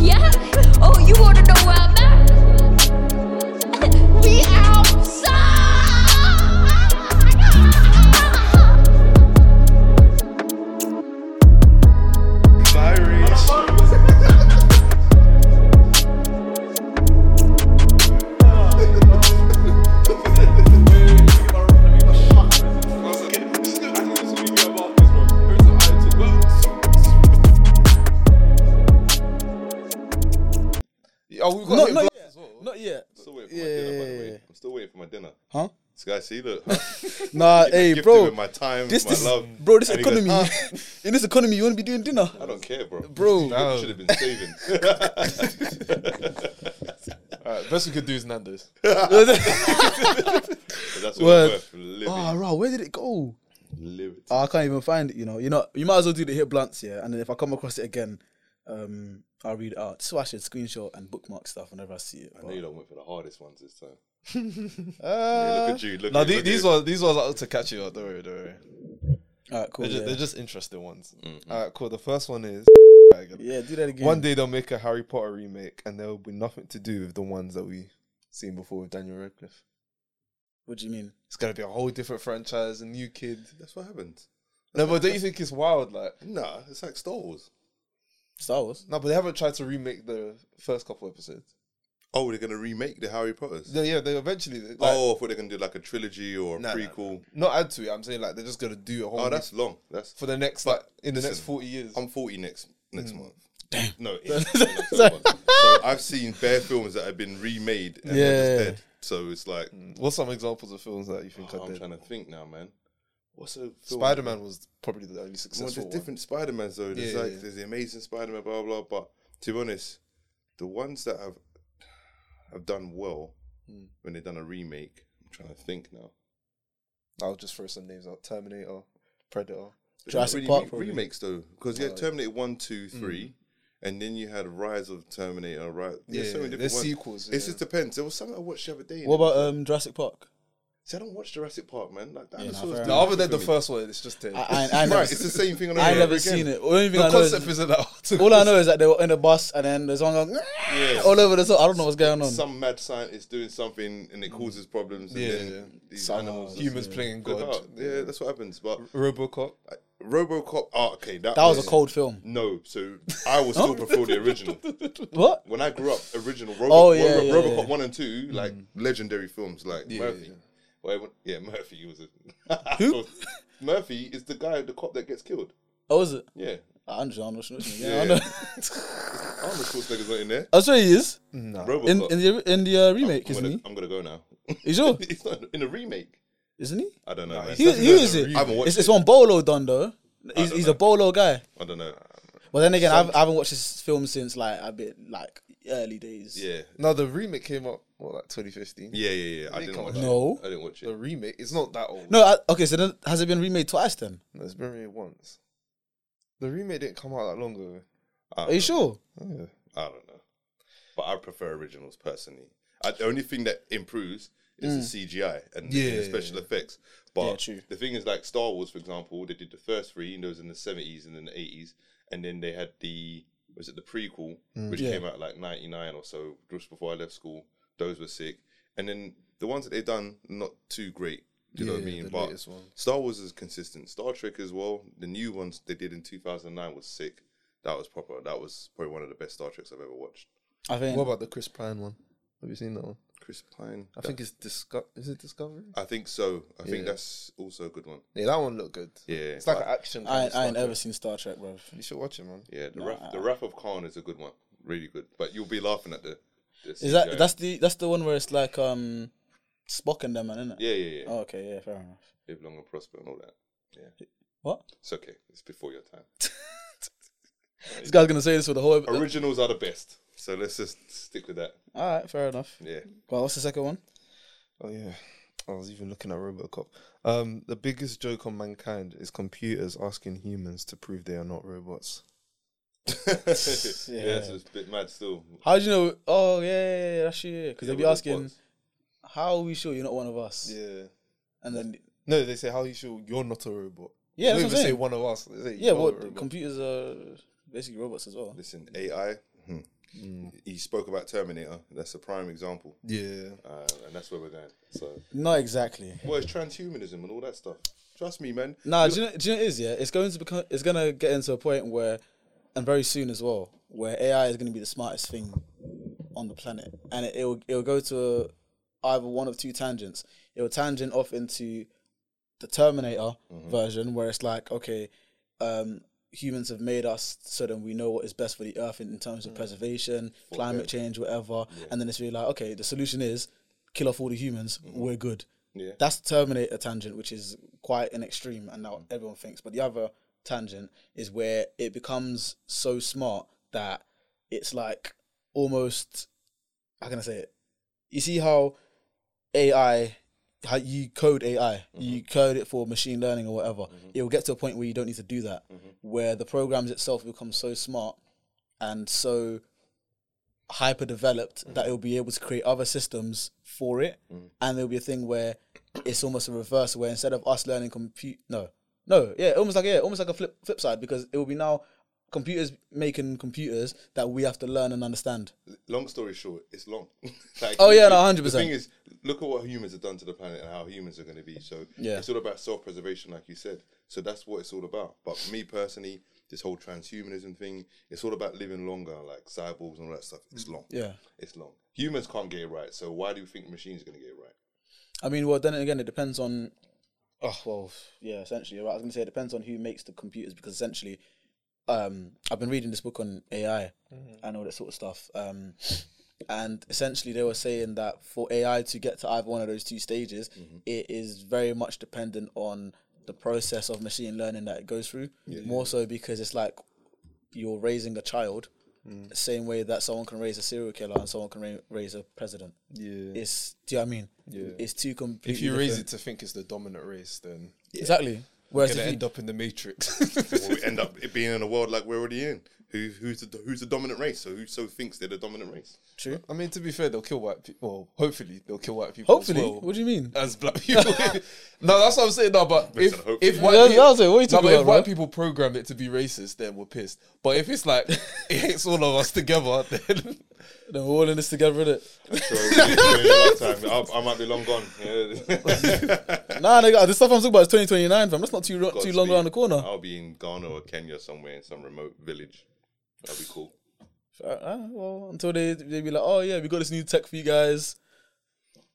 yeah? This guy, see, look. Huh? Nah, Gifted hey, with bro. my time, This, my this, love. bro, this And he goes, economy. "Huh?" Ah. In this economy, you want to be doing dinner, I don't care, bro. bro. No. Should have been saving. Alright, best we could do is Nando's. But that's what Word. it's worth. Live Oh, it. right, where did it go? Live. Oh, I can't even find it. You know, you know, you might as well do the hit blunts, yeah. And then if I come across it again, um, I'll read it out. So I should screenshot and bookmark stuff whenever I see it. I know you don't went for the hardest ones this time. Uh, Yeah, look at you. Look No, at, the- look these at ones, these ones are to catch you out. Don't worry, don't worry. all right, cool. They're, just, they're just interesting ones. Mm-hmm. Alright, cool. The first one is. yeah, do that again. One day they'll make a Harry Potter remake, and there will be nothing to do with the ones that we seen before with Daniel Radcliffe. What do you mean? It's gonna be a whole different franchise, a new kid. That's what happens. No, but don't you think it's wild? Like, Nah, it's like Star Wars. Star Wars? no, but they haven't tried to remake the first couple episodes. Oh, they're gonna remake the Harry Potters. No, yeah, they eventually. Like, oh, I thought they're gonna do like a trilogy or a Nah, nah, prequel. not add to it. I'm saying like they're just gonna do a whole. Oh, that's long. That's for the next like in the next forty years. I'm 40 next Hmm. next month. Damn. No, in- in so I've seen bare films that have been remade and they're just dead. So it's like What's some examples of films that you think oh, are I'm dead? trying to think now, man. What's a film? Spider Man was probably the only Well, successful there's one. different Spider Mans though. There's Yeah, like yeah. there's the Amazing Spider Man, blah blah. But to be honest, the ones that have have done well Hmm. when they've done a remake, I'm trying to think now. I'll just throw some names out: Terminator, Predator. But Jurassic not Park, probably. remakes though, because you had Oh, yeah. Terminator one, two, three, and then you had Rise of Terminator. Right? Yeah, There's so many there's different ones. sequels. It yeah. just depends. There was something I watched the other day. What about um Jurassic Park? See, I don't watch Jurassic Park, man. Like dinosaurs. fair do no, other than the nothing for me. first one, it's just dead. I, I, I never, Right, it's the same thing. I ain't over never again. seen it. Only thing the I know is, concept isn't that hard. all I know is that they were in a bus and then there's one going Yeah. all over the top. I don't know what's going on. Some mad scientist doing something and it causes problems. And Yeah, then yeah. These Some- animals. Humans playing God. Yeah, that's what happens. But RoboCop. RoboCop. Oh, okay, that, that was a cold film. No, so I would still prefer the original. What? When I grew up, original Robo, Oh, yeah, Robo- yeah, RoboCop yeah. one and two, like mm. legendary films, like Yeah, yeah. Well, yeah, Murphy was a Who? Murphy is the guy, the cop that gets killed. Oh, is it? Yeah, I understand. I know. Yeah, Yeah. I know. Arnold Schwarzenegger's not in there. I swear he is No. In in the in the uh, remake, I'm isn't gonna, he? I'm gonna go now. You sure? He's not in a remake. Isn't he? I don't know. man. Who, who is it? I haven't watched It's, it. it's one Bolo done though. He's, he's know. a Bolo guy. I don't know. But then again, I've, I haven't watched this film since like a bit like early days. Yeah, No, the remake came up what like 2015. yeah, yeah, yeah. I didn't watch out. it. No. I didn't watch it. The remake, it's not that old. No, I, okay. So then, has it been remade twice then? No, it's been remade once. The remake didn't come out that long ago. I Are don't you know. sure? Yeah. I don't know, but I prefer originals personally. I, the only thing that improves is the CGI and Yeah, the special effects. But Mm. Yeah, the thing is, like Star Wars, for example, they did the first three, and those in the seventies and then the eighties, and then they had the was it the prequel, which Mm. Yeah. came out like ninety nine or so, just before I left school. Those were sick, and then the ones that they've done not too great. Do you know what I mean? But. Star Wars is consistent. Star Trek as well. The new ones they did in two thousand nine was sick. That was proper. That was probably one of the best Star Treks I've ever watched. I think. What about the Chris Pine one? Have you seen that one? Chris Pine. I think it's Disco- Is it Discovery? I think so. I think that's also a good one. Yeah, that one looked good. Yeah, It's like but- an action. I, I of Star ain't ever seen Star Trek, bro. You should watch it, man. Yeah, the Wrath, the Wrath of Khan is a good one. Really good. But you'll be laughing at the. The Is that CGI. that's the that's the one where it's like um Spock and them, man, isn't it? Yeah, yeah, yeah. Oh, okay, yeah, fair enough. Live long and prosper and all that. Yeah, What? it's okay. It's before your time. This guy's gonna say this for the whole. Originals are the best. So let's just stick with that. All right, fair enough. Yeah. Well, what's the second one? Oh yeah, I was even looking at RoboCop. Um, the biggest joke on mankind is computers asking humans to prove they are not robots. yeah, it's a bit mad still. How do you know? Oh yeah, yeah, yeah that's you. Because Yeah, they'll be asking. "How are we sure you're not one of us?" Yeah. And then No, they say how are you sure you're not a robot. yeah, they that's what I'm say one of us. Say Yeah, well, computers are basically robots as well. Listen, AI, hmm, He spoke about Terminator. That's a prime example, Yeah. uh, and that's where we're going. So, Not exactly. well, it's transhumanism and all that stuff. Trust me, man. Nah, do you, know, do you know what it is? Yeah, it's going to become. It's going to get into a point where, and very soon as well, where AI is going to be the smartest thing on the planet, and it, it'll it'll go to either one of two tangents. It'll tangent off into the Terminator mm-hmm. version, where it's like, okay, um, humans have made us so that we know what is best for the earth in, in terms of mm. preservation, climate change, whatever, and then it's really like, okay, the solution is kill off all the humans, mm-hmm. we're good. Yeah. That's the Terminator tangent, which is quite an extreme, and now mm. everyone thinks. But the other tangent is where it becomes so smart that it's like almost how can I say it? You see how AI, how you code AI, mm-hmm. you code it for machine learning or whatever. Mm-hmm. It will get to a point where you don't need to do that, mm-hmm. where the programs itself become so smart and so hyper developed that it will be able to create other systems for it, and there'll be a thing where it's almost a reverse, where instead of us learning compute, no, no, yeah, almost like yeah, almost like a flip flip side because it will be now computers making computers that we have to learn and understand. long story short, it's long. like, Oh, yeah, no, 100%. The thing is, look at what humans have done to the planet and how humans are going to be. So Yeah. it's all about self-preservation, like you said. So that's what it's all about. But for me personally, this whole transhumanism thing, it's all about living longer, like cyborgs and all that stuff. It's long. Yeah. It's long. Humans can't get it right. So why do you think machines are going to get it right? I mean, well, then again, it depends on. Oh well, yeah. Essentially, right, I was going to say it depends on who makes the computers because essentially, um, I've been reading this book on AI and all that sort of stuff. Um, and essentially, they were saying that for AI to get to either one of those two stages, it is very much dependent on the process of machine learning that it goes through. More so because it's like you're raising a child, Mm. the same way that someone can raise a serial killer and someone can ra- raise a president. Yeah. It's do you know what I mean? Yeah. It's two completely. if you raise different- it to think it's the dominant race, then exactly. Whereas you're if gonna you, end up in the matrix. Or we end up it being in a world like we're already in. Who, who's the who's the dominant race? So who so thinks they're the dominant race? true. I mean, to be fair, they'll kill white people. Well, hopefully, they'll kill white people. as Hopefully, well what do you mean? as black people. no, that's what I'm saying. No, but Listen, if if white Yeah, people, I what are you no, talking but if white people program it to be racist, then we're pissed. But if it's like it hates all of us together, then Then we're all in this together, innit? So in your lifetime, I, I might be long gone. Yeah. Nah, nigga, the stuff I'm talking about is 2029, fam. That's not too ro- too Godspeed. long around the corner. I'll be in Ghana or Kenya somewhere in some remote village. That'd be cool. Uh, uh, well, until they they be like, oh yeah, we got this new tech for you guys.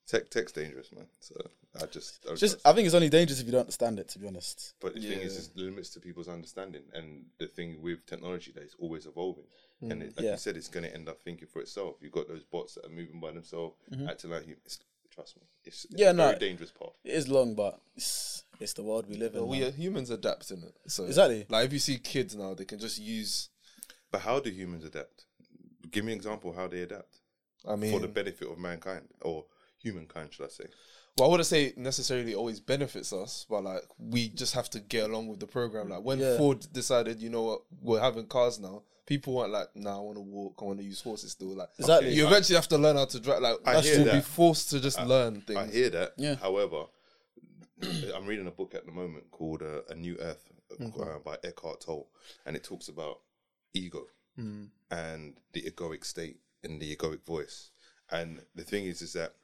Tech tech's dangerous, man. So I just, I just, I think it's only dangerous if you don't understand it. To be honest. But the thing is, Yeah. there's limits to people's understanding, and the thing with technology that it's always evolving. and it, like yeah. you said, it's going to end up thinking for itself. You've got those bots that are moving by themselves, acting like you. It's, trust me, it's, it's Mm-hmm. Yeah, a very no. dangerous path. It is long, but it's, it's the world we live in. Well, we are humans adapt in it. So Exactly. Like if you see kids now, they can just use. But how do humans adapt? Give me an example of how they adapt I mean, for the benefit of mankind or humankind, should I say? well, I wouldn't say necessarily always benefits us, but like we just have to get along with the program. Like when Yeah. Ford decided, you know what, we're having cars now. People weren't like, "Nah, I want to walk. I want to use horses." Still, like, Exactly. you eventually have to learn how to drive. Like, I hear you'll be that. forced to just learn things. I hear that. Yeah. However, I'm reading a book at the moment called uh, A New Earth uh, by Eckhart Tolle, and it talks about ego and the egoic state and the egoic voice. And the thing is, is that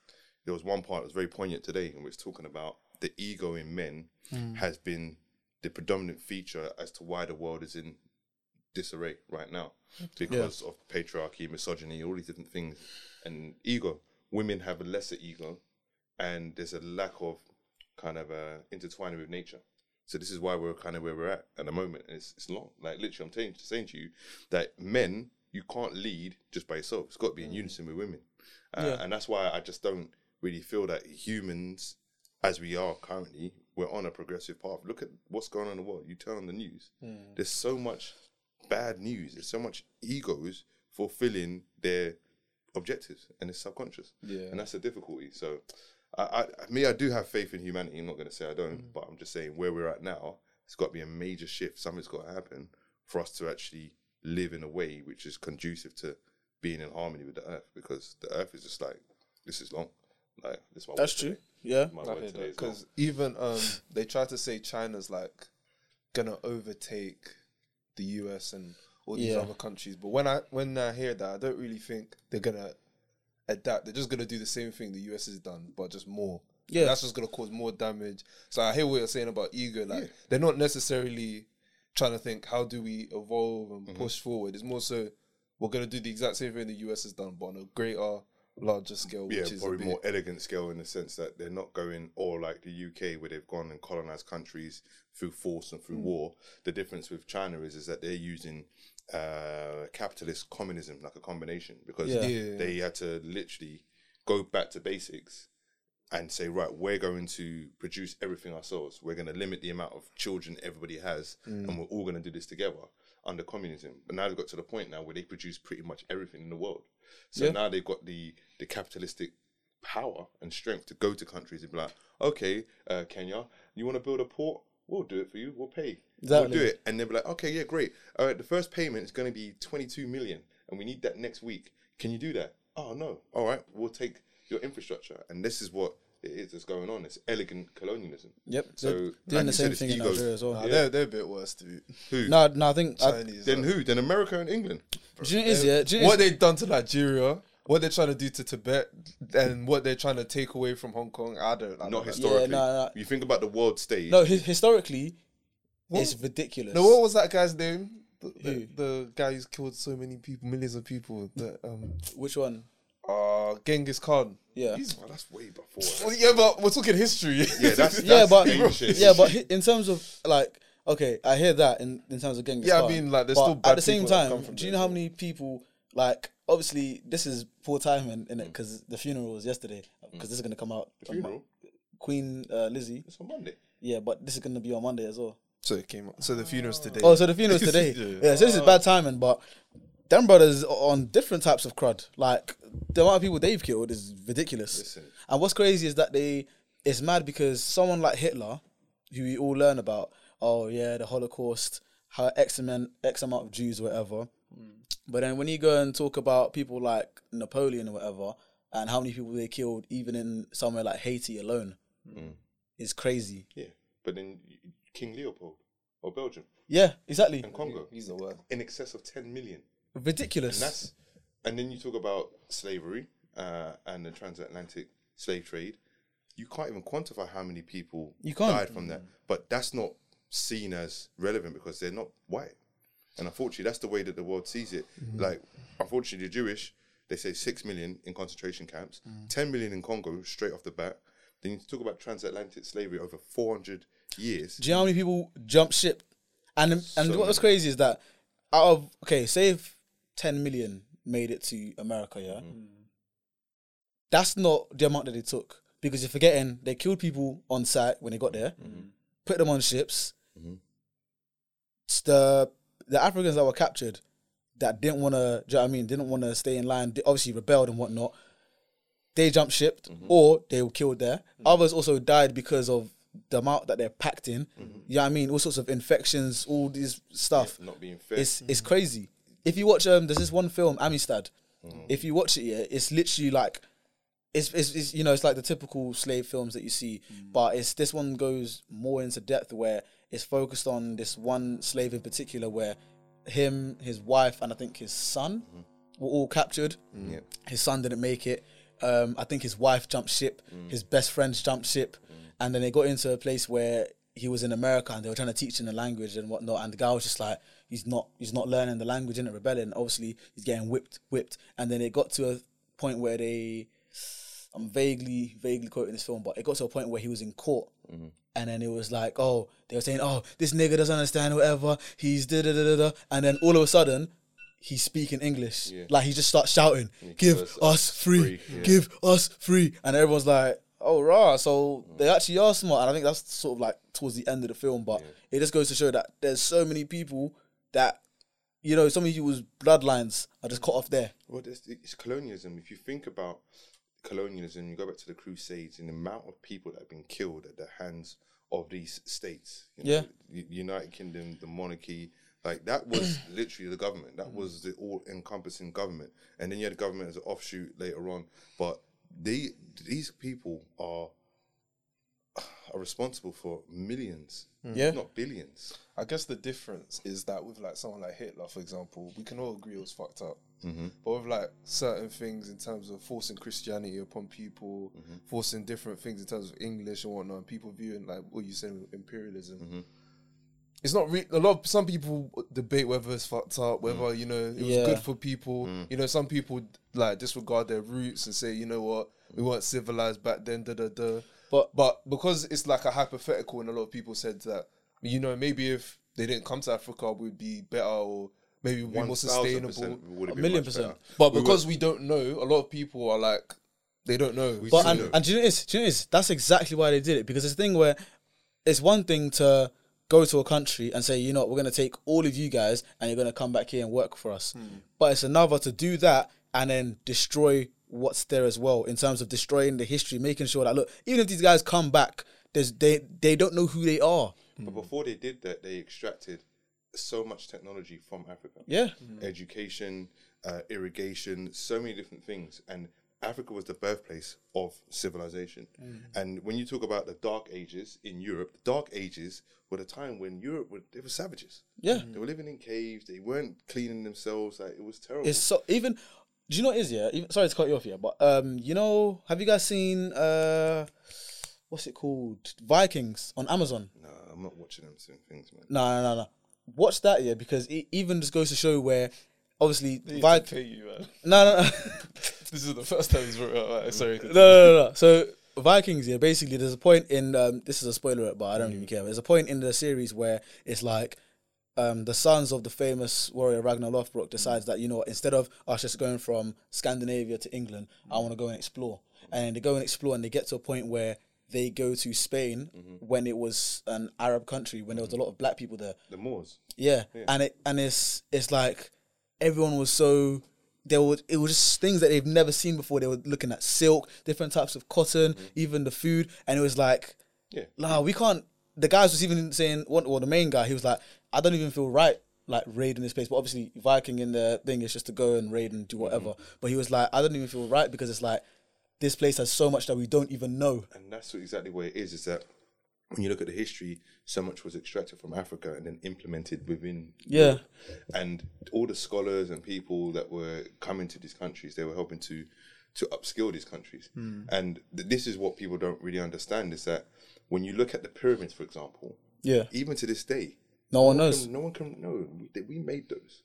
there was one part that was very poignant today, and was talking about the ego in men has been the predominant feature as to why the world is in disarray right now because of patriarchy, misogyny, all these different things, and ego. Women have a lesser ego, and there's a lack of kind of uh, intertwining with nature. So this is why we're kind of where we're at at the moment. And it's, it's long. Like literally, I'm saying, saying to you that men, you can't lead just by yourself. It's got to be in unison with women, uh, Yeah. and that's why I just don't really feel that humans, as we are currently, we're on a progressive path. Look at what's going on in the world. You turn on the news. There's so much bad news. There's so much egos fulfilling their objectives, and it's subconscious. Yeah. and that's the difficulty. So, I, I, me, I do have faith in humanity. I'm not going to say I don't, but I'm just saying where we're at now, it's got to be a major shift. Something's got to happen for us to actually live in a way which is conducive to being in harmony with the earth, because the earth is just like this is long. Like this. is my That's true. today. Yeah. My I word today that is long. because even um, they try to say China's like gonna overtake the US and all these Yeah. other countries. But when I when I hear that, I don't really think they're gonna adapt. They're just gonna do the same thing the US has done, but just more. Yeah. that's just gonna cause more damage. So I hear what you're saying about ego. Like they're not necessarily trying to think how do we evolve and push forward. It's more so we're gonna do the exact same thing the US has done, but on a greater, larger scale. yeah, which is probably more elegant scale in the sense that they're not going all like the UK where they've gone and colonized countries through force and through Hmm. war. The difference with China is is that they're using uh, capitalist communism like a combination because Yeah. Yeah. they had to literally go back to basics and say, right, we're going to produce everything ourselves. We're going to limit the amount of children everybody has, and we're all going to do this together under communism. But now they've got to the point now where they produce pretty much everything in the world. So Yeah. now they've got the the capitalistic power and strength to go to countries and be like, okay, uh, Kenya, you want to build a port? We'll do it for you. We'll pay. Exactly. We'll do it. And they'll be like, okay, yeah, great. All right, the first payment is going to be 22 million and we need that next week. Can you do that? Oh, no. All right, we'll take your infrastructure. And this is what it is that's going on. It's elegant colonialism. Yep. So, They're like doing the said, same it's thing in ego. Nigeria as well. Nah, they're they're a bit worse to Who? No, no, I think. I, Chinese. Then uh, who? Then America and England. do you know what it is, yeah? Do you know what what it is? they've done to Nigeria, what they're trying to do to Tibet, and what they're trying to take away from Hong Kong. I don't. I Not don't historically. no, no. You think about the world stage. No, hi- historically, it's ridiculous. No, what was that guy's name? The, Who? the, the guy who's killed so many people, millions of people. The um, Which one? uh, Genghis Khan. Yeah. He's, Oh, that's way before. well, yeah, but we're talking history. Yeah, that's, yeah, but ancient. yeah, but hi- in terms of like, okay, I hear that in, in terms of Genghis Khan. Yeah, I Khan, mean, like, there's but still at bad the same people that come time, from do you there, know how many people like? Obviously, this is poor timing in it because the funeral was yesterday. Because this is gonna come out. on Mo- funeral? Queen uh, Lizzie. It's on Monday. Yeah, but this is gonna be on Monday as well. so it came. Out. So the funeral's today. Oh, so the funeral's today. Yeah. yeah. so this is bad timing, but them brothers are on different types of crud. Like the amount of people they've killed is ridiculous. Listen. And what's crazy is that they it's mad because someone like Hitler, who we all learn about, oh yeah, the Holocaust, how X amount X amount of Jews or whatever. But then when you go and talk about people like Napoleon or whatever, and how many people they killed, even in somewhere like Haiti alone, is crazy. Yeah, but then King Leopold or Belgium Yeah, exactly. and Congo He's the worst. in excess of ten million. Ridiculous. And that's and then you talk about slavery uh, and the transatlantic slave trade. You can't even quantify how many people You can't. died from that. But that's not seen as relevant because they're not white. And unfortunately, that's the way that the world sees it. Mm-hmm. Like, unfortunately, the Jewish, they say six million in concentration camps, mm. ten million in Congo straight off the bat. Then you talk about transatlantic slavery over four hundred years. Do you know how many people jump ship? And and So what's crazy is that out of okay, say if ten million made it to America, yeah, mm-hmm. that's not the amount that they took because you're forgetting they killed people on site when they got there, mm-hmm. put them on ships. It's the the Africans that were captured that didn't want to, you know what I mean, didn't want to stay in line, they obviously rebelled and whatnot. They jumped shipped mm-hmm. or they were killed there. Mm-hmm. Others also died because of the amount that they're packed in. Mm-hmm. You know what I mean? All sorts of infections, all this stuff. Not being fair. It's it's crazy. If you watch um, there's this one film Amistad. If you watch it, yeah, it's literally like, it's, it's it's you know it's like the typical slave films that you see, mm. but it's this one goes more into depth where it's focused on this one slave in particular where him, his wife, and I think his son mm-hmm. were all captured. Mm-hmm. Yeah. His son didn't make it. Um, I think his wife jumped ship. Mm. His best friends jumped ship, mm. and then they got into a place where he was in America and they were trying to teach him the language and whatnot. And the guy was just like, he's not, he's not learning the language in it, rebelling. Obviously, he's getting whipped, whipped. And then it got to a point where they, I'm vaguely, vaguely quoting this film, but it got to a point where he was in court. And then it was like, oh, they were saying, oh, this nigga doesn't understand whatever. He's da da da da da. And then all of a sudden, he's speaking English. Yeah. Like he just starts shouting, give "Give us us free, free," yeah. give us free," and everyone's like, "Oh, rah!" So they actually are smart, and I think that's sort of like towards the end of the film. But it just goes to show that there's so many people that, you know, so many people's bloodlines are just cut off there. Well, it's, it's colonialism. If you think about colonialism, you go back to the Crusades and the amount of people that have been killed at the hands of these states. You Yeah. U- United Kingdom, the monarchy, like that was literally the government. That was the all-encompassing government. And then you had the government as an offshoot later on. But they, these people are are responsible for millions, hmm. Yeah. not billions. I guess the difference is that with like someone like Hitler, for example, we can all agree it was fucked up. Mm-hmm. But with like certain things in terms of forcing Christianity upon people, Mm-hmm. forcing different things in terms of English and whatnot, and people viewing like what you said with imperialism. Mm-hmm. It's not re- a lot. Of, some people debate whether it's fucked up, whether Mm. you know it was Yeah. good for people. You know, some people like disregard their roots and say, you know what, we weren't civilized back then. Da da da. But- but because it's like a hypothetical, and a lot of people said that you know maybe if they didn't come to Africa, we'd be better or maybe be more 1000% sustainable. A million percent. better. But We because we don't know, a lot of people are like, they don't know. We But and, them. and do you know this? Do you know this? That's exactly why they did it because it's a thing where it's one thing to go to a country and say, you know, we're gonna take all of you guys and you're gonna come back here and work for us. Hmm. But it's another to do that and then destroy what's there as well in terms of destroying the history, making sure that look, even if these guys come back, there's they they don't know who they are. But before they did that, they extracted so much technology from Africa. Yeah. Education, uh, irrigation, so many different things. And Africa was the birthplace of civilization. And when you talk about the Dark Ages in Europe, the Dark Ages were the time when Europe were they were savages. Yeah. They were living in caves. They weren't cleaning themselves. Like it was terrible. It's so even. Do you know what it is? Yeah. Even, sorry to cut you off here, but um, you know, have you guys seen uh, what's it called? Vikings on Amazon. no, I'm not watching them same things, man. No, no, no, no. Watch that, yeah, because it even just goes to show where, obviously, to pay you, man. no, no, no, This is the first time he's wrote sorry. no, no, no. So Vikings, yeah, basically, there's a point in um, this is a spoiler, but I don't even care. There's a point in the series where it's like. Um, the sons of the famous warrior Ragnar Lothbrok decides that you know instead of us just going from Scandinavia to England, I want to go and explore. And they go and explore, and they get to a point where they go to Spain mm-hmm. when it was an Arab country, when there was a mm-hmm. lot of black people there. The Moors. Yeah. and it and it's it's like everyone was so there was it was just things that they've never seen before. They were looking at silk, different types of cotton, mm-hmm. even the food, and it was like, Yeah. nah, we can't. The guys was even saying, one, well, the main guy, he was like, I don't even feel right like raiding this place. But obviously, Viking in the thing is just to go and raid and do whatever. But he was like, I don't even feel right because it's like this place has so much that we don't even know. And that's exactly what it is. Is that when you look at the history, so much was extracted from Africa and then implemented within. Yeah. Europe. And all the scholars and people that were coming to these countries, they were helping to to upskill these countries. And th- this is what people don't really understand: is that when you look at the pyramids, for example, Yeah. even to this day, No one knows. Can, no one can know. We, that we made those.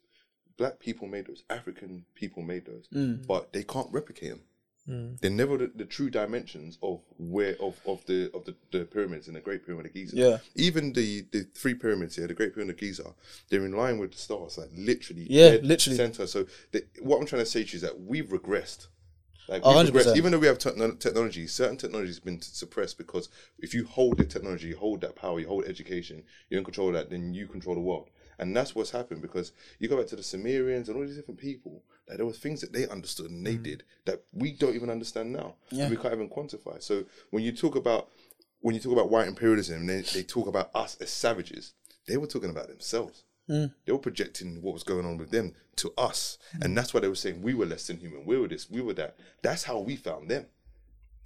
Black people made those. African people made those. Mm. But they can't replicate them. They're never the, the true dimensions of where of, of the of the, the pyramids and the Great Pyramid of Giza. Yeah. Even the the three pyramids here, the Great Pyramid of Giza, they're in line with the stars, like literally. Yeah, literally. Center. So the, what I'm trying to say to you is that we've regressed. Like we've regressed. Even though we have techno- technology, certain technology has been suppressed because if you hold the technology, you hold that power, you hold education, you don't control that, then you control the world. And that's what's happened because you go back to the Sumerians and all these different people, like there were things that they understood and they mm. did that we don't even understand now. Yeah. We can't even quantify. So when you talk about when you talk about white imperialism, they, they talk about us as savages. They were talking about themselves. Mm. They were projecting what was going on with them to us, and mm. that's why they were saying we were less than human. We were this, we were that. That's how we found them.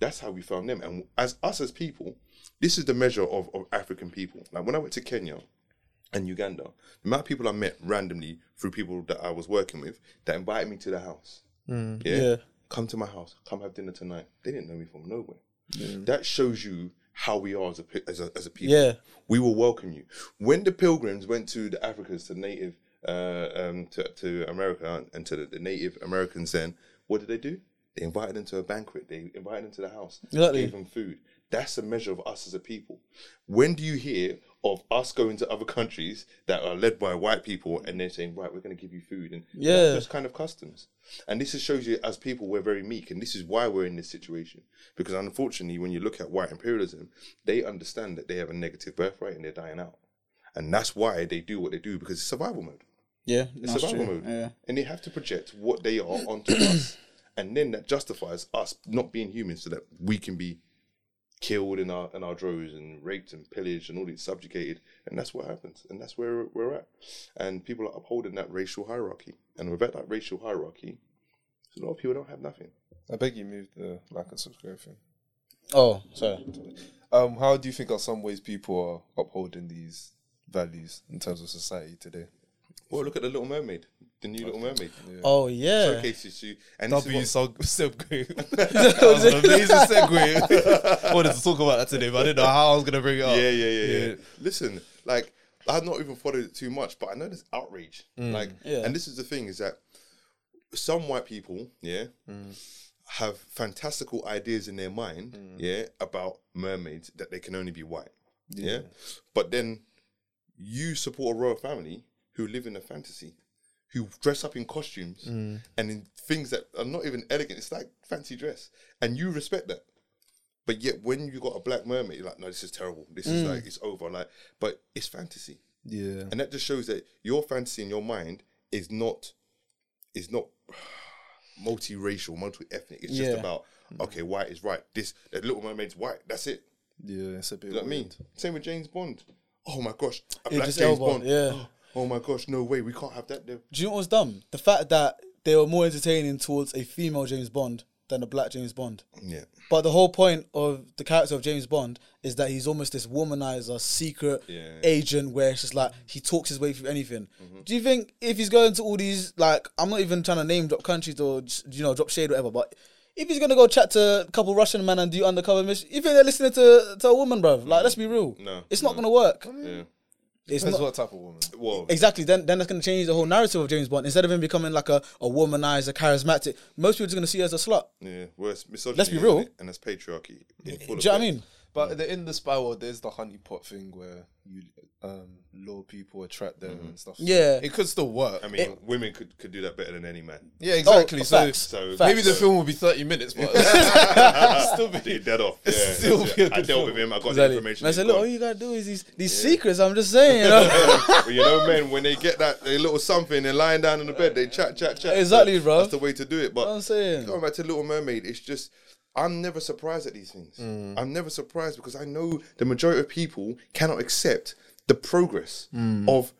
That's how we found them. And as us as people, this is the measure of, of African people. Like when I went to Kenya and Uganda, the amount of people I met randomly through people that I was working with that invited me to the house. Yeah? Yeah. Come to my house. Come have dinner tonight. They didn't know me from nowhere. That shows you how we are as a, as a, as a people. Yeah. We will welcome you. When the pilgrims went to the Africans, to native, uh, um, to, to America and to the, the Native Americans, then what did they do? They invited them to a banquet. They invited them to the house. Exactly. Gave them food. That's a measure of us as a people. When do you hear of us going to other countries that are led by white people and they're saying, right, we're going to give you food and Yeah. those kind of customs. And this shows you as people we're very meek, and this is why we're in this situation. Because unfortunately, when you look at white imperialism, they understand that they have a negative birthright and they're dying out, and that's why they do what they do because it's survival mode. Yeah. It's survival true. mode, Yeah. and they have to project what they are onto us, and then that justifies us not being human, so that we can be killed in our in our droves and raped and pillaged and all these subjugated, and that's what happens, and that's where we're at, and people are upholding that racial hierarchy, and without that racial hierarchy, a lot of people don't have nothing. I beg you move the like and subscribe thing. Oh, sorry. Um, how do you think are some ways people are upholding these values in terms of society today? Well, look at the Little Mermaid, the new Little Mermaid. Oh yeah. Showcases you, and this W is what, seg- segue. that was an amazing segue. I wanted to talk about that today, but I didn't know how I was gonna bring it up. yeah, yeah, yeah, yeah, Listen, like I've not even followed it too much, but I know there's outrage. Mm. Like, Yeah. and this is the thing: is that some white people, yeah, mm. have fantastical ideas in their mind, mm. yeah, about mermaids that they can only be white, yeah. But then you support a royal family who live in a fantasy, who dress up in costumes mm. and in things that are not even elegant. It's like fancy dress, and you respect that. But yet, when you got a black mermaid, you're like, no, this is terrible. This is like mm. it's over. Like, but it's fantasy, Yeah. and that just shows that your fantasy in your mind is not is not multiracial, multi-ethnic. It's just about okay, white is right. This the Little Mermaid's white. That's it. Yeah, it's a bit You know what I mean? Same with James Bond. Oh my gosh, a Yeah, black James Bond. yeah. Oh my gosh, no way, we can't have that. There. Do you know what's dumb? The fact that they were more entertaining towards a female James Bond than a black James Bond. Yeah, But the whole point of the character of James Bond is that he's almost this womanizer, secret Yeah. agent, where it's just like he talks his way through anything. Mm-hmm. Do you think if he's going to all these like I'm not even trying to name drop countries or you know drop shade or whatever, but if he's gonna go chat to a couple Russian men and do undercover mission, you think they're listening to to a woman, bro? Like let's be real, No, it's not gonna work. yeah. It's Depends not. what type of woman. Well, Exactly. Then, then that's going to change the whole narrative of James Bond. Instead of him becoming like a, a womanizer, charismatic, most people are going to see her as a slut. yeah. Well, it's misogyny, Let's be real. it? and that's patriarchy. Do you know what I mean? But the, in the spy world, there's the honeypot thing where you um, lure people, attract them, and stuff. Yeah. it could still work. I mean, women could, could do that better than any man. yeah, exactly. Oh, so, facts. So Facts. maybe the so- film will be 30 minutes, but still be Be dead off. Yeah, still that's be a it. I dealt film. with him. I got the information. And I said, look, got. all you got to do is these, these secrets. I'm just saying, you know? but you know, men, when they get that a little something, they're lying down in the bed, they chat, chat, chat. Exactly, So bro. That's the way to do it. But I'm saying. going back to Little Mermaid, it's just I'm never surprised at these things. Mm. I'm never surprised because I know the majority of people cannot accept the progress Mm. of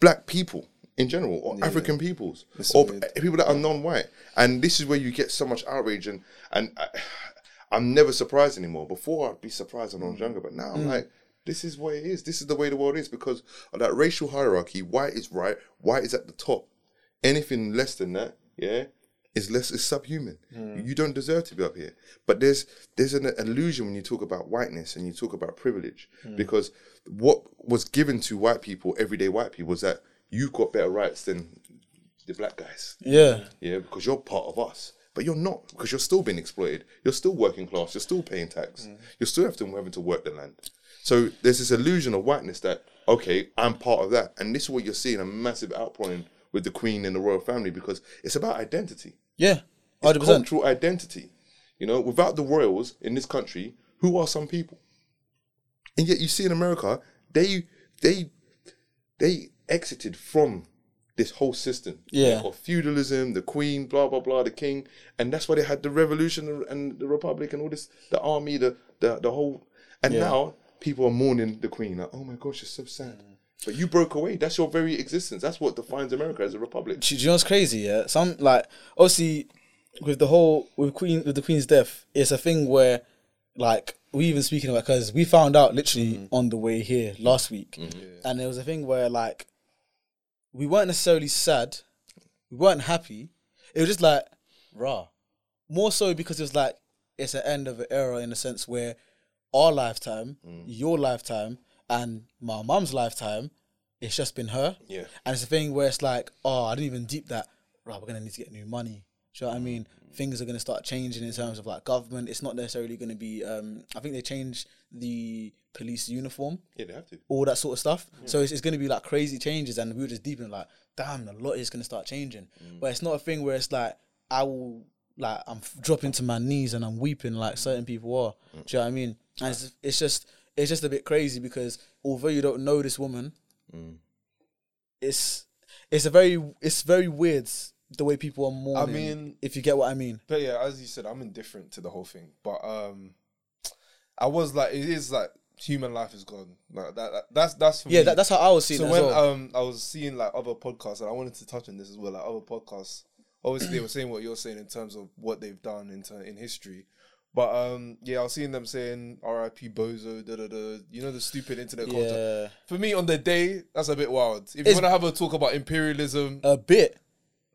black people in general or African peoples or weird. people that are non-white. And this is where you get so much outrage and and I, I'm never surprised anymore. Before I'd be surprised when I was younger, but now I'm like. This is what it is. This is the way the world is because of that racial hierarchy. White is right. White is at the top. Anything less than that, yeah, is less is subhuman. Hmm. You don't deserve to be up here. But there's there's an illusion when you talk about whiteness and you talk about privilege hmm. because what was given to white people, everyday white people, was that you've got better rights than the black guys. Yeah. Yeah, because you're part of us. But you're not, because you're still being exploited. You're still working class. You're still paying tax. Hmm. You're still having to, having to work the land. So there's this illusion of whiteness that, okay, I'm part of that. And this is what you're seeing a massive outpouring with the Queen and the royal family because it's about identity. Yeah. It's 100%. cultural identity. You know, without the royals in this country, who are some people? And yet you see in America, they they they exited from this whole system Yeah. of feudalism, the queen, blah blah blah, the king, and that's why they had the revolution and the republic and all this, the army, the the, the whole, and Yeah. now people are mourning the queen. Like, oh my gosh, it's so sad. But you broke away. That's your very existence. That's what defines America as a republic. Do you know what's crazy? Yeah, some like obviously with the whole with Queen with the Queen's death, it's a thing where like we even speaking about because we found out literally mm-hmm. on the way here last week, mm-hmm. and there was a thing where like we weren't necessarily sad, we weren't happy. It was just like rah, more so because it was like it's an end of an era in a sense where our lifetime, mm. your lifetime, and my mum's lifetime, it's just been her. Yeah. And it's a thing where it's like, oh, I didn't even deep that. Right, we're gonna need to get new money. Do you know what I mean? Things are gonna start changing in terms of like government. It's not necessarily gonna be. Um, I think they changed the police uniform, Yeah, they have to. all that sort of stuff. So it's, it's gonna be like crazy changes, and we were just deep in like, damn, a lot is gonna start changing. But it's not a thing where it's like I will like I'm f- dropping to my knees and I'm weeping like certain people are. Do you know what I mean? And it's, it's just it's just a bit crazy because although you don't know this woman, it's it's a very it's very weird the way people are mourning. mean- if you get what I mean. But yeah, as you said, I'm indifferent to the whole thing. But um, I was like, it is like human life is gone. Like that. that- that's that's for Yeah, me. that, that's how I was seeing so when well. um I was seeing like other podcasts, and I wanted to touch on this as well. Like other podcasts, obviously they were saying what you're saying in terms of what they've done in ter- in history, But um, yeah, I was seeing them saying R.I.P. Bozo, da da da. You know the stupid internet culture. Yeah, For me, on the day, that's a bit wild. If you It's- want to have a talk about imperialism, a bit.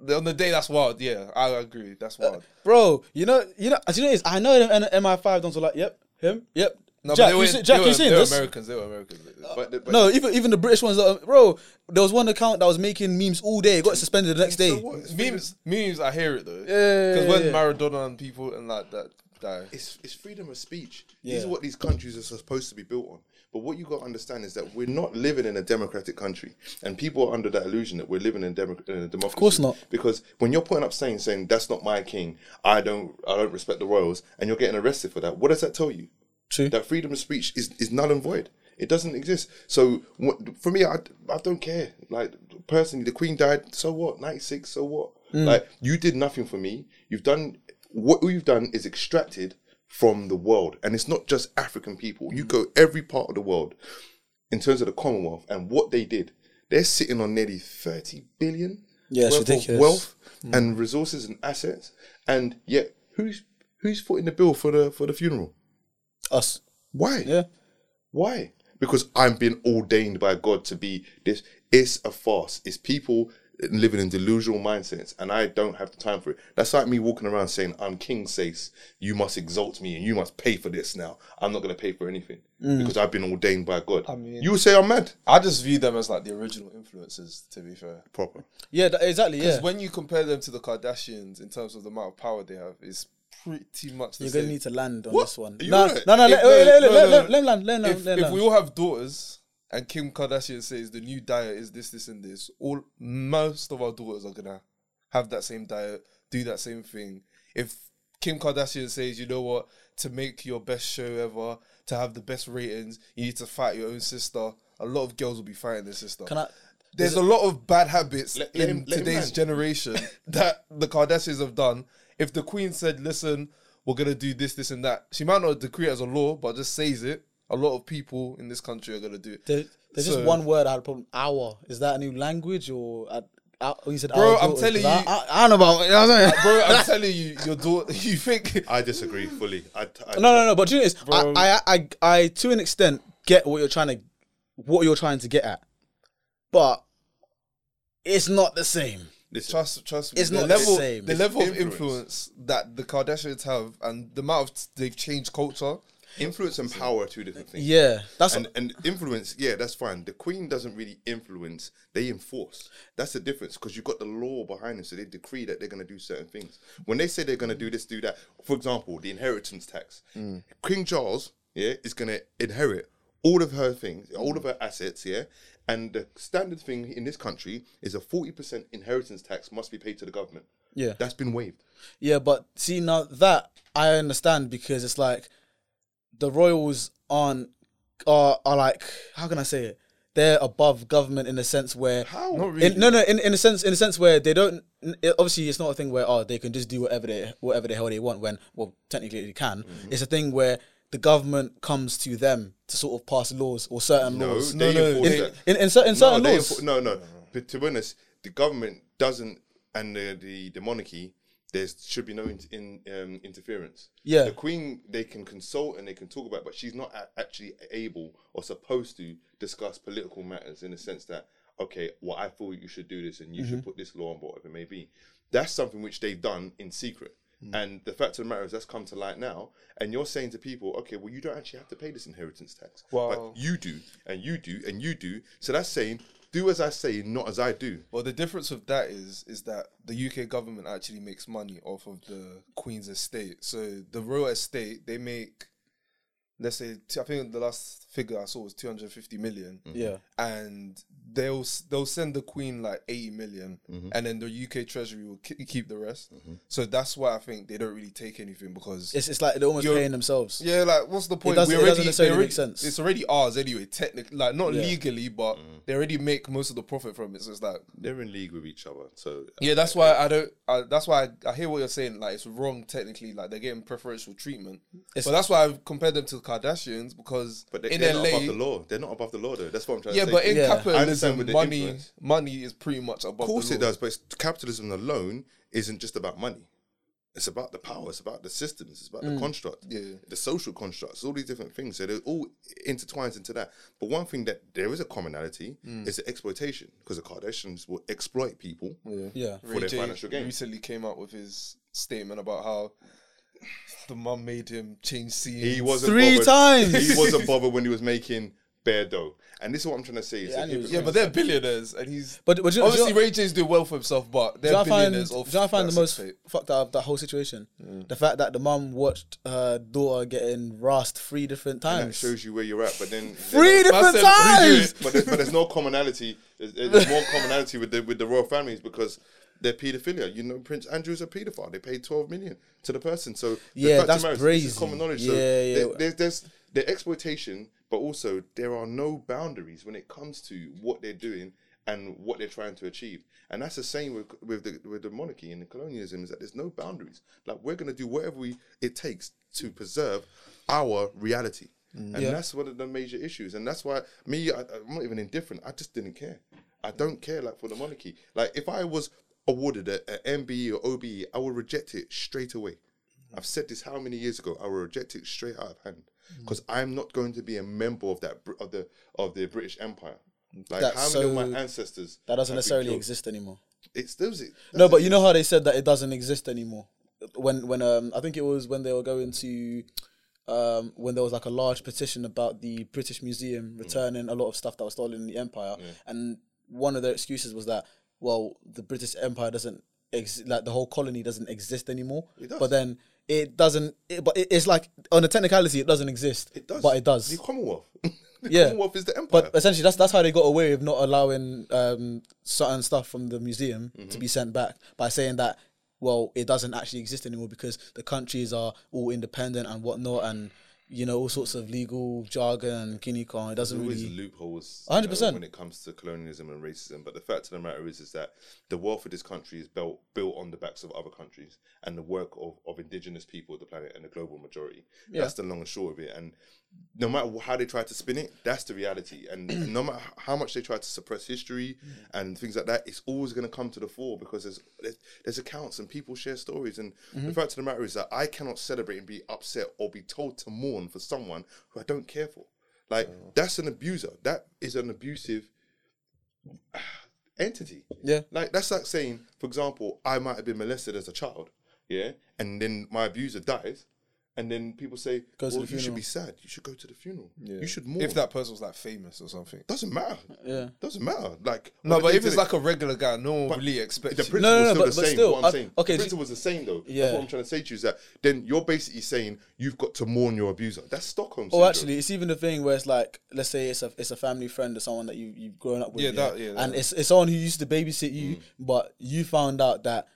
on the day, that's wild. Yeah, I agree. That's uh, wild. Bro, you know, you know, as you know, is I know them and MI5 don't like, yep, him, yep. No, Jack, but they you were, they Jack, were, you seen they were this? Americans. They were Americans. But, uh, but No, even even the British ones, that, bro. There was one account that was making memes all day. Got suspended the next day. so what? It's freedom- memes, memes. I hear it though. Yeah, Because when yeah. Maradona and people and like that die, It's, it's freedom of speech. Yeah. These are what these countries are supposed to be built on. But what you got to understand is that we're not living in a democratic country, and people are under that illusion that we're living in, demo- in a democracy. Of course not. Because when you're putting up saying saying that's not my king, I don't I don't respect the royals, and you're getting arrested for that. What does that tell you? True. That freedom of speech is, is null and void. It doesn't exist. So what, for me, I, I don't care. Like personally, the Queen died. So what? Ninety six. So what? Mm. Like you did nothing for me. You've done what we've done is extracted from the world, and it's not just African people. You go every part of the world in terms of the Commonwealth and what they did. They're sitting on nearly thirty billion Yeah, worth ridiculous. of wealth mm. and resources and assets, and yet who's who's footing the bill for the for the funeral? Us. Why? Yeah. Why? Because I'm being ordained by God to be this. It's a farce. It's people living in delusional mindsets, and I don't have the time for it. That's like me walking around saying, "I'm King Sace. You must exalt me, and you must pay for this." Now, I'm not going to pay for anything mm. because I've been ordained by God. I mean- you would say I'm mad. I just view them as like the original influences. To be fair, Proper. Yeah, that, exactly. because Yeah. when you compare them to the Kardashians in terms of the amount of power they have, it's pretty much the You're same. gonna need to land on What? this one. Are you No, right? no, no, If- let, no, wait, let, no, let, no, let, no. let him land, let him land, if, let him if land. we all have daughters and Kim Kardashian says the new diet is this, this, and this, all most of our daughters are gonna have that same diet, do that same thing. If Kim Kardashian says, you know what, to make your best show ever, to have the best ratings, you need to fight your own sister. A lot of girls will be fighting their sister. Can I? There's a lot of bad habits Let- let in him- let him today's generation that the Kardashians have done. If the Queen said, "Listen, we're gonna do this, this, and that," she might not decree it as a law, but just says it. A lot of people in this country are gonna do it. There, there's So- just one word I had a problem. Our is that a new language or? I, I, you said Bro, our I'm telling telling 'cause I, you- I, I don't know about. You know what I'm saying? Bro, I'm telling you, your daughter. You think? I disagree fully. I, I, No, no, no. But do you know, this? Bro. I, I, I, I, to an extent, get what you're trying to, what you're trying to get at, but it's not the same. Listen, Trust, trust me. It's the not the level, same. The It's level of influence. influence that the Kardashians have, and the amount of they've changed culture. Influence and power are two different things. Yeah, that's and and influence, yeah, that's fine. The queen doesn't really influence; they enforce. That's the difference because you've got the law behind them, so they decree that they're going to do certain things. When they say they're going to do this, do that. For example, the inheritance tax. Mm. King Charles, yeah, is going to inherit all of her things, all of her assets, yeah. And the standard thing in this country is a forty percent inheritance tax must be paid to the government. yeah, That's been waived. yeah. But see now that I understand because it's like the royals aren't are are like how can I say it? They're above government in the sense where How? Not really. In, no, no. In, in a sense, in a sense where they don't. it- obviously, it's not a thing where oh they can just do whatever they whatever the hell they want. When well, technically they can. Mm-hmm. It's a thing where the government comes to them to sort of pass laws or certain No, laws. No, no, enforce they- that. In in certain no, laws. enfor- no, no. But to be honest, the government doesn't, and the the, the monarchy, there should be no in, in, um, interference. Yeah. the Queen they can consult and they can talk about, it, but she's not a- actually able or supposed to discuss political matters in the sense that okay, well, I feel you should do this and you Mm-hmm. should put this law on board, whatever it may be. That's something which they've done in secret. Mm. And the fact of the matter is, that's come to light now. And you're saying to people, okay, well, you don't actually have to pay this inheritance tax. Wow. But you do, and you do, and you do. So that's saying, do as I say, not as I do. Well, the difference with that is is that the UK government actually makes money off of the Queen's estate. So the royal estate, they make, let's say, t- I think the last figure I saw was two hundred fifty million, mm-hmm. yeah. and they'll they'll send the Queen like eighty million, Mm-hmm. and then the UK Treasury will ki- keep the rest. Mm-hmm. So that's why I think they don't really take anything because It's it's like they're almost paying themselves. yeah, like what's the point? doesn't- We it doesn't necessarily already- make sense. It's already ours anyway, technically, like not Yeah. legally, but mm-hmm. they already make most of the profit from it. So it's like They're in league with each other. So yeah, uh, that's uh, why uh, I don't. I, that's why I, I hear what you're saying. Like it's wrong technically. Like they're getting preferential treatment. It's- but that's why I've compared them to the Kardashians because But they, in they're LA, not above the law. They're not above the law, though. That's what I'm trying yeah, to say. Yeah, but in Yeah. Capitalism, money influence. money is pretty much above. of course it does. But it's- capitalism alone isn't just about money. It's about the power. It's about the systems. It's about the mm. construct. Yeah. The social constructs. All these different things. So they're all intertwined into that. But one thing that there is a commonality mm. is the exploitation because the Kardashians will exploit people. Yeah. For their J financial gain. recently came out with his statement about how the mum made him change scenes. He wasn't Three bothered. times. He wasn't bothered when he was making bare dough. And this is what I'm trying to say. Is Yeah, that and he was- Yeah, but they're billionaires, and he's But, but do you, obviously do you, Ray J's doing well for himself, but do they're you know what I find, billionaires. do you off know I find the that most sex fucked up of that whole situation? Mm. The fact that the mum watched her daughter getting rasped three different and that times. shows you where you're at. But then Three different said, "Redo times. but there's, but there's no commonality. There's, there's more commonality with the with the royal families because they're paedophilia. You know, Prince Andrew's a paedophile. They paid 12 million to the person. So Yeah, that's is, crazy. This is common knowledge. so Yeah, there- yeah. there's there's the exploitation, but also there are no boundaries when it comes to what they're doing and what they're trying to achieve. And that's the same with with the with the monarchy and the colonialism is that there's no boundaries. Like we're gonna do whatever we it takes to preserve our reality. Mm, and Yeah. that's one of the major issues. And that's why me, I, I'm not even indifferent. I just didn't care. I don't care like for the monarchy. Like if I was awarded a, a MBE or OBE, I will reject it straight away. I've said this how many years ago? I will reject it straight out of hand because I'm not going to be a member of that of the of the British Empire. Like That's how many of my ancestors That doesn't necessarily exist anymore. It does it. No, but you know how they said that it doesn't exist anymore. When when um I think it was when they were going to um when there was like a large petition about the British Mm. Museum returning a lot of stuff that was stolen in the Empire, and one of their excuses was that well the British Empire doesn't ex- like the whole colony doesn't exist anymore. It does. But then it doesn't. It, but it, it's like on a technicality it doesn't exist. It does. But it does. The Commonwealth. the Yeah. Commonwealth is the empire. But essentially, that's that's how they got away with not allowing um, certain stuff from the museum Mm-hmm. to be sent back by saying that well, it doesn't actually exist anymore because the countries are all independent and whatnot, and you know all sorts of legal jargon and guinea corn. It doesn't There's always really. loopholes, 100%. when it comes to colonialism and racism. But the fact of the matter is, is that the wealth of this country is built built on the backs of other countries and the work of, of indigenous people of the planet and the global majority. That's the long and short of it. And no matter how they try to spin it, that's the reality. And no matter how much they try to suppress history mm. and things like that, it's always going to come to the fore because there's there's, there's accounts and people share stories. And the mm-hmm. fact of the matter is that I cannot celebrate and be upset or be told to mourn for someone who I don't care for. Like that's an abuser. That is an abusive entity. Yeah. Like that's like saying, for example, I might have been molested as a child, yeah, and then my abuser dies, and then people say, Go to "Well, the you should funeral." be sad. You should go to the funeral. Yeah. You should mourn." If that person was like famous or something. doesn't matter. Yeah. Doesn't matter. Like No, but if it's like a regular guy, no one But really expects. the you. principle No, no, is no, still but- the but same. still, what I'm I- saying, okay, the do- principle is the same though. Yeah. That's what I'm trying to say to you is that then you're basically saying you've got to mourn your abuser. That's Stockholm. Or syndrome. actually, it's even the thing where it's like, let's say it's a it's a family friend or someone that you you've grown up with, Yeah, that- yeah, and that- Mm. it's it's someone who used to babysit you, but you found out that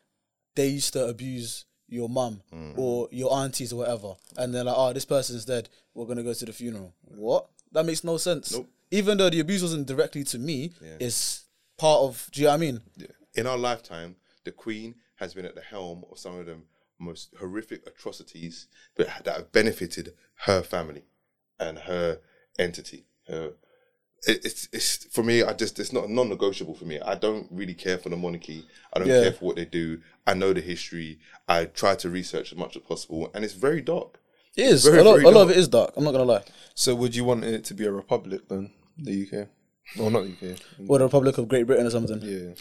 they used to abuse your mum Mm. or your aunties or whatever, and they're like, oh, this person's dead, we're gonna go to the funeral. What? That makes no sense. Nope. Even though the abuse wasn't directly to me, it's part of. Do you know what I mean? in our lifetime, the Queen has been at the helm of some of the most horrific atrocities that, that have benefited her family and her entity. Her, it, it's it's for me. I just it's not non-negotiable for me. I don't really care for the monarchy. I don't Yeah. care for what they do. I know the history. I try to research as much as possible, and it's very dark. It is. Very, a lot, a lot of it is dark. I'm not gonna lie. So would you want it to be a republic then? The UK, or not UK? Or the Republic of Great Britain or something. Yeah.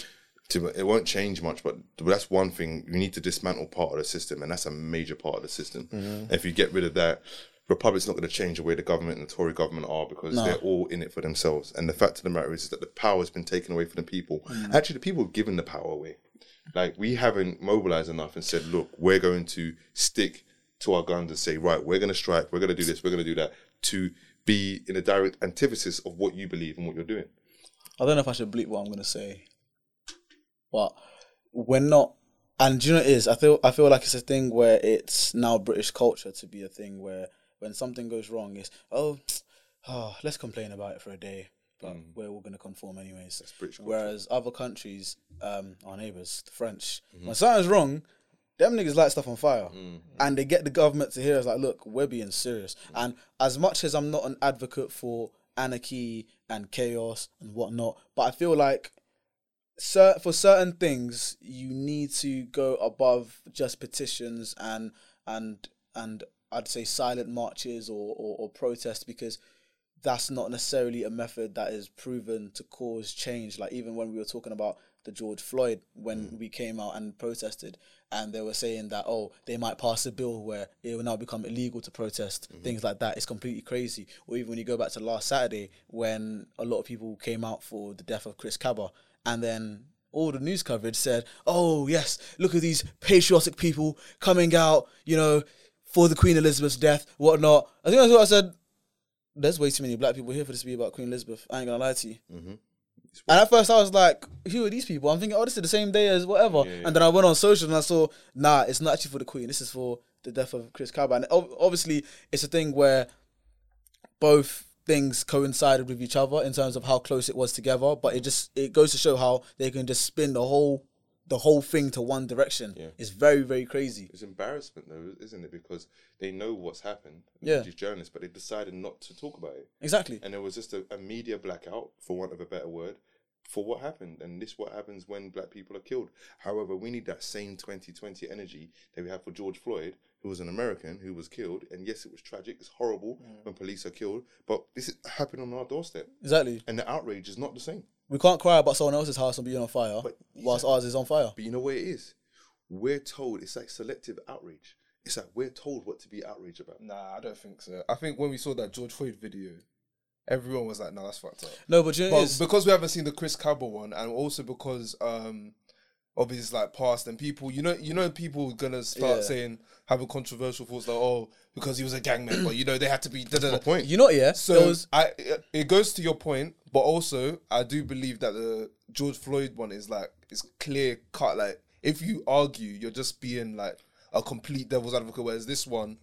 to, it won't change much, but that's one thing. You need to dismantle part of the system, and that's a major part of the system. Mm-hmm. If you get rid of that, Republic's not going to change the way the government and the Tory government are because they're all in it for themselves. And the fact of the matter is, is that the power has been taken away from the people. Mm. Actually, the people have given the power away. Like we haven't mobilized enough and said, look, we're going to stick to our guns and say, right, we're going to strike, we're going to do this, we're going to do that, to be in a direct antithesis of what you believe and what you're doing. I don't know if I should bleep what I'm gonna say, but we're not. And do you know what it is? I feel I feel like it's a thing where it's now British culture to be a thing where when something goes wrong, it's oh, oh let's complain about it for a day, but we're all gonna conform anyways. Whereas other countries, um, our neighbours, the French, when something's wrong, them niggas light stuff on fire, and they get the government to hear us like, look, we're being serious. And as much as I'm not an advocate for anarchy and chaos and whatnot, but I feel like cer- for certain things you need to go above just petitions and and and I'd say silent marches or, or, or protests because that's not necessarily a method that is proven to cause change. Like even when we were talking about the George Floyd, when mm. we came out and protested, and they were saying that oh they might pass a bill where it will now become illegal to protest mm-hmm. things like that. It's completely crazy. Or even when you go back to last Saturday when a lot of people came out for the death of Chris Kaba, and then all the news coverage said, "Oh yes, look at these patriotic people coming out, you know, for the Queen Elizabeth's death, whatnot." I think that's what I said. There's way too many black people here for this to be about Queen Elizabeth. I ain't gonna lie to you. Mm-hmm. And at first I was like, "Who are these people?" I'm thinking, "Oh, this is the same day as whatever." And then I went on social and I saw, "Nah, it's not actually for the Queen. This is for the death of Chris Kaba." And obviously, it's a thing where both things coincided with each other in terms of how close it was together. But it just it goes to show how they can just spin the whole the whole thing to one direction. Yeah. It's very very crazy. It's embarrassment though, isn't it? Because they know what's happened. Yeah. These journalists, but they decided not to talk about it. Exactly. and there was just a, a media blackout, for want of a better word, for what happened. And this what happens when black people are killed. However, we need that same 2020 energy that we have for George Floyd, who was an American who was killed. And yes, it was tragic. It's horrible when police are killed, but this is happening on our doorstep. Exactly. And the outrage is not the same. We can't cry about someone else's house and being on fire But- whilst ours is on fire. But you know what it is? We're told it's like selective outrage. It's like we're told what to be outraged about. Nah, I don't think so. I think when we saw that George Floyd video, everyone was like, "No, that's fucked up." No, but you know, But it's, because we haven't seen the Chris Kaba one, and also because um, of his like past and people, you know, you know, people gonna start Yeah. saying having controversial thoughts like, "Oh, because he was a gang member, you know, they had to be." Da, da, My da. point. you know, yeah. So was, I, it goes to your point, but also I do believe that the George Floyd one is like it's clear cut. Like if you argue, you're just being like a complete devil's advocate. Whereas this one,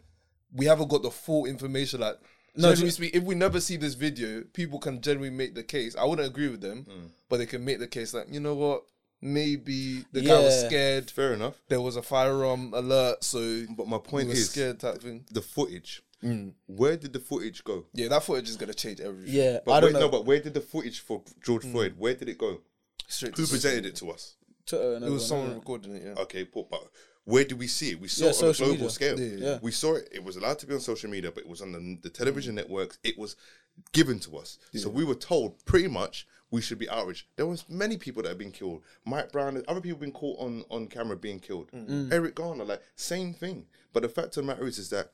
we haven't got the full information. Like No, generally speak, if we never see this video, people can generally make the case. I wouldn't agree with them, Mm. but they can make the case like you know what, maybe the guy was Yeah. scared. Fair enough. There was a firearm alert, so But my he point was is scared type thing. the footage. Mm. Where did the footage go? Yeah, that footage is gonna change everything. yeah, But I don't wait, know. no, but where did the footage for George mm. Floyd? Where did it go? Straight Who to presented it to us? Twitter and uh, It was everyone, someone innit? recording it. Yeah. Okay, but, but where did we see it? We saw Yeah, it on a social global media. scale. Yeah. Yeah. We saw it. It was allowed to be on social media, but it was on the, the television mm. networks. It was given to us. So we were told pretty much we should be outraged. There was many people that have been killed. Mike Brown, other people been caught on, on camera being killed. Mm. Mm. Eric Garner, like same thing. But the fact of the matter is, is that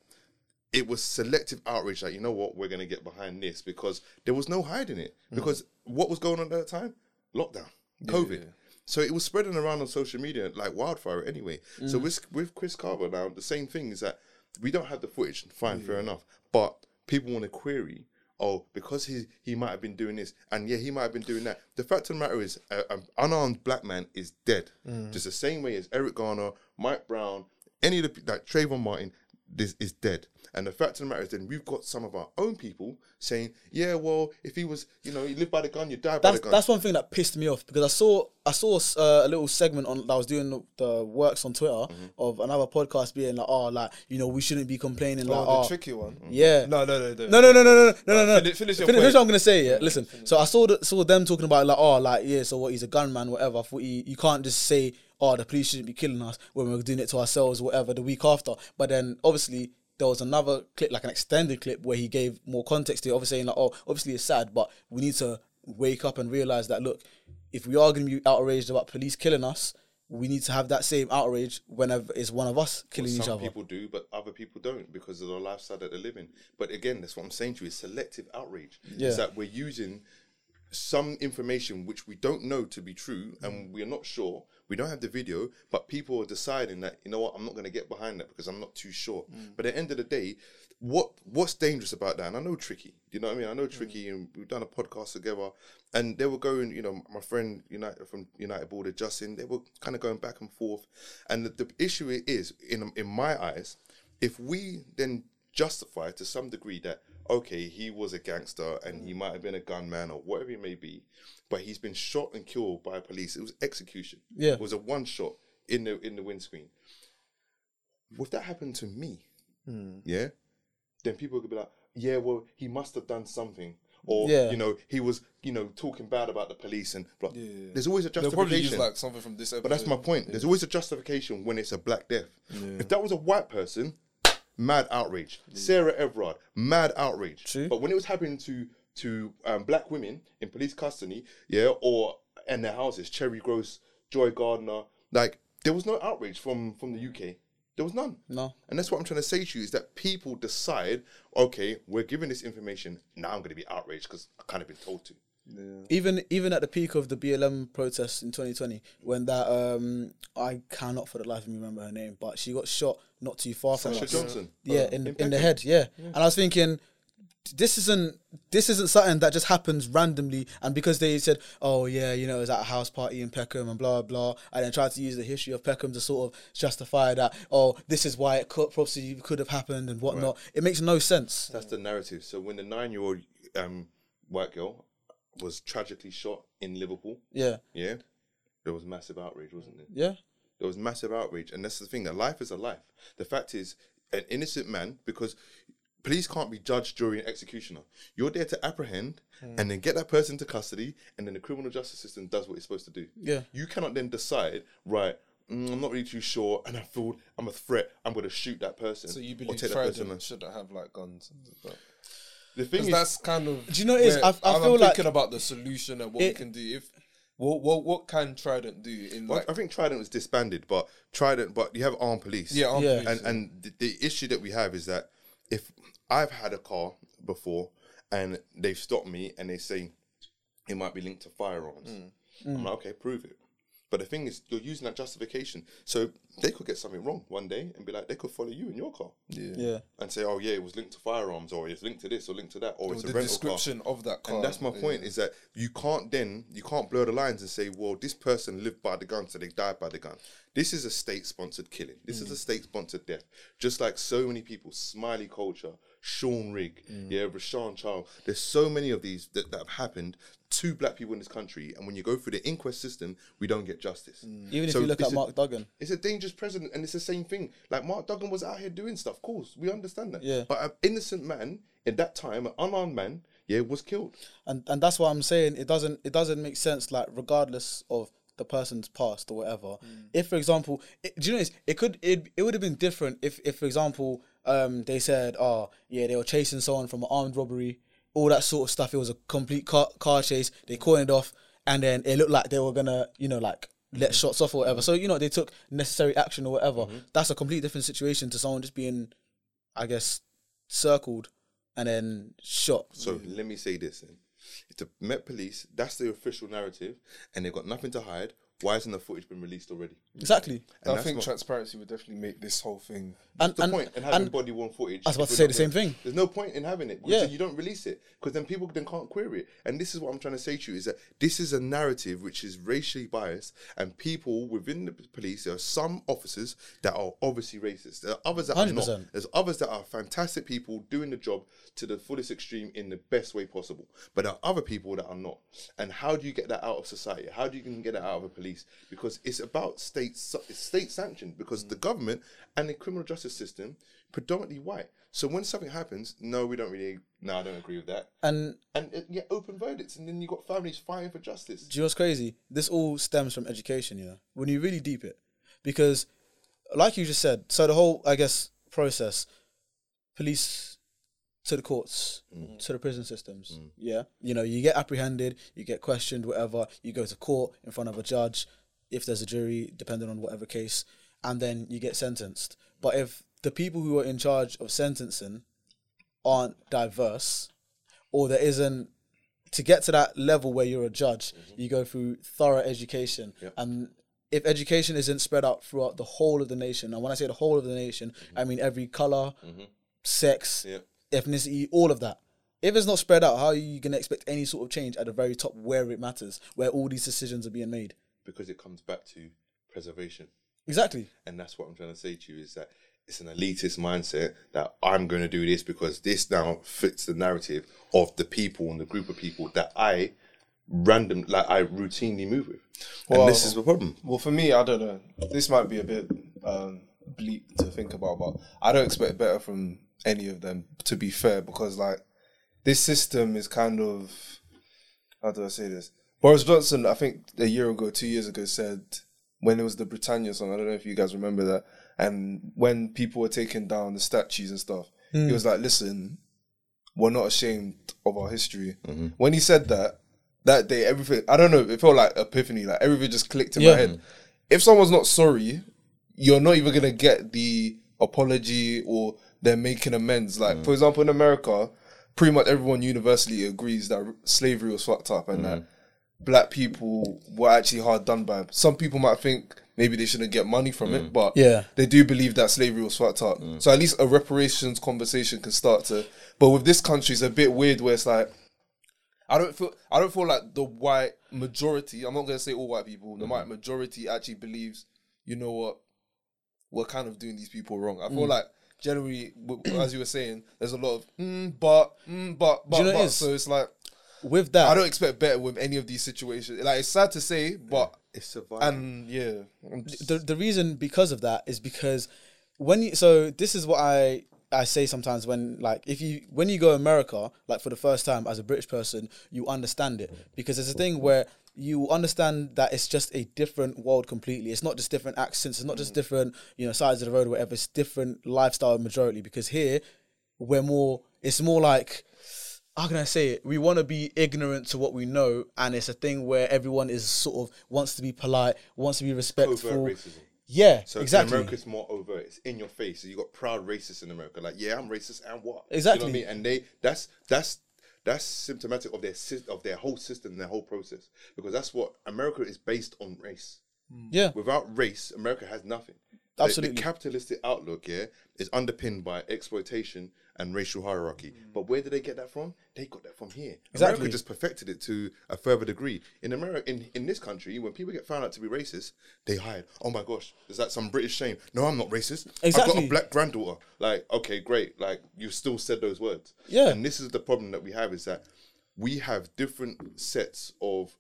it was selective outrage. Like, you know what, we're gonna get behind this because there was no hiding it. Mm. Because what was going on at that time? Lockdown, COVID. So it was spreading around on social media like wildfire anyway. So with with Chris Kaba now, the same thing is that we don't have the footage. Fine, fair enough. But people want to query. Oh, because he he might have been doing this, and yeah, he might have been doing that. The fact of the matter is, an unarmed black man is dead, mm. just the same way as Eric Garner, Mike Brown, any of the like Trayvon Martin, this is dead. And the fact of the matter is, then we've got some of our own people saying, "Yeah, well, if he was, you know, you live by the gun, you die by That's the gun." that's one thing that pissed me off because I saw I saw uh, a little segment on that was doing the, the works on Twitter Mm-hmm. of another podcast being like, oh, like you know, we shouldn't be complaining like, Oh, oh, the tricky one. yeah, No, no, no, no. No, no, no, no, no, no, no, no. finish- finish your finish point. what I'm gonna say. Yeah, listen. So I saw the, saw them talking about like, oh, like yeah, so what? He's a gunman, whatever. I thought you, you can't just say, oh, the police shouldn't be killing us when we're doing it to ourselves, whatever. The week after, but then obviously there was another clip, like an extended clip, where he gave more context to it. Obviously saying like, oh, obviously it's sad, but we need to wake up and realize that look, if we are gonna be outraged about police killing us. We need to have that same outrage whenever it's one of us killing Well, each other. some people do, but other people don't because of the lifestyle that they're living. But again, that's what I'm saying to you: is selective outrage. Yeah. Is that we're using some information which we don't know to be true, and we're not sure. We don't have the video, but people are deciding that you know what, I'm not going to get behind that because I'm not too sure. Mm. But at the end of the day, what what's dangerous about that? And I know Tricky. Do you know what I mean? I know mm. Tricky, and we've done a podcast together, and they were going. You know, my friend United from United Border, Justin, they were kind of going back and forth. And the, the issue is, in in my eyes, if we then justify to some degree that okay, he was a gangster and he mm. might have been a gunman or whatever it may be, but he's been shot and killed by police. It was execution. Yeah. it was a one shot in the in the windscreen. If that happened to me, hmm. yeah, then people could be like, yeah, well, he must have done something. or Yeah. you know he was you know talking bad about the police and blah. Yeah. There's always a probably use justification. like something from this episode. But that's my point. There's always a justification when it's a black death. If that was a white person, mad outrage. Sarah Everard, mad outrage. True. But when it was happening to to um, black women in police custody, yeah, or in their houses, Cherry Groce, Joy Gardner, like there was no outrage from from the UK. There was none. No. And that's what I'm trying to say to you is that people decide, okay, we're giving this information. Now I'm going to be outraged because I kind of been told to. even even at the peak of the BLM protests in 2020, when that um I cannot for the life of me remember her name, but she got shot not too far from us. Johnson. Yeah, Uh, in in in the head. Yeah. and I was thinking. This isn't this isn't something that just happens randomly, and because they said, "Oh yeah, you know, it was at a house party in Peckham and blah blah," and then tried to use the history of Peckham to sort of justify that, "Oh, this is why it could possibly could have happened and whatnot." It makes no sense. That's the narrative. So when the nine-year-old um, white girl was tragically shot in Liverpool, Yeah, yeah, there was massive outrage, wasn't there? yeah, There was massive outrage, and that's the thing. That life is a life. The fact is, an innocent man, because police can't be judge, jury, and executioner. You're there to apprehend and then get that person to custody, and then the criminal justice system does what it's supposed to do. Yeah. You cannot then decide, right? mm, I'm not really too sure, and I feel I'm a threat. I'm going to shoot that person. So you or believe take that person Trident shouldn't have like guns? And stuff. The thing is, that's kind of. Do you know what it is? I- I I'm feel like- thinking about the solution and what we can do. If what what what can Trident do in Well, like I think Trident was disbanded, but Trident, but you have armed police. yeah, armed Yeah. police, and and the, the issue that we have is that if I've had a car before and they've stopped me and they say it might be linked to firearms, mm. I'm like, okay, prove it. But the thing is, you're using that justification, so they could get something wrong one day and be like, they could follow you in your car yeah. yeah. and say, oh yeah, it was linked to firearms, or it's linked to this, or linked to that, or it's the a rental car. description of that car. And that's my yeah. point: is that you can't then you can't blur the lines and say, well, this person lived by the gun, so they died by the gun. This is a state-sponsored killing. This is mm. a state-sponsored death. Just like so many people, Smiley Culture, Sean Rigg, mm. yeah, Rashan Charles. There's so many of these that, that have happened to black people in this country, and when you go through the inquest system, we don't get justice. Mm. Even if you look at Mark Duggan, it's a dangerous president, and it's the same thing. Like Mark Duggan was out here doing stuff. Of course, we understand that. Yeah. But an innocent man in that time, an unarmed man, yeah, was killed. and and that's what I'm saying. It doesn't it doesn't make sense. Like regardless of the person's past or whatever. Mm. If for example, it, do you know this? It could it it would have been different if if for example um they said oh yeah they were chasing someone from an armed robbery, all that sort of stuff. It was a complete car car chase. They caught it off, and then it looked like they were gonna you know like. Let shots off or whatever. So you know they took necessary action or whatever. That's a completely different situation to someone just being, I guess, circled and then shot. So let me say this: then. if the Met Police, that's the official narrative, and they've got nothing to hide. Why hasn't the footage been released already? Exactly. And I think not- transparency would definitely make this whole thing. And the and, point in having body worn footage. I was about to say the same thing. There's no point in having it. Yeah. Yeah. you don't release it because then people then can't query it. And this is what I'm trying to say to you is that this is a narrative which is racially biased, and people within the police. There are some officers that are obviously racist. There are others that are 100%. not. There's others that are fantastic people doing the job to the fullest extreme in the best way possible. But there are other people that are not. And how do you get that out of society? How do you can get that out of a police? Because it's about state it's state sanctioned. Because the government and the criminal justice system predominantly white. So when something happens, no, we don't really. No, I don't agree with that. and And uh, yeah, open verdicts, and then you got families fighting for justice. Do you know what's crazy? This all stems from education, you know, when you really deep it. Because, like you just said, so the whole, I guess, process, police to the courts, to the prison systems, yeah? You know, you get apprehended, you get questioned, whatever, you go to court in front of a judge, if there's a jury, depending on whatever case, and then you get sentenced. But if the people who are in charge of sentencing aren't diverse, or there isn't to get to that level where you're a judge, mm-hmm. you go through thorough education. And if education isn't spread out throughout the whole of the nation, and when I say the whole of the nation, mm-hmm. I mean every color, mm-hmm. sex, Yeah. ethnicity, all of that. If it's not spread out, how are you going to expect any sort of change at the very top where it matters, where all these decisions are being made? Because it comes back to preservation. Exactly. And that's what I'm trying to say to you is that it's an elitist mindset that I'm going to do this because this now fits the narrative of the people and the group of people that I random, like I routinely move with. Well- and this is the problem. Well, for me, I don't know. This might be a bit um, bleak to think about, but I don't expect better from any of them. To be fair, because like this system is kind of how do I say this? Boris Johnson, I think a year ago, two years ago, said when it was the Britannia song. I don't know if you guys remember that. And when people were taking down the statues and stuff, he hmm. was like, "Listen, we're not ashamed of our history." Mm-hmm. When he said that, that day, everything I don't know, it felt like epiphany. Like everything just clicked in Yeah. my head. If someone's not sorry, you're not even gonna get the apology or they're making amends. Like mm. for example, in America, pretty much everyone universally agrees that slavery was fucked up and that mm-hmm. Black people were actually hard done by. Some people might think maybe they shouldn't get money from it, but Yeah. they do believe that slavery was fucked up. So at least a reparations conversation can start to. But with this country, it's a bit weird where it's like. I don't feel I don't feel like the white majority. I'm not gonna say all white people. The white majority actually believes. You know what? We're kind of doing these people wrong. I feel like generally, as you were saying, there's a lot of mm, but mm, but but, you know what it but. So it's like With that, I don't expect better with any of these situations. Like it's sad to say, but It's surviving. and yeah, just- the the reason because of that is because when you so this is what I I say sometimes when like if you when you go America like for the first time as a British person you understand it because there's a thing where you understand that it's just a different world completely. It's not just different accents. It's not just different you know sides of the road or whatever. It's different lifestyle majority because here we're more. It's more like how can I say it? We want to be ignorant to what we know, and it's a thing where everyone is sort of wants to be polite, wants to be respectful. Yeah, So exactly. in America, it's more overt. It's in your face. You got proud racists in America. Like, yeah, I'm racist, and what? You know Exactly. what I mean? And they that's that's that's symptomatic of their sys- of their whole system, their whole process, because that's what America is based on race. Hmm. yeah, Without race, America has nothing. The- Absolutely. The, capitalistic outlook, yeah, is underpinned by exploitation and racial hierarchy. Mm. But where did they get that from? They got that from here. Exactly. America just perfected it to a further degree. In America, in, in this country, when people get found out to be racist, they hide. Oh my gosh, is that some British shame? No, I'm not racist. Exactly. I've got a black granddaughter. Like, okay, great. Like, you still said those words. Yeah. And this is the problem that we have is that we have different sets of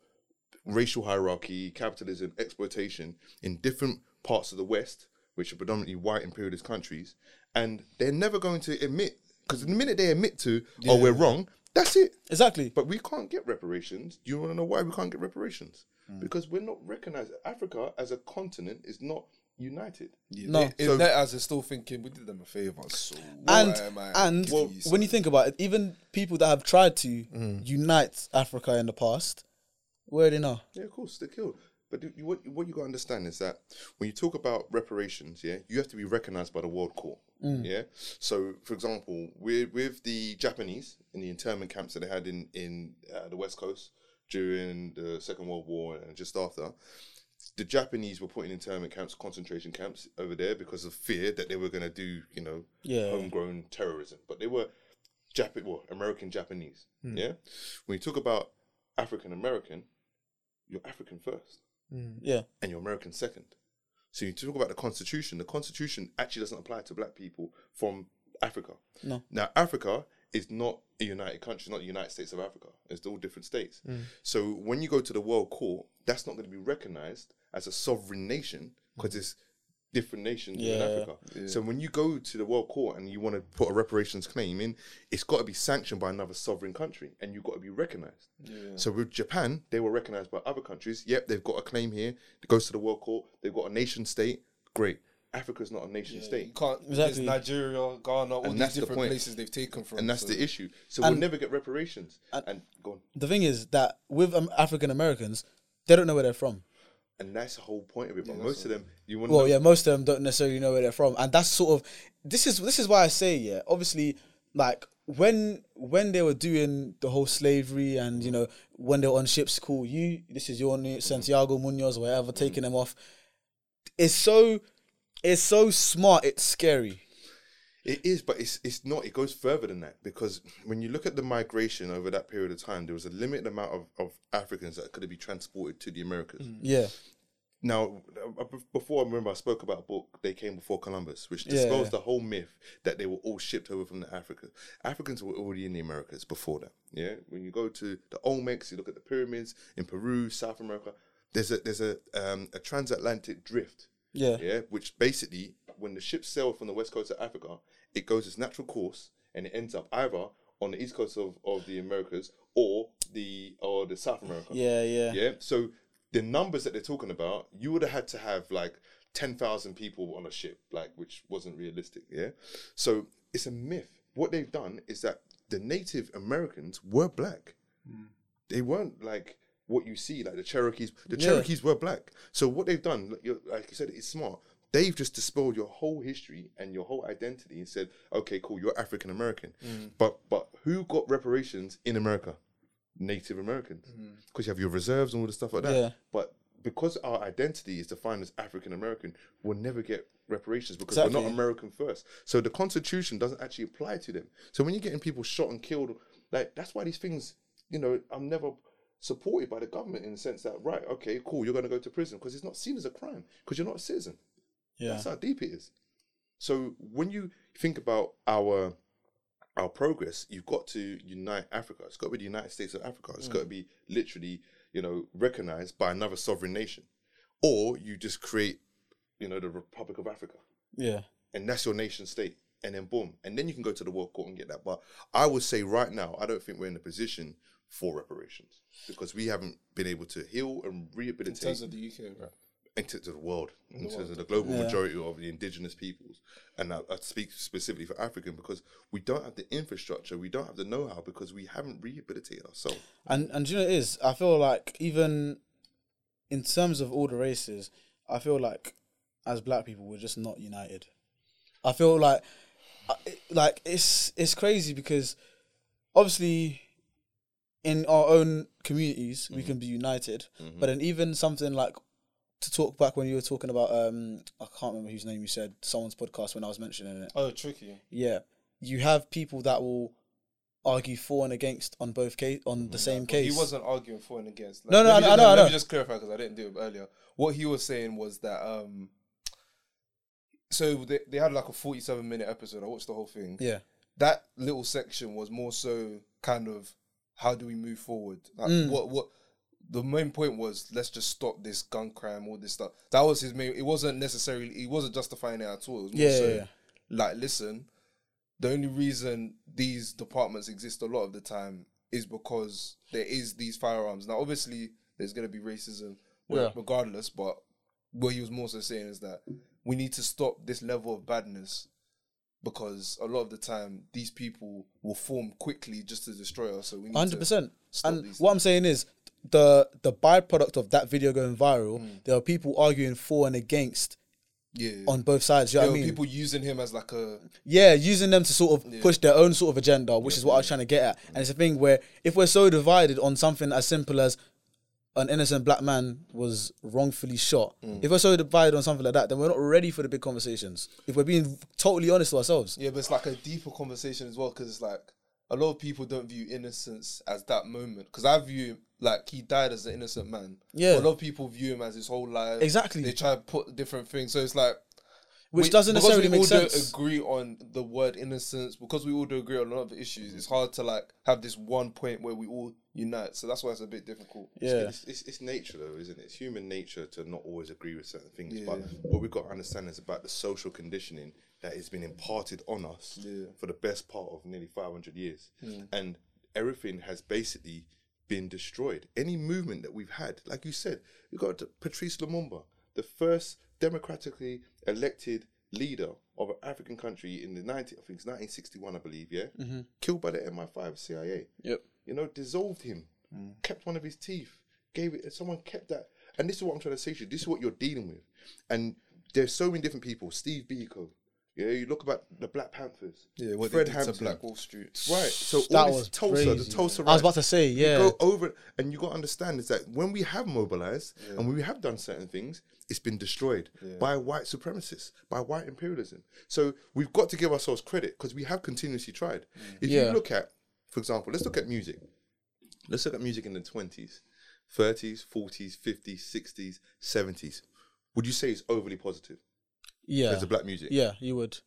racial hierarchy, capitalism, exploitation in different parts of the West, which are predominantly white imperialist countries, and they're never going to admit because the minute they admit to, oh, we're wrong, that's it. exactly. But we can't get reparations. Do you want to know why we can't get reparations? Because we're not recognized. Africa as a continent is not united. No. if So- that as are still thinking we did them a favor. So and why am I and giving when you think about it, even people that have tried to Mm. unite Africa in the past, where are they now? Yeah, of course, they're killed. But you, what what you got to understand is that when you talk about reparations, yeah, you have to be recognized by the World Court. Yeah. So, for example, with with the Japanese in the internment camps that they had in in uh, the West Coast during the Second World War and just after, the Japanese were put in internment camps, concentration camps over there because of fear that they were going to do, you know, Yeah. homegrown terrorism. But they were Jap- well, American Japanese. Yeah. When you talk about African American, you're African first Mm. Yeah, and you're American second. So you talk about the Constitution. The Constitution actually doesn't apply to black people from Africa. No. Now Africa is not a united country, it's not the United States of Africa. It's all different states. Mm. So when you go to the World Court, that's not going to be recognized as a sovereign nation because mm. it's different nations in Yeah. Africa. So when you go to the World Court and you want to put a reparations claim in, it's got to be sanctioned by another sovereign country and you've got to be recognized. So with Japan, they were recognized by other countries. Yep, they've got a claim here. It goes to the World Court. They've got a nation state. Great. Africa's not a nation You state. can't Exactly. exactly. Nigeria, Ghana, all And these that's the different point. places they've taken from. And that's so- the issue. So And- we'll never get reparations. And, go on. the thing is that with um, African Americans, they don't know where they're from. And that's the whole point of it. But most of them, you want to Well, to yeah, most of them don't necessarily know where they're from, and that's sort of this is this is why I say yeah. Obviously, like when when they were doing the whole slavery and you know when they were on ships, cool. You this is your new Santiago Munoz or whatever, mm. taking them off. It's so it's so smart. It's scary. It is, but it's it's not. It goes further than that because when you look at the migration over that period of time, there was a limited amount of, of Africans that could be transported to the Americas. Yeah, Now, uh, before I remember, I spoke about a book. They came before Columbus, which Yeah. dispels the whole myth that they were all shipped over from the Africa. Africans were already in the Americas before that. Yeah, when you go to the Olmecs, you look at the pyramids in Peru, South America. There's a there's a um, a transatlantic drift. yeah, Yeah, which basically, when the ships sail from the west coast of Africa, it goes its natural course and it ends up either on the east coast of, of the Americas or the or the South America. Yeah, yeah. Yeah. So the numbers that they're talking about, you would have had to have like ten thousand people on a ship, like which wasn't realistic. Yeah. So it's a myth. What they've done is that the Native Americans were black. Hmm. They weren't like what you see, like the Cherokees. The Yeah. Cherokees were black. So what they've done, like you like you said, it's smart. They've just dispelled your whole history and your whole identity and said, "Okay, cool, you're African American." Mm. But but who got reparations in America? Native Americans, mm. because you have your reserves and all the stuff like that. Yeah. But because our identity is defined as African American, we'll never get reparations because Exactly. we're not American first. So the Constitution doesn't actually apply to them. So when you're getting people shot and killed, like that's why these things, you know, I'm never supported by the government in the sense that right, okay, cool, you're going to go to prison because it's not seen as a crime because you're not a citizen. Yeah. That's how deep it is. So when you think about our our progress, you've got to unite Africa. It's got to be the United States of Africa. It's got to mm. be literally, you know, recognized by another sovereign nation, or you just create, you know, the Republic of Africa, Yeah. and that's your nation state, and then boom, and then you can go to the World Court and get that. But I would say right now, I don't think we're in a position for reparations because we haven't been able to heal and rehabilitate. In terms of the UK, right? In terms of the world, in terms of the global Yeah. majority of the indigenous peoples. And I, I speak specifically for African because we don't have the infrastructure, we don't have the know how because we haven't rehabilitated ourselves. And and you know it is? I feel like even in terms of all the races, I feel like as black people we're just not united. I feel like like it's it's crazy because obviously in our own communities we mm-hmm. can be united, mm-hmm. but then even something like to talk back when you were talking about um I can't remember whose name you said someone's podcast when I was mentioning it. Oh, tricky. Yeah, you have people that will argue for and against on both case on the same But case. He wasn't arguing for and against. No, no, me I just, know, I Let know. me just clarify because I didn't do it earlier. What he was saying was that um, so they they had like a forty-seven minute episode. I watched the whole thing. Yeah, That little section was more so kind of how do we move forward? Like Mm. what what the main point was let's just stop this gun crime, all this stuff. That was his main. It wasn't necessarily. He wasn't justifying it at all. It was more Yeah, so yeah, yeah. like listen. The only reason these departments exist a lot of the time is because there is these firearms. Now, obviously, there's going to be racism, regardless. But what he was more so saying is that we need to stop this level of badness because a lot of the time these people will form quickly just to destroy us. So we need hundred percent. And what I'm saying is the the byproduct of that video going viral. Mm. There are people arguing for and against yeah. on both sides. You know There what I mean? people using him as like a Yeah, using them to sort of push their own sort of agenda, which is what I was trying to get at. And it's a thing where if we're so divided on something as simple as an innocent black man was wrongfully shot, Mm. if we're so divided on something like that, then we're not ready for the big conversations. If we're being totally honest to ourselves. Yeah, but it's like a deeper conversation as well because it's like a lot of people don't view innocence as that moment. Because I view like he died as an innocent man. Yeah. But a lot of people view him as his whole life. Exactly. They try to put different things. So it's like Which we- doesn't because necessarily we make all sense. don't agree on the word innocence because we all do agree on a lot of issues. It's hard to like have this one point where we all unite. So that's why it's a bit difficult. Yeah. It's, it's, it's nature, though, isn't it? It's human nature to not always agree with certain things. Yeah. But what we've got to understand is about the social conditioning that has been imparted on us Yeah. for the best part of nearly 500 years. Mm. And everything has basically been destroyed. Any movement that we've had, like you said, you got Patrice Lumumba, the first democratically elected leader of an African country in the 90, I think it's 1961, I believe, yeah? Mm-hmm. Killed by the MI5 CIA Yep. you know, dissolved him, mm. kept one of his teeth, gave it. Someone kept that, and this is what I'm trying to say to you. This is what you're dealing with, and there's so many different people. Steve Biko, yeah, you look about the Black Panthers, Yeah, what Fred they did Hampton, to Black Wall Street. right? So That all this was Tulsa, the crazy. Tulsa. I was about to say, you yeah. go over, and you got to understand is that when we have mobilized and when we have done certain things, it's been destroyed by white supremacists, by white imperialism. So we've got to give ourselves credit because we have continuously tried. Mm. If Yeah. you look at, for example, let's look at music. Let's look at music in the 20s, 30s, 40s, 50s, 60s, 70s. Would you say it's overly positive Yeah. as a black music? Yeah, you would.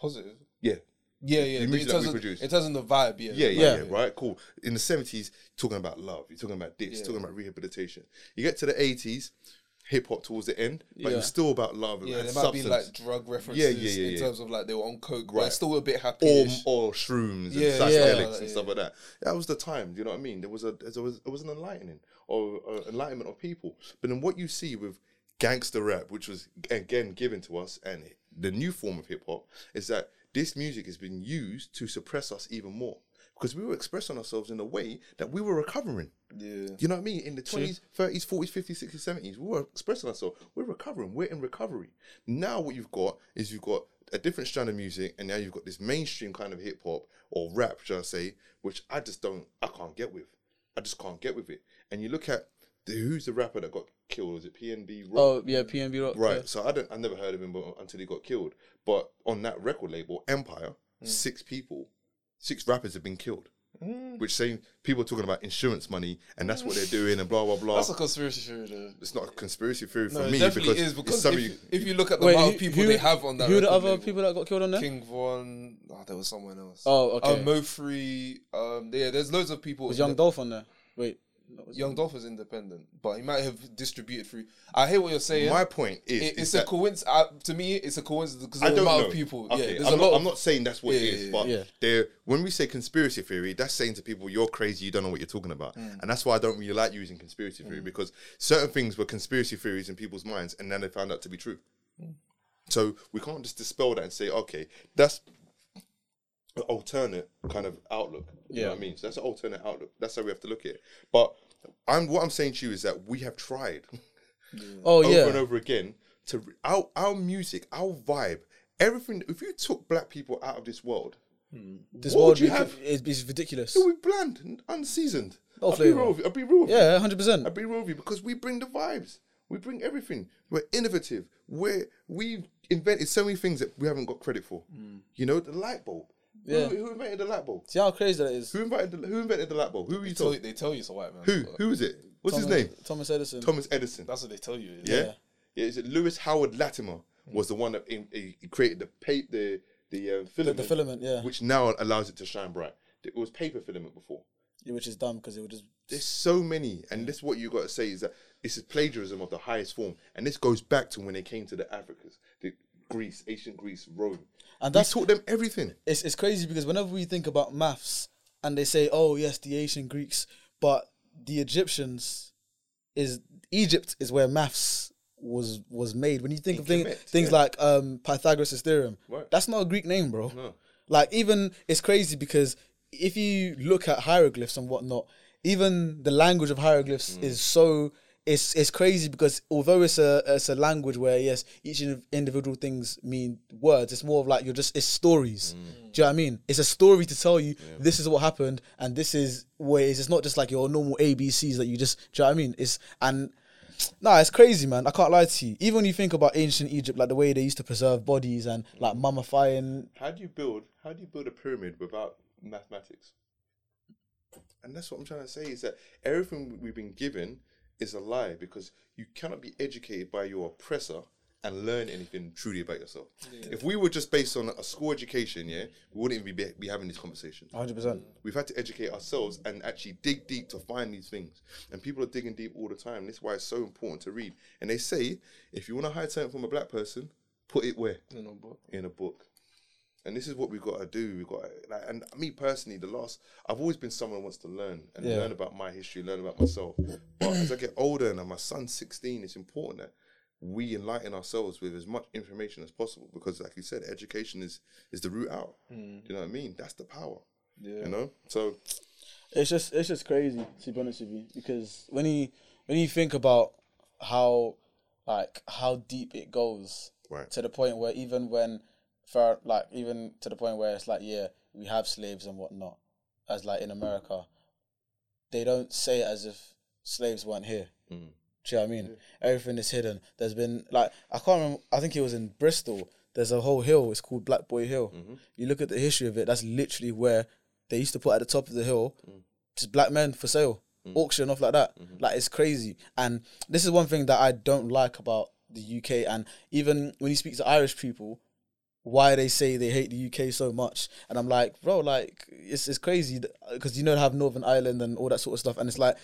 Positive. Yeah. Yeah, yeah. The In music that terms we of- produce. In terms of the vibe, yeah. Yeah, yeah, Yeah. yeah, right, cool. In the seventies, talking about love, you're talking about this, talking about rehabilitation. You get to the eighties, hip hop towards the end, but it Yeah. was still about love and Yeah, and there might be like drug references Yeah, yeah, yeah, in yeah. terms of like they were on coke, Right. it's still a bit happy. or, or shrooms and Yeah, psychedelics yeah. and stuff like that. That was the time. Do you know what I mean? There was a there was it was an enlightening or uh, enlightenment of people. But then what you see with gangster rap, which was again given to us, and the new form of hip hop, is that this music has been used to suppress us even more because we were expressing ourselves in a way that we were recovering. Yeah. You know what I mean? In the 20s, 30s, 40s, 50s, 60s, 70s, we were expressing ourselves. We're recovering. We're in recovery. Now, what you've got is you've got a different strand of music, and now you've got this mainstream kind of hip hop or rap, shall I say, which I just don't, I can't get with. I just can't get with it. And you look at the, who's the rapper that got killed? Was it PNB Rock? Oh yeah, PNB Rock. Right. yeah. So I don't. I never heard of him but, until he got killed. But on that record label, Empire, Hmm. six people, six rappers have been killed. Hmm. Which saying people are talking about insurance money and that's what they're doing and blah blah blah. That's a conspiracy theory, though. it's not a conspiracy theory for No, me it definitely because is because it's something if, if you look at the Wait, amount of people who- they have on that, Who the other label, people that got killed on there? King Von, oh, there was someone else. Oh, okay. Um, Mo3. Um, yeah, there's loads of people. was Young Dolph on there? Wait. No, was- Young Dolph is independent, but he might have distributed through. I hear what you're saying. my point is, It- is it's a coincidence. Uh, to me, it's a coincidence because I of the don't know of people. Okay, yeah, there's I'm, a not, lot. I'm not saying that's what it Yeah, is, yeah, but yeah. there. When we say conspiracy theory, that's saying to people you're crazy, you don't know what you're talking about, Mm. and that's why I don't really like using conspiracy theory because certain things were conspiracy theories in people's minds, and then they found out to be true. Mm. So we can't just dispel that and say, okay, that's an alternate kind of outlook. You know Yeah. what I mean? So that's an alternate outlook. That's how we have to look at it. But I'm what I'm saying to you is that we have tried Oh over yeah. and over again to our our music, our vibe, everything. If you took black people out of this world, hmm. This What world would you be- have? is, is ridiculous. it would be bland and unseasoned. No I'll be flavour. real. with you. I'll be real. with. Yeah, hundred percent. I'll be real with you because we bring the vibes. We bring everything. We're innovative. We're we've invented so many things that we haven't got credit for. Hmm. You know, the light bulb. Yeah. Who, who invented the light bulb? See how crazy that is. Who invented the, Who invented the light bulb? Who were you tell you, told? they tell you it's a white man. Who? but Who is it? What's Thomas, his name? Thomas Edison. Thomas Edison. That's what they tell you. Yeah. Yeah. yeah. Is it Lewis Howard Latimer was the one that in, he created the pa- the the uh, the, filament, the filament, yeah. which now allows it to shine bright. It was paper filament before. Yeah, which is dumb because it would just. There's so many, and this what you got to say is that this is plagiarism of the highest form, and this goes back to when they came to the Africas, the Greece, ancient Greece, Rome. And We that's taught them everything. it's it's crazy because whenever we think about maths and they say, "Oh yes, the ancient Greeks," but the Egyptians is Egypt is where maths was was made. When you think of thing, Kemet, things yeah. like um, Pythagoras' theorem, Right. that's not a Greek name, bro. No. Like even it's crazy because if you look at hieroglyphs and whatnot, even the language of hieroglyphs is so it's it's crazy because although it's a it's a language where yes each individual things mean words, it's more of like you're just it's stories. Mm. Do you know what I mean? It's a story to tell you this is what happened and this is where it is. It's not just like your normal ABCs that you just do you know what I mean? It's and Nah, it's crazy, man. I can't lie to you. Even when you think about ancient Egypt, like the way they used to preserve bodies and mm. like mummifying How do you build? How do you build a pyramid without mathematics? And that's what I'm trying to say is that everything we've been given is a lie because you cannot be educated by your oppressor and learn anything truly about yourself. If we were just based on a school education, yeah, we wouldn't even be, be having this conversation. 100%. We've had to educate ourselves and actually dig deep to find these things. And people are digging deep all the time. This is why it's so important to read. And they say, if you want to hide something from a black person, put it where? You know, but in a book. And this is what we've got to do. We've got to, like, and me personally, the last I've always been someone who wants to learn and Yeah. learn about my history, learn about myself. But as I get older and my son's 16, it's important that we enlighten ourselves with as much information as possible because, like you said, education is is the route out. Do you know what I mean? That's the power. yeah. You know. So It's just it's just crazy to be honest with you because when you when you think about how like how deep it goes Right. to the point where even when for like even to the point where it's like yeah we have slaves and whatnot as like in America they don't say it as if slaves weren't here. Mm. Do you know what I mean? Everything is hidden. There's been like I can't remember. I think it was in Bristol. There's a whole hill. It's called Black Boy Hill. Mm-hmm. You look at the history of it. That's literally where they used to put at the top of the hill Mm. just black men for sale, auction off like that. Mm-hmm. Like it's crazy. And this is one thing that I don't like about the UK. And even when you speak to Irish people, why they say they hate the UK so much, and I'm like, bro, like it's it's crazy because you know they have Northern Ireland and all that sort of stuff, and it's like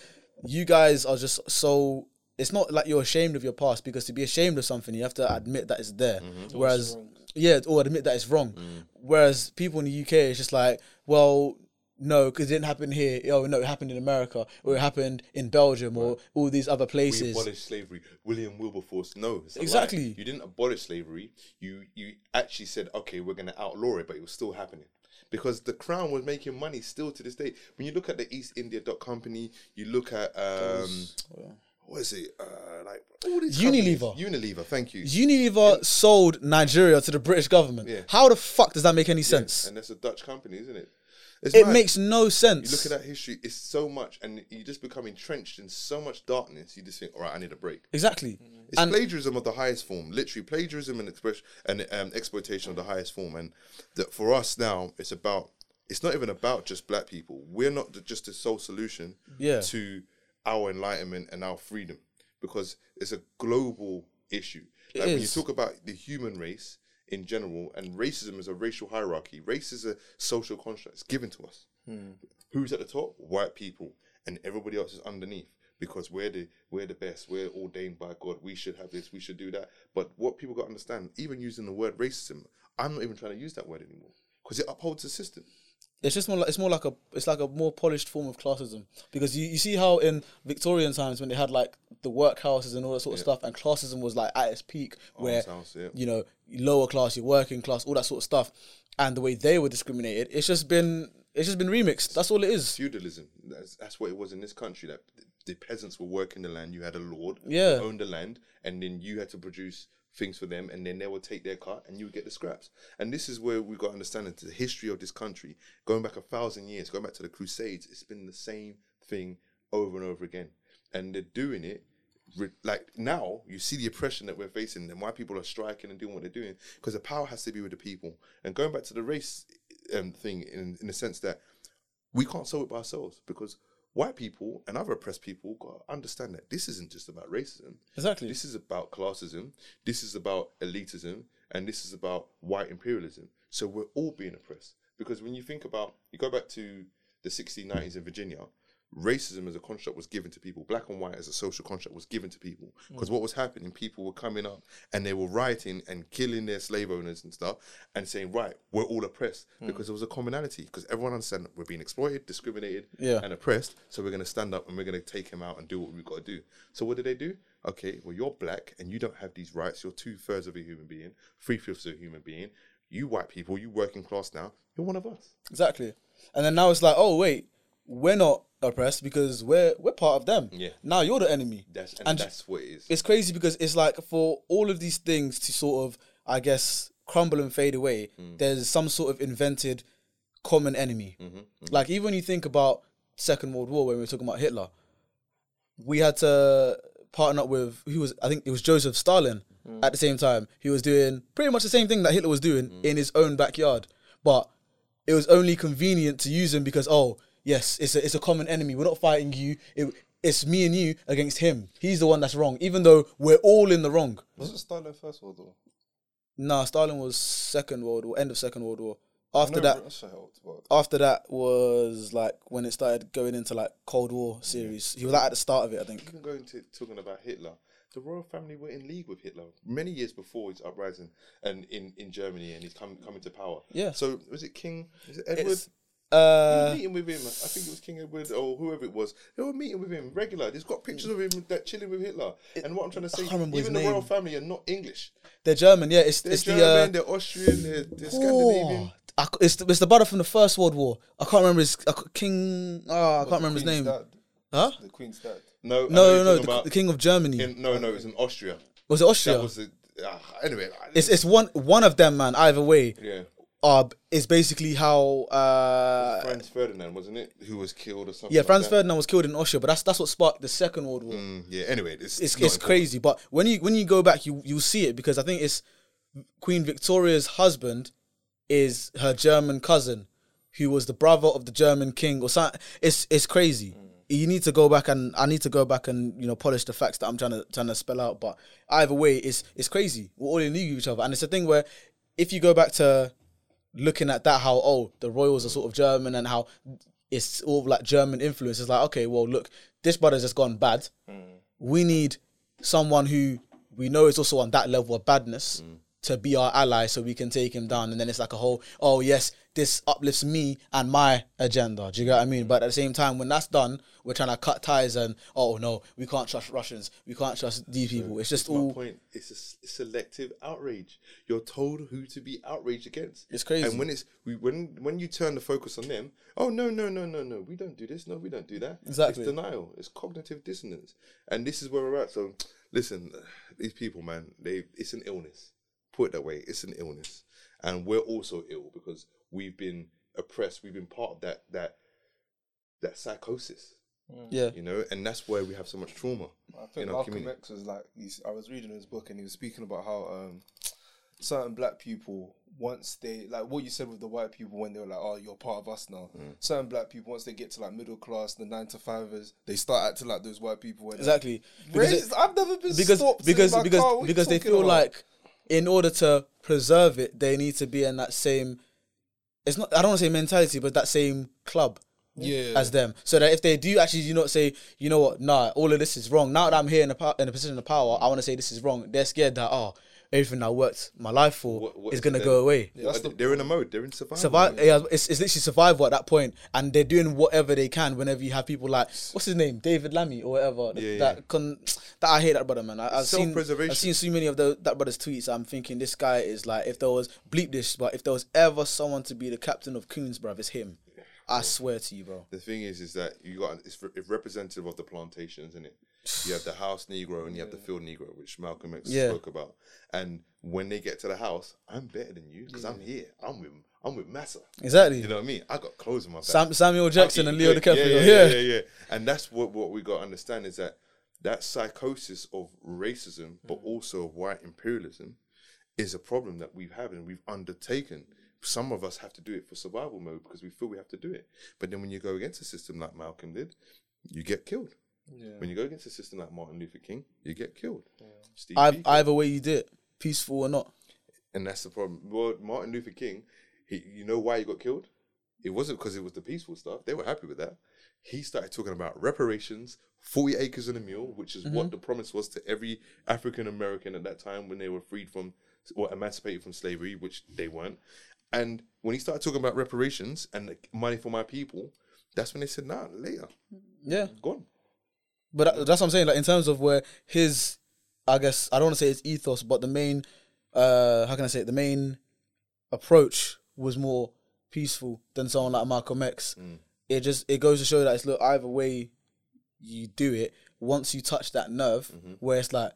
you guys are just so it's not like you're ashamed of your past because to be ashamed of something, you have to admit that it's there. Mm-hmm. Whereas, yeah, or admit that it's wrong. Mm. Whereas people in the UK, it's just like, well, no, because it didn't happen here. Oh no, it happened in America, or it happened in Belgium, or all these other We places. abolished slavery. William Wilberforce. No, it's a lie. Exactly. You didn't abolish slavery. You you actually said, okay, we're going to outlaw it, but it was still happening because the crown was making money still to this day. When you look at the East India Dot Company, you look at um, what is it? Uh, like all these Unilever. companies- Unilever. Thank you. Unilever sold Nigeria to the British government. Yeah. How the fuck does that make any sense? and that's a Dutch company, isn't it? It's It mad. makes no sense. You look at that history, it's so much, and you just become entrenched in so much darkness. You just think, all right, I need a break. exactly. It's And plagiarism of the highest form, literally plagiarism and express and um, exploitation of the highest form. And that for us now, it's about. It's not even about just black people. We're not the, just the sole solution Yeah. to our enlightenment and our freedom because it's a global issue. Like when you talk about the human race in general, and racism is a racial hierarchy. Race is a social construct. It's given to us. Hmm. Who's at the top? White people, and everybody else is underneath because we're the we're the best. We're ordained by God. We should have this. We should do that. But what people got to understand, even using the word racism, I'm not even trying to use that word anymore because it upholds the system. It's just more like it's more like a it's like a more polished form of classism because you, you see how in Victorian times when they had like the workhouses and all that sort of stuff and classism was like at its peak oh, where house, yeah. you know lower class, your working class, all that sort of stuff, and the way they were discriminated, it's just been it's just been remixed. That's all it is. feudalism. That's, that's what it was in this country. That the peasants were working the land. You had a lord Yeah. who owned the land, and then you had to produce things for them, and then they would take their cut, and you would get the scraps. And this is where we got to understand the history of this country, going back a thousand years, going back to the Crusades. It's been the same thing over and over again, and they're doing it. Like now, you see the oppression that we're facing, and why people are striking and doing what they're doing, because the power has to be with the people. And going back to the race um, thing, in in the sense that we can't solve it by ourselves because white people and other oppressed people got to understand that this isn't just about racism. Exactly. This is about classism. This is about elitism, and this is about white imperialism. So we're all being oppressed because when you think about, you go back to the 1690s in Virginia. Racism as a construct was given to people. Black and white as a social construct was given to people. Mm. Because what was happening, people were coming up and they were rioting and killing their slave owners and stuff and saying, right, we're all oppressed. Mm. Because there was a commonality. Because everyone understand that we're being exploited, discriminated, Yeah. and oppressed. So we're going to stand up and we're going to take him out and do what we've got to do. So what did they do? Okay, well, you're black and you don't have these rights. You're two thirds of a human being, three fifths of a human being. You white people, you working class now, you're one of us. Exactly. And then now it's like, oh wait, we're not oppressed because we're we're part of them. Yeah. Now you're the enemy. That's and, And that's what it is. it's crazy because it's like for all of these things to sort of, I guess, crumble and fade away, Mm. there's some sort of invented common enemy. Mm-hmm, Like even when you think about Second World War when we were talking about Hitler, we had to partner up with who was I think it was Joseph Stalin Mm. at the same time. He was doing pretty much the same thing that Hitler was doing Mm. in his own backyard, but it was only convenient to use him because oh yes, it's a it's a common enemy. We're not fighting you. It, it's me and you against him. He's the one that's wrong, even though we're all in the wrong. Was it Stalin first world war? Nah, Stalin was Second World War, end of Second World War. After that, helped, after that was like when it started going into like Cold War series. He was like at the start of it, I think. Even going to talking about Hitler, the royal family were in league with Hitler many years before his uprising and in, in Germany and he's come coming to power. Yeah. So was it King? Is it Edward? It's, Was uh, meeting with him. I think it was King Edward or whoever it was. They were meeting with him regular. There's got pictures of him that chilling with Hitler. and what I'm trying to say, can't remember his even the royal family are not English. they're German. Yeah, it's They're it's German. the uh, they're Austrian. They're, they're Scandinavian. I it's the, it's the brother from the First World War. I can't remember his I King. Oh, I can't remember his name. Dad. Huh? The Queen's dad. No, No, no, no. The, the King of Germany. in- no, no, it's in Austria. was it Austria? That was the. Uh, anyway, it's it's one one of them, man. Either way, yeah. Uh, is basically how. Uh, Franz Ferdinand, wasn't it? Who was killed or something? yeah, Franz that? Ferdinand was killed in Austria, but that's that's what sparked the Second World War. Mm, yeah. Anyway, it's it's it's crazy. But when you when you go back, you you see it because I think it's Queen Victoria's husband is her German cousin, who was the brother of the German king or something. It's it's crazy. You need to go back and I need to go back and you know polish the facts that I'm trying to trying to spell out. But either way, it's it's crazy. We're all in league with each other, and it's a thing where if you go back to looking at that, how oh the royals are sort of German and how it's all like German influence. It's like okay, well look, this brother's just gone bad we need someone who we know is also on that level of badness Mm. To be our ally so we can take him down. And then it's like a whole, oh, yes, this uplifts me and my agenda. Do you get what I mean? But at the same time, when that's done, we're trying to cut ties and, oh, no, we can't trust Russians. We can't trust these people. It's just My all. point. It's a selective outrage. You're told who to be outraged against. It's crazy. And when it's we, when when you turn the focus on them, oh no no no no no, we don't do this. No, we don't do that. Exactly. It's denial. It's cognitive dissonance, and this is where we're at. So listen, these people, man, they it's an illness. Put it that way. It's an illness, and we're also ill because we've been oppressed. We've been part of that that that psychosis. Yeah. You know, and that's why we have so much trauma. I think in Malcolm community. X was like, he's, I was reading his book and he was speaking about how um, certain black people, once they, like what you said with the white people when they were like, oh, you're part of us now. Mm. Certain black people, once they get to like middle class, the nine to fivers, they start acting like those white people. When Exactly. Because it- I've never been because stopped because in my because car. What you because they feel about? like in order to preserve it, they need to be in that same. It's not. I don't want to say mentality, but that same club. Yeah. As them, so that if they do actually, do not say, you know what, nah, all of this is wrong. Now that I'm here in a po- in a position of power, I want to say this is wrong. They're scared that oh, everything I worked my life for What- what is is gonna go away. that's the- they're in a mode. They're in survival. Survive. Yeah, it's, it's literally survival at that point, and they're doing whatever they can. Whenever you have people like what's his name, David Lammy or whatever, Yeah, that yeah. con, that I hate that brother, man. I, I've seen Self-preservation. I've seen so many of the, that brother's tweets. I'm thinking this guy is like, if there was bleep this, but if there was ever someone to be the captain of Coons, bruv, it's him. I swear to you, bro. The thing is, is that you got it's, re- it's representative of the plantations, isn't it? You have the house Negro and you have the field Negro, which Malcolm X Yeah. spoke about. And when they get to the house, I'm better than you because I'm here. I'm with I'm with Massa. Exactly. You know what I mean? I got clothes in my back. Sam, Samuel Jackson and Leo. DiCaprio. Yeah, Yeah, yeah, yeah, yeah, yeah. And that's what what we got to understand is that that psychosis of racism, but mm. also of white imperialism, is a problem that we've had and we've undertaken. Some of us have to do it for survival mode because we feel we have to do it. But then when you go against a system like Malcolm did, you get killed. When you go against a system like Martin Luther King, you get killed. Steve I've, either way you did, it, peaceful or not. And that's the problem. Well, Martin Luther King, he, you know why he got killed? It wasn't because it was the peaceful stuff. They were happy with that. He started talking about reparations, 40 acres and a mule, which is what mm-hmm. the promise was to every African American at that time when they were freed from or emancipated from slavery, which they weren't. And when he started talking about reparations and money for my people, that's when they said, nah, later, Yeah. gone. But that's what I'm saying. Like in terms of where his, I guess I don't want to say his ethos, but the main, uh, how can I say it? The main approach was more peaceful than someone like Malcolm X. Mm. It just it goes to show that it's look either way you do it. Once you touch that nerve, Mm-hmm. where it's like,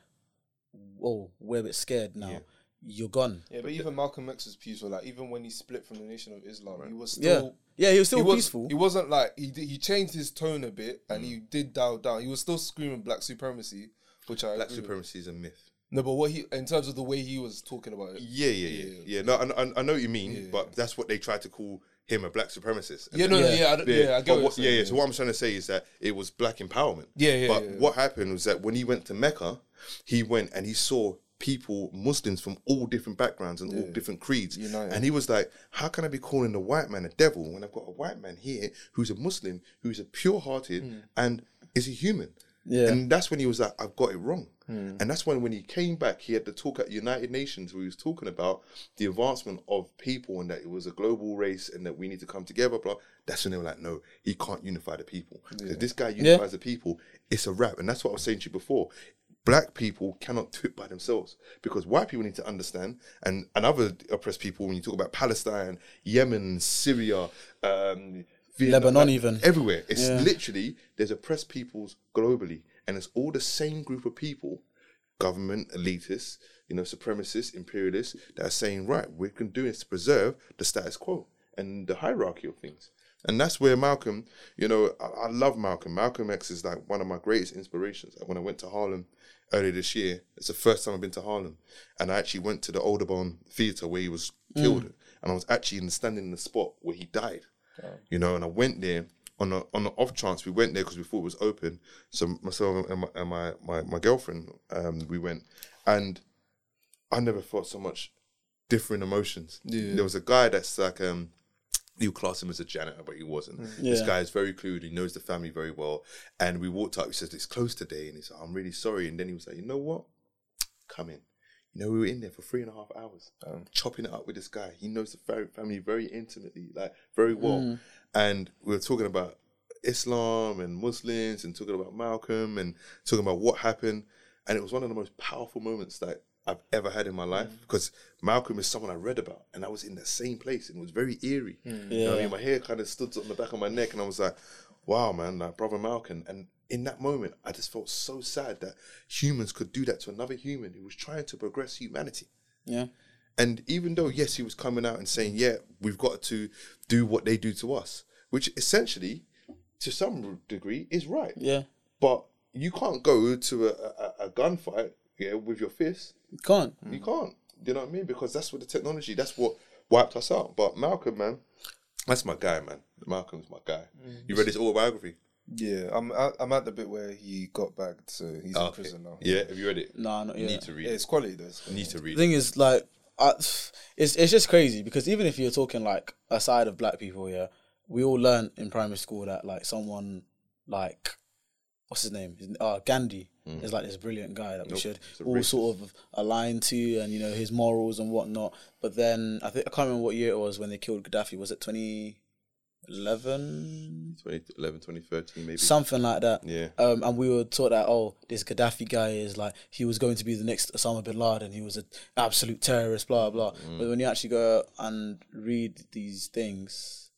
oh, we're a bit scared now. Yeah. You're gone. Yeah, but even Malcolm X was peaceful. Like even when he split from the Nation of Islam, he was still yeah, he was still he was, peaceful. He wasn't like he did, he changed his tone a bit and Mm. he did dial down. He was still screaming black supremacy, which I Black agree with. supremacy is a myth. No, but what he in terms of the way he was talking about it. Yeah, yeah, yeah, Yeah. yeah. No, I, I, I know what you mean, Yeah. but that's what they tried to call him a black supremacist. And Yeah, no, no, Yeah. yeah, I, don't- yeah, I get but what, what- you're yeah, saying, yeah. So what I'm trying to say is that it was black empowerment. Yeah, yeah, But yeah. what happened was that when he went to Mecca, he went and he saw people, Muslims from all different backgrounds and all different creeds, United. and he was like, "How can I be calling the white man a devil when I've got a white man here who's a Muslim, who's a pure-hearted, Hmm. and is a human?" Yeah. And that's when he was like, I've got it wrong. Hmm. And that's when when he came back, he had to talk at United Nations where he was talking about the advancement of people and that it was a global race and that we need to come together, blah. That's when they were like, no, he can't unify the people. If this guy unifies the people, it's a wrap. And that's what I was saying to you before. Black people cannot do it by themselves because white people need to understand, and, and other oppressed people, when you talk about Palestine, Yemen, Syria, um, Vietnam, Lebanon like, even. everywhere. It's Yeah. literally there's oppressed peoples globally, and it's all the same group of people, government elitists, you know, supremacists, imperialists, that are saying, right, we can do this to preserve the status quo and the hierarchy of things. And that's where Malcolm, you know, I, I love Malcolm. Malcolm X is like one of my greatest inspirations. When I went to Harlem earlier this year, it's the first time I've been to Harlem, and I actually went to the Audubon Theatre where he was killed, and I was actually in standing in the spot where he died you know. And I went there on a on the off chance we went there because we thought it was open. So myself and my and my, my, my girlfriend, um, we went, and I never felt so much different emotions. Yeah. There was a guy that's like um you class him as a janitor, but he wasn't. Mm. This Yeah. guy is very clued. He knows the family very well. And we walked up. He says, "It's closed today," and he said, "I'm really sorry." And then he was like, "You know what? Come in." You know, we were in there for three and a half hours, um, chopping it up with this guy. He knows the family very intimately, like very well. Mm. And we were talking about Islam and Muslims, and talking about Malcolm, and talking about what happened. And it was one of the most powerful moments that I've ever had in my life mm. because Malcolm is someone I read about, and I was in the same place, and it was very eerie. Mm. You know I mean? My hair kind of stood on the back of my neck, and I was like, "Wow, man, like brother Malcolm." And in that moment, I just felt so sad that humans could do that to another human who was trying to progress humanity. Yeah. And even though, yes, he was coming out and saying, yeah, we've got to do what they do to us, which essentially, to some degree, is right. Yeah. But you can't go to a, a, a gunfight yeah, with your fists. You can't. You can't. You know what I mean? Because that's what the technology, that's what wiped us out. But Malcolm, man, that's my guy, man. Malcolm's my guy. Mm. You read his autobiography? Yeah, I'm I- I'm at the bit where he got bagged, so he's in ah, Okay. prison now. Yeah, have you read it? Nah, not You yet. need to read Yeah, it. it's quality though. it's quality. need to read The thing is, like, I, it's it's just crazy because even if you're talking like aside of black people, yeah, we all learned in primary school that like someone like what's his name, uh, Gandhi is like this brilliant guy that we Nope, should all sort of align to, and you know his morals and whatnot. But then I think I can't remember what year it was when they killed Gaddafi. Was it 2011? 2011, 2013, maybe. Something like that. Yeah. Um, and we were taught that oh, this Gaddafi guy is like he was going to be the next Osama bin Laden. He was an absolute terrorist, blah blah. But when you actually go and read these things,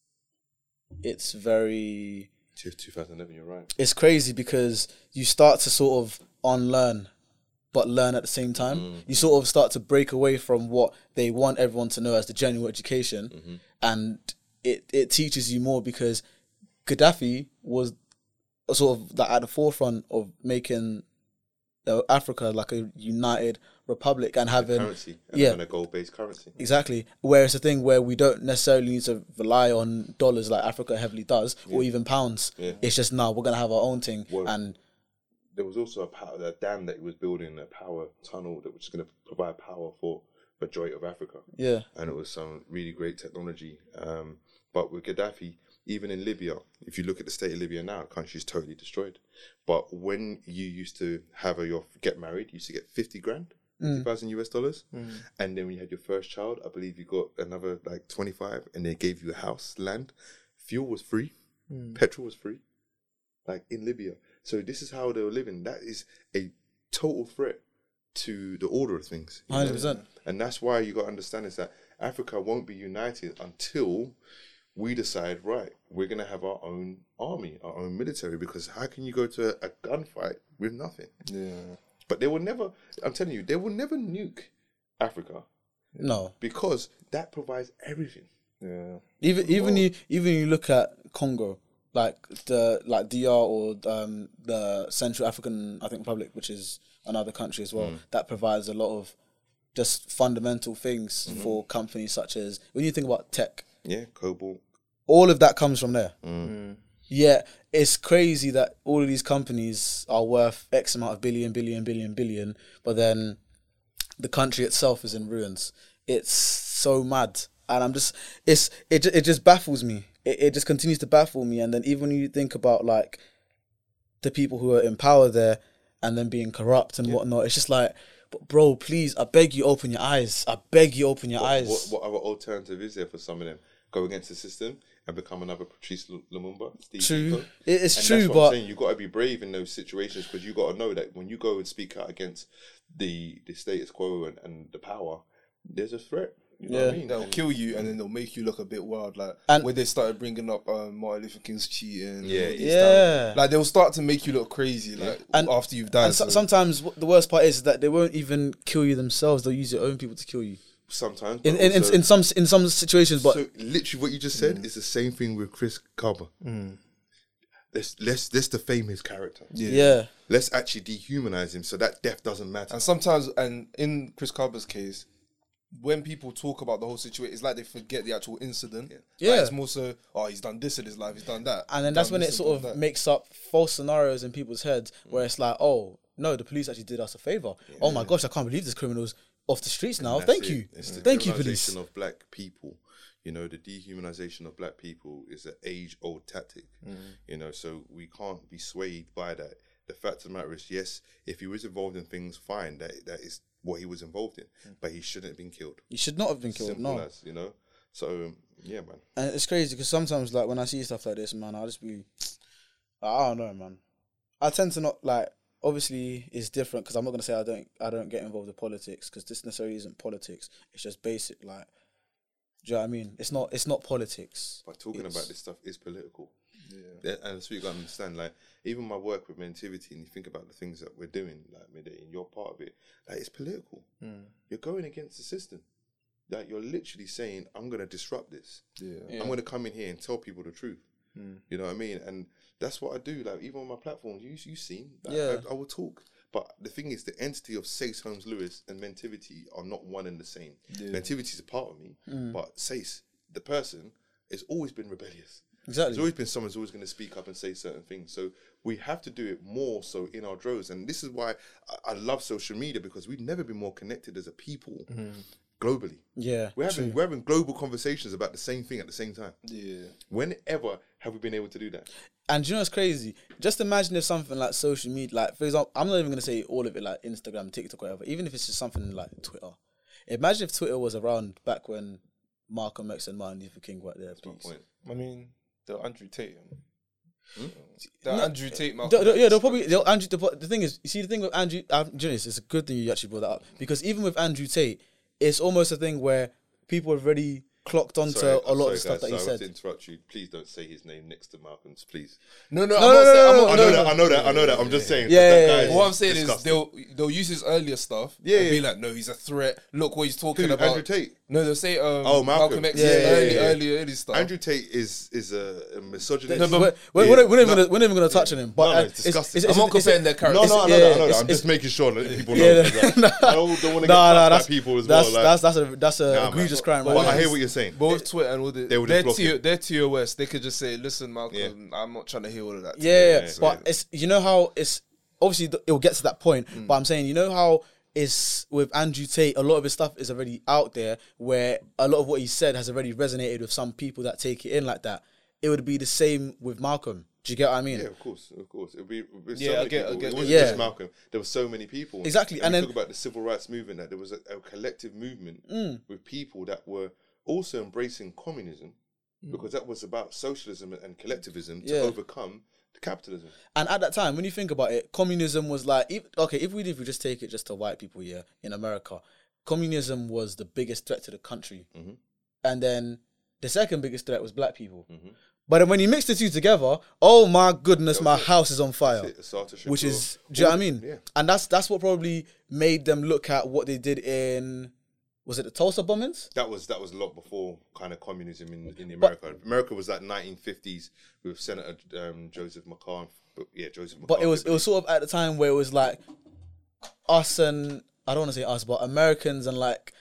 it's very 2011, you're right. it's crazy because you start to sort of unlearn but learn at the same time. You sort of start to break away from what they want everyone to know as the general education, and it it teaches you more because Gaddafi was sort of like at the forefront of making uh, Africa like a united republic and having Currency. And yeah. having a gold based currency. Exactly. Where it's a thing where we don't necessarily need to rely on dollars like Africa heavily does, or even pounds. Yeah. It's just now we're gonna have our own thing, Well- and there was also a power, a dam that he was building, a power tunnel that was going to provide power for majority of Africa, yeah, and it was some really great technology. Um, but with Gaddafi, even in Libya, if you look at the state of Libya now, the country is totally destroyed. But when you used to have a your get married, you used to get fifty grand. Mm. Thousand US dollars, mm. and then when you had your first child, I believe you got another like twenty five, and they gave you a house, land, fuel was free, mm. petrol was free, like in Libya. So this is how they were living. That is a total threat to the order of things. know? 100%. And that's why you got to understand is that Africa won't be united until we decide, right, we're going to have our own army, our own military, because how can you go to a gunfight with nothing? Yeah, But they will never, I'm telling you, they will never nuke Africa no. because that provides everything. yeah. Even even you even you look at Congo, like the like DR or um, the Central African I think Republic, which is another country as well, mm. that provides a lot of just fundamental things mm-hmm. for companies such as when you think about tech, Yeah, cobalt. all of that comes from there. Mm. Mm. Yeah, it's crazy that all of these companies are worth X amount of billion, billion, billion, billion, but then the country itself is in ruins. It's so mad, and I'm just it's it it just baffles me. It it just continues to baffle me, and then even when you think about like the people who are in power there and then being corrupt and whatnot, it's just like, but bro, please, I beg you, open your eyes. I beg you, open your eyes. What, what other alternative is there for some of them? Go against the system and become another Patrice Lumumba? Steve True. Biko? It's And true, that's what but- I'm saying. you got to be brave in those situations because you got to know that when you go and speak out against the the status quo and, and the power, there's a threat. You know what I Yeah. mean? They'll kill you and then they'll make you look a bit wild. Like And- when they started bringing up um, Martin Luther King's cheating. Yeah, all yeah. stuff. Like they'll start to make you look crazy. Like And- after you've died. And so, so- sometimes the worst part is that they won't even kill you themselves; they'll use your own people to kill you. Sometimes. In in, in, also- in some in some situations, but so literally what you just said mm. is the same thing with Chris Kaba. Mm. Let's let's let's defame his character. yeah. Let's actually dehumanize him so that death doesn't matter. And sometimes, and in Chris Kaba's case, when people talk about the whole situation, it's like they forget the actual incident. Like, Yeah. it's more so, oh, he's done this in his life, he's done that. and then that's when it sort of that. makes up false scenarios in people's heads, where mm. it's like, oh no, the police actually did us a favor. Oh my gosh, I can't believe this criminal's off the streets now. Thank it. you, It's the thank you, police. dehumanization of black people. You know, the dehumanization of black people is an age-old tactic. Mm. You know, so we can't be swayed by that. The fact of the matter is, yes, if he was involved in things, fine. That that is what he was involved in, but he shouldn't have been killed. You should not have been killed. Simple No, as you know. So yeah, man. and it's crazy because sometimes, like when I see stuff like this, man, I just be, I don't know, man. I tend to not like. Obviously, it's different because I'm not gonna say I don't. I don't get involved in politics because this necessarily isn't politics. It's just basic, like. Do you know what I mean? It's not. It's not politics. But talking It's- about this stuff is political. Yeah. And that's what you got to understand. Like, even my work with Mentivity, and you think about the things that we're doing, like, Midday, and you're part of it, like, it's political. Hmm. You're going against the system. Like, you're literally saying, I'm going to disrupt this. Yeah. I'm going to come in here and tell people the truth. You know what I mean? And that's what I do. Like, even on my platforms, you, you've seen, like, Yeah. I, I will talk. But the thing is, the entity of Sayce Holmes Lewis and Mentivity are not one and the same. Mentivity is a part of me, Mm. but Sayce, the person, has always been rebellious. Exactly. There's always been someone's always going to speak up and say certain things. So we have to do it more so in our droves. And this is why I, I love social media because we've never been more connected as a people globally. Yeah. We're having true. we're having global conversations about the same thing at the same time. Yeah. Whenever have we been able to do that? And you know what's crazy? Just imagine if something like social media, like for example, I'm not even gonna say all of it, like Instagram, TikTok, whatever. Even if it's just something like Twitter. Imagine if Twitter was around back when Malcolm X and Martin Luther King were there. Point. I mean, the Andrew Tate. Hmm? The Andrew Tate. Malcolm they'll- yeah, they'll probably. They'll, Andrew, the, the thing is, you see, the thing with Andrew, uh, Janice, it's a good thing you actually brought that up because even with Andrew Tate, it's almost a thing where people have already clocked onto Sorry, a lot sorry, of stuff guys, that he sorry, I have said. to interrupt you. Please don't say his name next to Malcolm's, please. No, no, No, I'm no, not no, saying, no, I'm no, not, I know that. I know that. I know that. I'm just saying. Yeah, that yeah, guy yeah, is What I'm saying disgusting. is they'll they'll use his earlier stuff. Yeah, and be like, no, he's a threat. Look what he's talking Who, about. Andrew Tate. No, they'll say um, Oh, Malcolm. Malcolm X. Yeah, yeah, early, yeah. early, early stuff. Andrew Tate is is a, a misogynist. No, but- We're, we're, Yeah. we're, not- we're, not even gonna, we're not even gonna touch on him. But No, no, uh, it's disgusting. I'm not comparing their characters. no, I know yeah, that. I know that. I'm just making sure that people know. Yeah, that. I don't, don't want to get No, nah, by that's people as that's, well. Like, that's that's a that's a Nah, man. egregious crime. But right I there. hear what you're saying. But with Twitter and all the, They would their, just block T- it. their TOS, they could just say, "Listen, Malcolm, I'm not trying to hear all of that." Yeah, Yeah, so- but it's you know how it's obviously th- it will get to that point. But I'm saying you know how it's with Andrew Tate. A lot of his stuff is already out there, where a lot of what he said has already resonated with some people that take it in like that. It would be the same with Malcolm. Do you get what I mean? Yeah, of course, of course. It'd be with Yeah, so I many get- I people. get It wasn't you're just. Malcolm. There were so many people. Exactly, And, and we then- talk about the civil rights movement. That there was a, a collective movement Mm. with people that were also embracing communism because that was about socialism and collectivism to Yeah. overcome the capitalism. And at that time, when you think about it, communism was like, if, okay, if we if we just take it just to white people here in America, communism was the biggest threat to the country, Mhm. and then the second biggest threat was black people. Mhm. But then when you mix the two together, oh my goodness, my house is on fire. It, Which is, do you know what I mean? Yeah. And that's that's what probably made them look at what they did in, was it the Tulsa bombings? That was that was a lot before kind of communism in, in America. America was like 1950s with Senator um, Joseph McCarthy. But yeah, Joseph McCarthy. But it was it was sort of at the time where it was like us and I don't want to say us, but Americans and like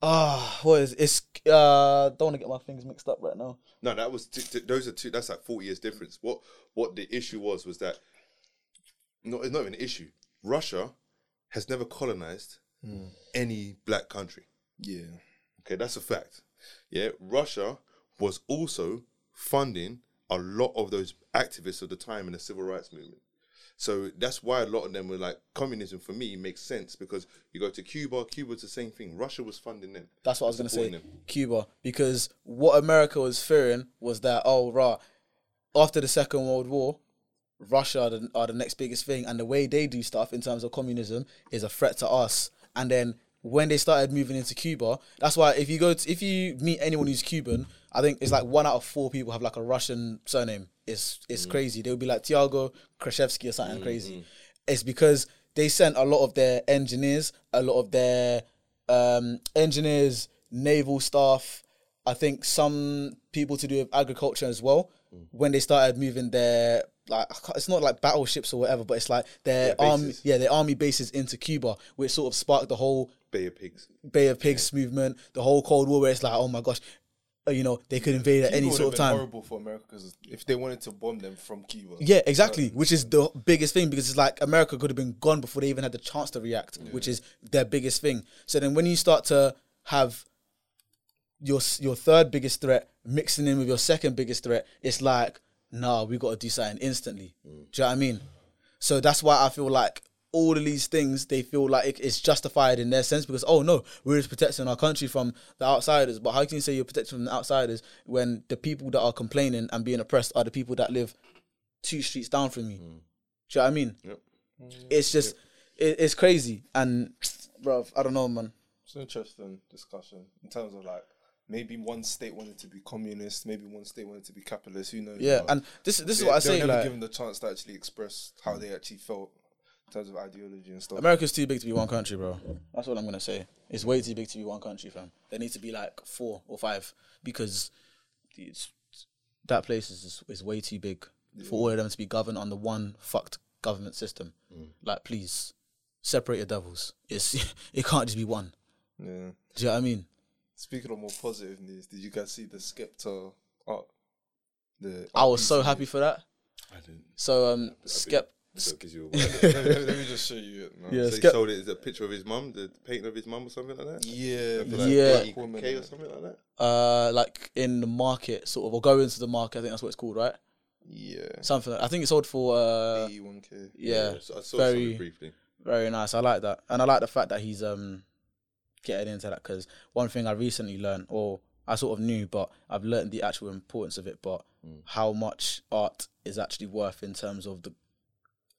ah, what is it's uh don't want to get my things mixed up right now. No, that was t- t- those are two. That's like forty years difference. What what the issue was was that no, it's not even an issue. Russia has never colonized Mm. any black country. yeah. Okay, that's a fact. Yeah, Russia was also funding a lot of those activists of the time in the civil rights movement. So that's why a lot of them were like communism for me makes sense because you go to Cuba, Cuba's the same thing. Russia was funding them. That's what I was gonna say, them. Cuba, because what America was fearing was that oh rah, after the Second World War, Russia are the, are the next biggest thing, and the way they do stuff in terms of communism is a threat to us. And then when they started moving into Cuba, that's why if you go to, if you meet anyone who's Cuban, I think it's like one out of four people have like a Russian surname. It's it's mm. crazy. They would be like Tiago Krashevsky or something mm, crazy. Mm. It's because they sent a lot of their engineers, a lot of their um, engineers, naval staff. I think some people to do with agriculture as well. When they started moving their like it's not like battleships or whatever, but it's like their army, yeah, their army bases into Cuba, which sort of sparked the whole Bay of Pigs. Bay of Pigs movement, the whole Cold War, where it's like, oh my gosh, uh, you know, they could invade at any sort of time. horrible for America because if they wanted to bomb them from Cuba, Yeah, exactly. Which is the biggest thing because it's like America could have been gone before they even had the chance to react, which is their biggest thing. So then when you start to have your your third biggest threat mixing in with your second biggest threat, it's like, nah, we got to do something instantly. Do you know what I mean? So that's why I feel like all of these things they feel like it- it's justified in their sense because oh no, we're just protecting our country from the outsiders. But how can you say you're protecting from the outsiders when the people that are complaining and being oppressed are the people that live two streets down from you? Mm. Do you know what I mean? Yep. It's just it, it's crazy and bro, I don't know, man. it's an interesting discussion in terms of like maybe one state wanted to be communist, maybe one state wanted to be capitalist. Who knows? Yeah, and this this is what I they say. never Like given the chance to actually express how they actually felt in terms of ideology and stuff. America's too big to be one country, bro. That's what I'm gonna say. It's way too big to be one country, fam. There need to be like four or five because it's, that place is is way too big for all of them to be governed under one fucked government system. Mm. Like, please separate your devils. It's it can't just be one. yeah. Do you know what I mean? Speaking of more positive news, did you guys see the Skepta art? The I art was so happy for that. I didn't. So um, Skep. So it gives you let, me, let me just show you it. Now. Yeah, so he Skep- showed it as a picture of his mum, the painting of his mum or something like that. Yeah, For like Yeah. black woman, K or something like that. uh, like in the market, sort of, or go into the market. I think that's what it's called, right? Yeah, Something. I think it's sold for. Uh, eighty-one k. yeah, so I saw very- briefly. very nice. I like that, and I like the fact that he's um getting into that because one thing I recently learned, or I sort of knew, but I've learned the actual importance of it. But how much art is actually worth in terms of the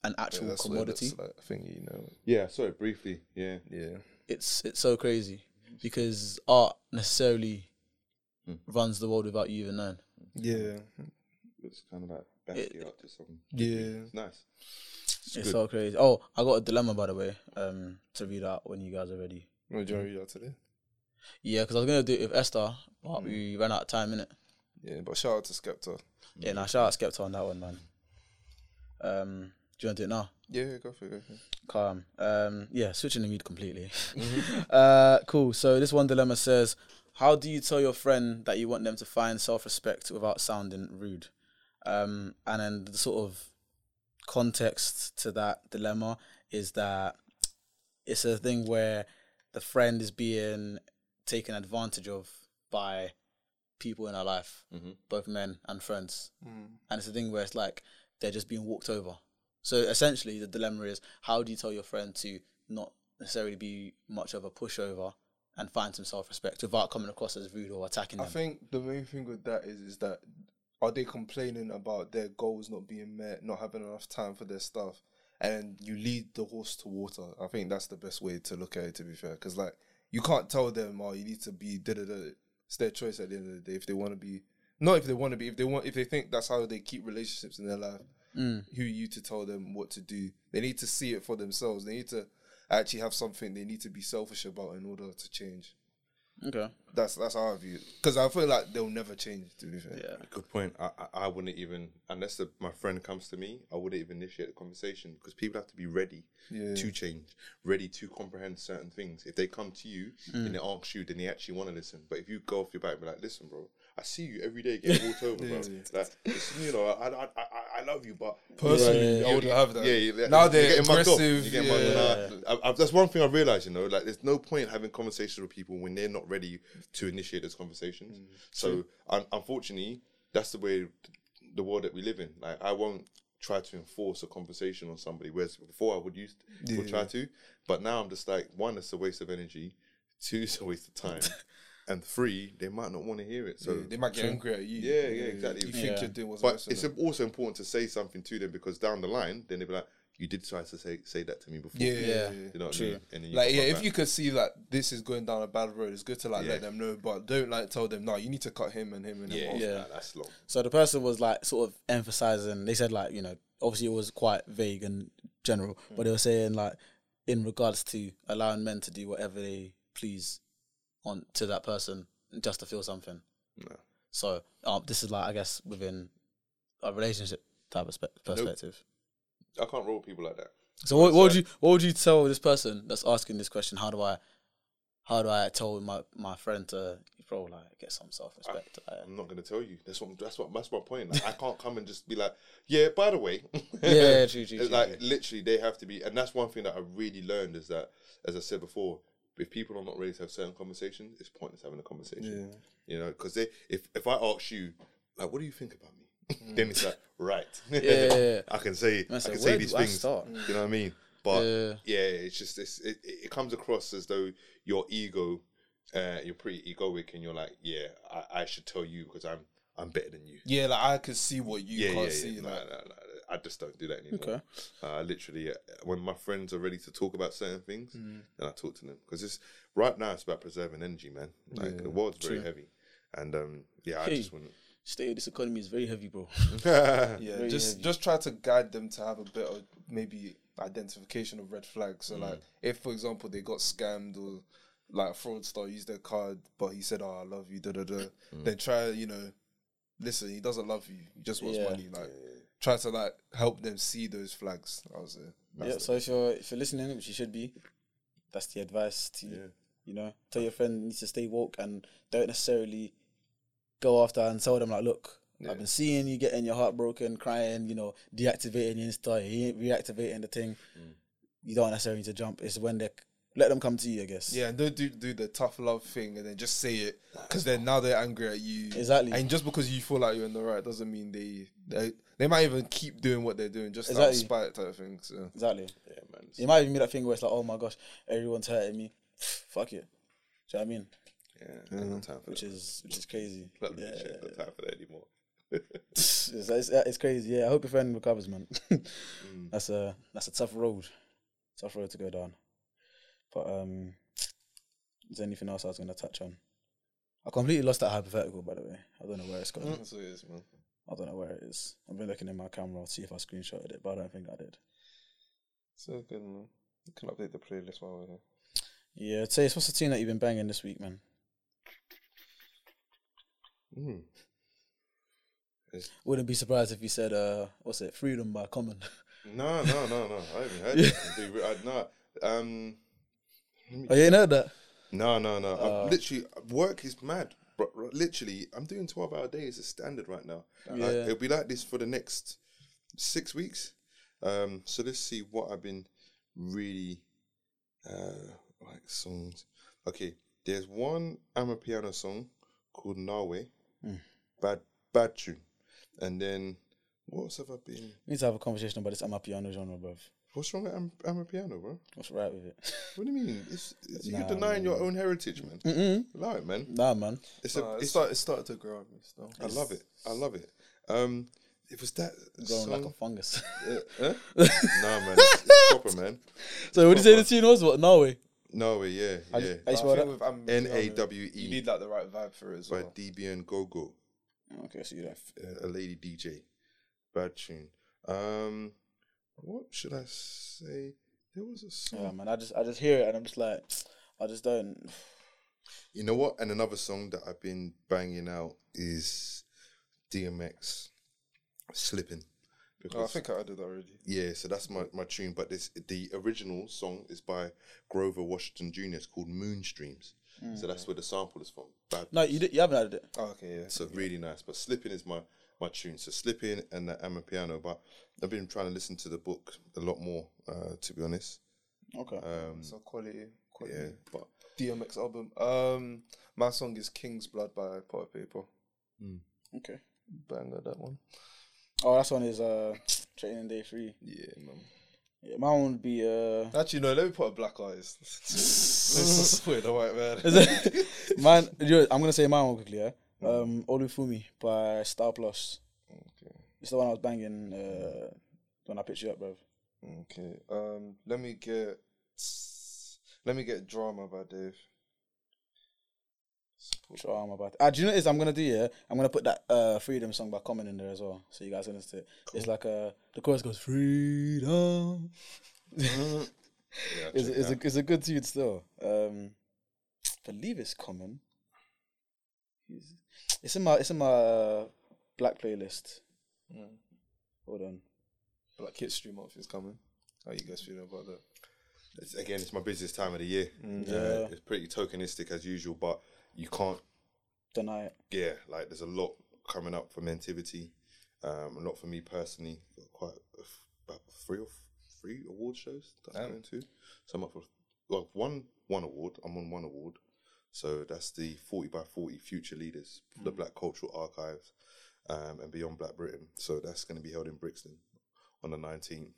an actual that's what it commodity? like. I think you know. Yeah, I saw it briefly. Yeah. Yeah, It's it's so crazy because art necessarily runs the world without you even knowing. yeah, It's kind of like Basquiat art to something. yeah. It's nice. It's, It's good. so crazy. Oh, I got a dilemma by the way. Um, to read out when you guys are ready. What do you read out today? Yeah, because I was gonna do it with Esther, but we ran out of time in it. Yeah, but shout out to Skepta. Yeah, now shout out to Skepta on that one, man. Um, do you want to do it now? Yeah, go for it. Go for it. Calm. Um, yeah, switching the mood completely. uh, cool. So this one dilemma says, how do you tell your friend that you want them to find self-respect without sounding rude? Um, and then the sort of context to that dilemma is that it's a thing where the friend is being taken advantage of by people in our life, mm-hmm. both men and friends. Mm. And it's a thing where it's like they're just being walked over. So essentially, the dilemma is how do you tell your friend to not necessarily be much of a pushover and find some self respect without coming across as rude or attacking I them? I think the main thing with that is is that are they complaining about their goals not being met, not having enough time for their stuff, and you lead the horse to water. I think that's the best way to look at it. To be fair, because like you can't tell them, oh, you need to be da da da. It's their choice at the end of the day if they want to be. Not if they want to be. If they want, if they think that's how they keep relationships in their life. Mm. Who are you to tell them what to do? They need to see it for themselves. They need to actually have something they need to be selfish about in order to change. Okay. That's that's our view. Because I feel like they'll never change. To be fair, Yeah. Good point. I, I, I wouldn't even unless the, my friend comes to me, I wouldn't even initiate the conversation because people have to be ready Yeah. to change, ready to comprehend certain things. If they come to you mm. and they ask you, then they actually want to listen. But if you go off your back and be like, "Listen, bro, I see you every day getting walked over, bro. Like, listen, you know, I, I, I, I love you, but Personally, you- I wouldn't have that. Yeah, yeah, Now you're they're getting mugged off. aggressive, You're getting yeah. Nah, I, I, that's one thing I realized. You know, like there's no point having conversations with people when they're not ready to initiate those conversations. Mm, so, un- unfortunately, that's the way the world that we live in. Like, I won't try to enforce a conversation on somebody. Whereas before I would use would try to, but now I'm just like one, it's a waste of energy. Two, it's a waste of time. And three, they might not want to hear it. So Yeah, they might get angry at you. Yeah, yeah, exactly. You think Yeah. you're doing what's but it's them. also important to say something to them because down the line, then they'll be like, "You did try to say say that to me before." yeah, yeah, Yeah. yeah. you know what True. I mean. You Like yeah, if back. you could see that this is going down a bad road, it's good to like Yeah. let them know, but don't like tell them no. You need to cut him and him and yeah, him yeah, Yeah. that's long. So the person was like sort of emphasizing. They said like you know obviously it was quite vague and general, but they were saying like in regards to allowing men to do whatever they please on to that person just to feel something. No. So um, this is like I guess within a relationship type of spe- perspective. I can't roll with people like that. So what, what would you what would you tell this person that's asking this question? How do I how do I tell my my friend to bro, like get some self respect. I'm not gonna tell you. That's what. That's what. That's my point. Like, I can't come and just be like, yeah. By the way, Yeah, true, true, It's true, like literally, they have to be, and that's one thing that I really learned is that, as I said before, if people are not ready to have certain conversations, it's pointless having a conversation. You know, because they, if if I ask you, like, what do you think about me? then it's like, right. yeah, yeah. I can say, I Man, so can say these things. start? You know what I mean? But Yeah. yeah, it's just it's, it, it comes across as though your ego, uh, you're pretty egoic, and you're like, yeah, I, I should tell you because I'm I'm better than you. Yeah, like I can see what you Yeah, can't yeah, yeah. see. Nah, like, nah, nah. I just don't do that anymore. Okay. Uh, literally, uh, when my friends are ready to talk about certain things, Mm. then I talk to them because it's right now. It's about preserving energy, man. Like Yeah, the world's very heavy, and um, yeah, I just wouldn't. State of this economy is very heavy, bro. yeah, Very just heavy. just try to guide them to have a bit of maybe identification of red flags. So Mm. like, if for example they got scammed or like a fraudster used their card, but he said, "Oh, I love you," da da da. Mm. Then try, you know, listen, he doesn't love you. He just wants Yeah. money. Like, try to like help them see those flags. I was say. yeah. So if you're if you're listening, which you should be, that's the advice to you. Yeah. You know, tell your friend needs to stay woke and don't necessarily go after and tell them like, look, Yeah. I've been seeing you getting your heart broken, crying, you know, deactivating your Insta, reactivating the thing. Mm. You don't necessarily need to jump. It's when they let them come to you, I guess. Yeah, and don't do do the tough love thing and then just say it because then now they're angry at you. Exactly. And just because you feel like you're in the right doesn't mean they they, they might even keep doing what they're doing just out of spite type of thing. So Exactly. Yeah, man. It might even be that thing where it's like, oh my gosh, everyone's hurting me. Fuck it. Do you know what I mean? Yeah, I ain't got time for Which that. is which is crazy. Not yeah, literally, I time for that anymore. it's, it's, it's crazy. Yeah, I hope your friend recovers, man. Mm. that's a that's a tough road, tough road to go down. But um, is there anything else I was going to touch on? I completely lost that hypothetical, by the way. I don't know where it's gone. that's what it is, man. I don't know where it is. I've been looking in my camera to see if I screenshotted it, but I don't think I did. So good, man. You can update the playlist while we're here. Yeah, say what's the tune that you've been banging this week, man? Mm. Wouldn't be surprised if you said, uh, what's it, Freedom by Common. No, no, no, no. I haven't heard it. I, no, um, oh, you ain't heard that? no, no, no. Uh, literally, work is mad. Bro, bro, literally, I'm doing 12 hour days as standard right now. Like, Yeah. it'll be like this for the next six weeks. Um, so let's see what I've been really uh, like songs. Okay, there's one Amapiano song called Norway, Hmm. bad bad tune, and then what else have I been? We need to have a conversation about this Amapiano genre, bruv. What's wrong with I'm, Amapiano, bro? What's right with it? What do you mean? It's, it's, Nah, you're denying your own heritage, man. Mm-mm. Allow it, man. Nah, man. It's Nah, a. it, It's, start, it started to grow on me still. I love it. I love it. Um, it was that Growing like a fungus. huh? nah, man. It's, it's proper, man. so, what did you say the tune was? What? Norway? No way, yeah, How yeah. you- how I spell think with Am- N Piano, A W You E need like the right vibe for it as by well. DBN Gogo. Okay, so you don't. a lady DJ. Bad tune. Um, what should I say? There was a song. Yeah, man. I just, I just hear it and I'm just like, I just don't. You know what? And another song that I've been banging out is DMX Slipping. Because Oh, I think I added that already. yeah, so that's my, my tune. But this the original song is by Grover Washington Jr. It's called Moonstreams. So mm. that's where the sample is from. Bad. No, you, did, you haven't added it. Oh, okay, yeah. So really nice. But Slipping is my my tune. So Slipping and the Amapiano. But I've been trying to listen to the book a lot more, uh, to be honest. Okay. Um, So quality, quality. yeah, but DMX album. Um, my song is King's Blood by Potter Payper. okay. Banger that one. Oh, that's one is uh, Training Day 3. Yeah, man. Yeah, mine would be. uh Actually, no. Let me put a black eyes. Let's not the white man. Mine, you know, I'm going to say mine one quickly, yeah? Um, Olufunmi by Styl-Plus. Okay. It's the one I was banging uh, when I picked you up, bro. Okay. Um, let me get. Let me get drama by Dave. Sure, I'm about. Ah, do you know what is? I'm gonna do yeah. I'm gonna put that uh freedom song by Common in there as well, so you guys can listen to it. It's like uh the chorus goes freedom. yeah, It's, it's a it's a good tune still. Um, believe it's Common. He's- It's in my it's in my uh, black playlist. Mm. Hold on. Black History Month is coming. How you guys feeling about that? It's, again, it's my busiest time of the year. Mm, Uh, Yeah. it's pretty tokenistic as usual, but you can't Deny it. yeah, like there's a lot coming up for Mentivity. Um, a lot for me personally. Got quite a f- about three or f- three award shows that I'm going to. So I'm up for well one one award. I'm on one award. So that's the 40 by 40 Future Leaders, for the Black Cultural Archives, um, and Beyond Black Britain. So that's going to be held in Brixton on the 19th.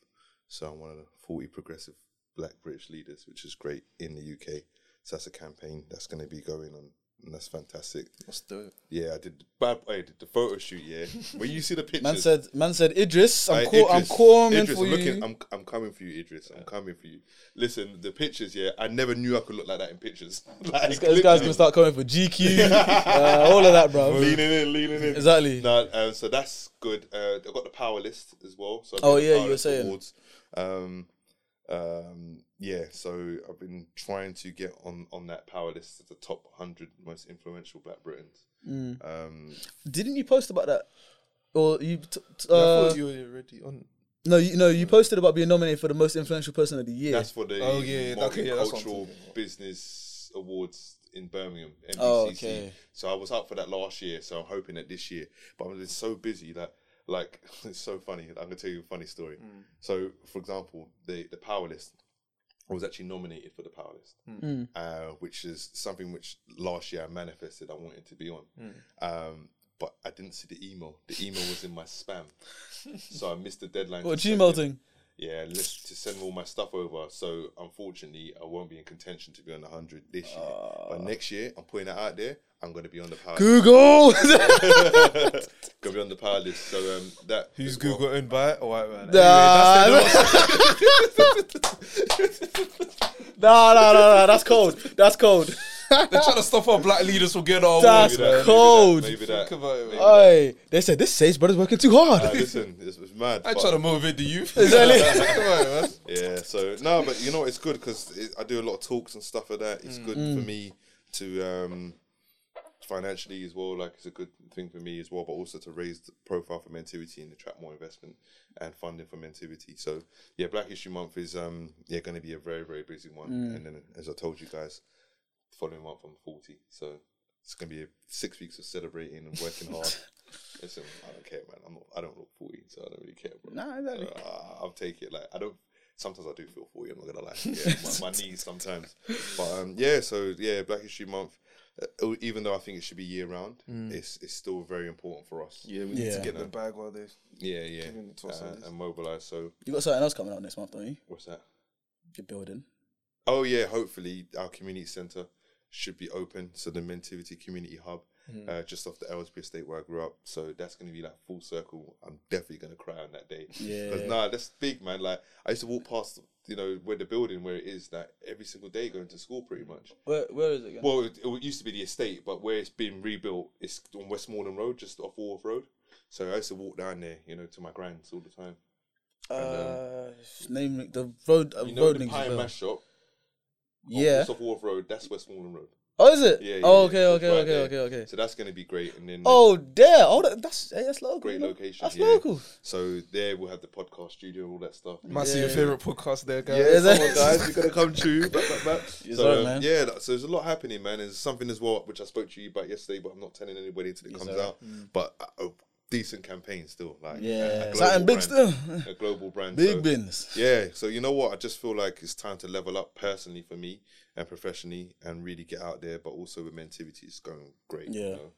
So I'm one of the 40 progressive Black British leaders, which is great in the UK. So that's a campaign that's going to be going on, and that's fantastic. Let's do it. Yeah, I did. Bad, I did the photo shoot. Yeah, when you see the pictures, Man said, man said, Idris, I'm, Hey, call, I'm Idris, coming Idris, for I'm you. I'm, I'm coming for you, Idris. I'm coming for you. Listen, the pictures. Yeah, I never knew I could look like that in pictures. like, this, this guy's gonna start coming for GQ, uh, all of that, bro. leaning in, leaning in. Exactly. No, um, so that's good. Uh, I've got the power list as well. So I've Oh, the yeah, Power you were List saying. Awards. Um, um, yeah, so I've been trying to get on on that power list of the top hundred most influential Black Britons. Mm. Um, Didn't you post about that? Or you? T- t- I uh, thought you were already on. no, you no, you posted about being nominated for the most influential person of the year. That's for the Oh, yeah, yeah, okay, yeah, that's what I'm Multicultural talking about. Business Awards in Birmingham, MBCC. Oh, okay. So I was up for that last year, so I'm hoping that this year. But I've been so busy that, like, it's so funny. I'm gonna tell you a funny story. Mm. So, for example, the the Power List, I was actually nominated for the Power List, Mm. uh, which is something which last year I manifested I wanted to be on. Mm. Um, but I didn't see the email. The email was in my spam, so I missed the deadline. what to send Gmail thing? Yeah, list to send all my stuff over. So unfortunately, I won't be in contention to be on the hundred this year. but next year, I'm putting it out there. I'm going to be on the power. Google. Gonna be on the power list. So um, that Who's. Google owned by? A white man. Nah, Anyway, that's no, no, no, no. That's cold. That's cold. The- They're trying to stop our black leaders from getting our That's awards. Maybe that, man. cold. Maybe that. Think about Maybe man. Hey, they said this Sage brother's working too hard. Uh, listen, this was mad. I try to motivate the youth. Exactly. On. Yeah, so no, but you know it's good because I do a lot of talks and stuff like that. It's good Mm. for me to um, financially as well. Like it's a good thing for me as well, but also to raise the profile for Mentivity and attract more investment and funding for Mentivity. So yeah, Black History Month is um yeah going to be a very very busy one. Mm. And then as I told you guys, following month I'm forty, so it's going to be six weeks of celebrating and working hard. Listen, I don't care, man. I'm not. I don't look forty, so I don't really care, bro. Nah, exactly. So, uh, I'll take it. Like I don't. Sometimes I do feel forty. I'm not gonna lie. Yeah, my, my knees sometimes. But um, yeah. So yeah, Black History Month. Uh, even though I think it should be year round, it's it's still very important for us. Yeah, we need Yeah. to get the bag while they. yeah, yeah. Giving it to us Uh, like and mobilize. So You got something else coming out next month, don't you? what's that? You're building. Oh yeah, hopefully our community centre should be open. So the Mentivity Community Hub, Hmm. uh, just off the Aylesbury estate where I grew up. So that's gonna be like full circle. I'm definitely gonna cry on that day. Yeah. Because nah, that's big, man. Like I used to walk past, you know, where the building where it is, like every single day going to school, pretty much. Where Where is it again? Well, it, it used to be the estate, but where it's been rebuilt, it's on Westmoreland Road, just off Walworth Road. So I used to walk down there, you know, to my grands all the time. And, uh, name the road. Uh, You know road the pie and mash shop? Yeah. Just off Walworth Road, that's Westmoreland Road. Oh, is it? Yeah, yeah, oh, okay, So okay, right okay, there. okay, okay. So that's going to be great. And then Oh, there. Oh, that, that's hey, that's local. great location. That's yeah. local. So there we'll have the podcast studio, and all that stuff. Might see your favorite podcast there, guys. Yeah, Yeah, come on, guys, you're gonna come true. Back, back, back. So, sir, um, yeah, that- so there's a lot happening, man. There's something as well which I spoke to you about yesterday, but I'm not telling anybody until it comes sir. out. But a, a decent campaign still, like a Yeah. Something big still. a global brand, Big so- bins. Yeah, so you know what? I just feel like it's time to level up personally for me and professionally, and really get out there. But also with mentivity, it's going great. Yeah. You know?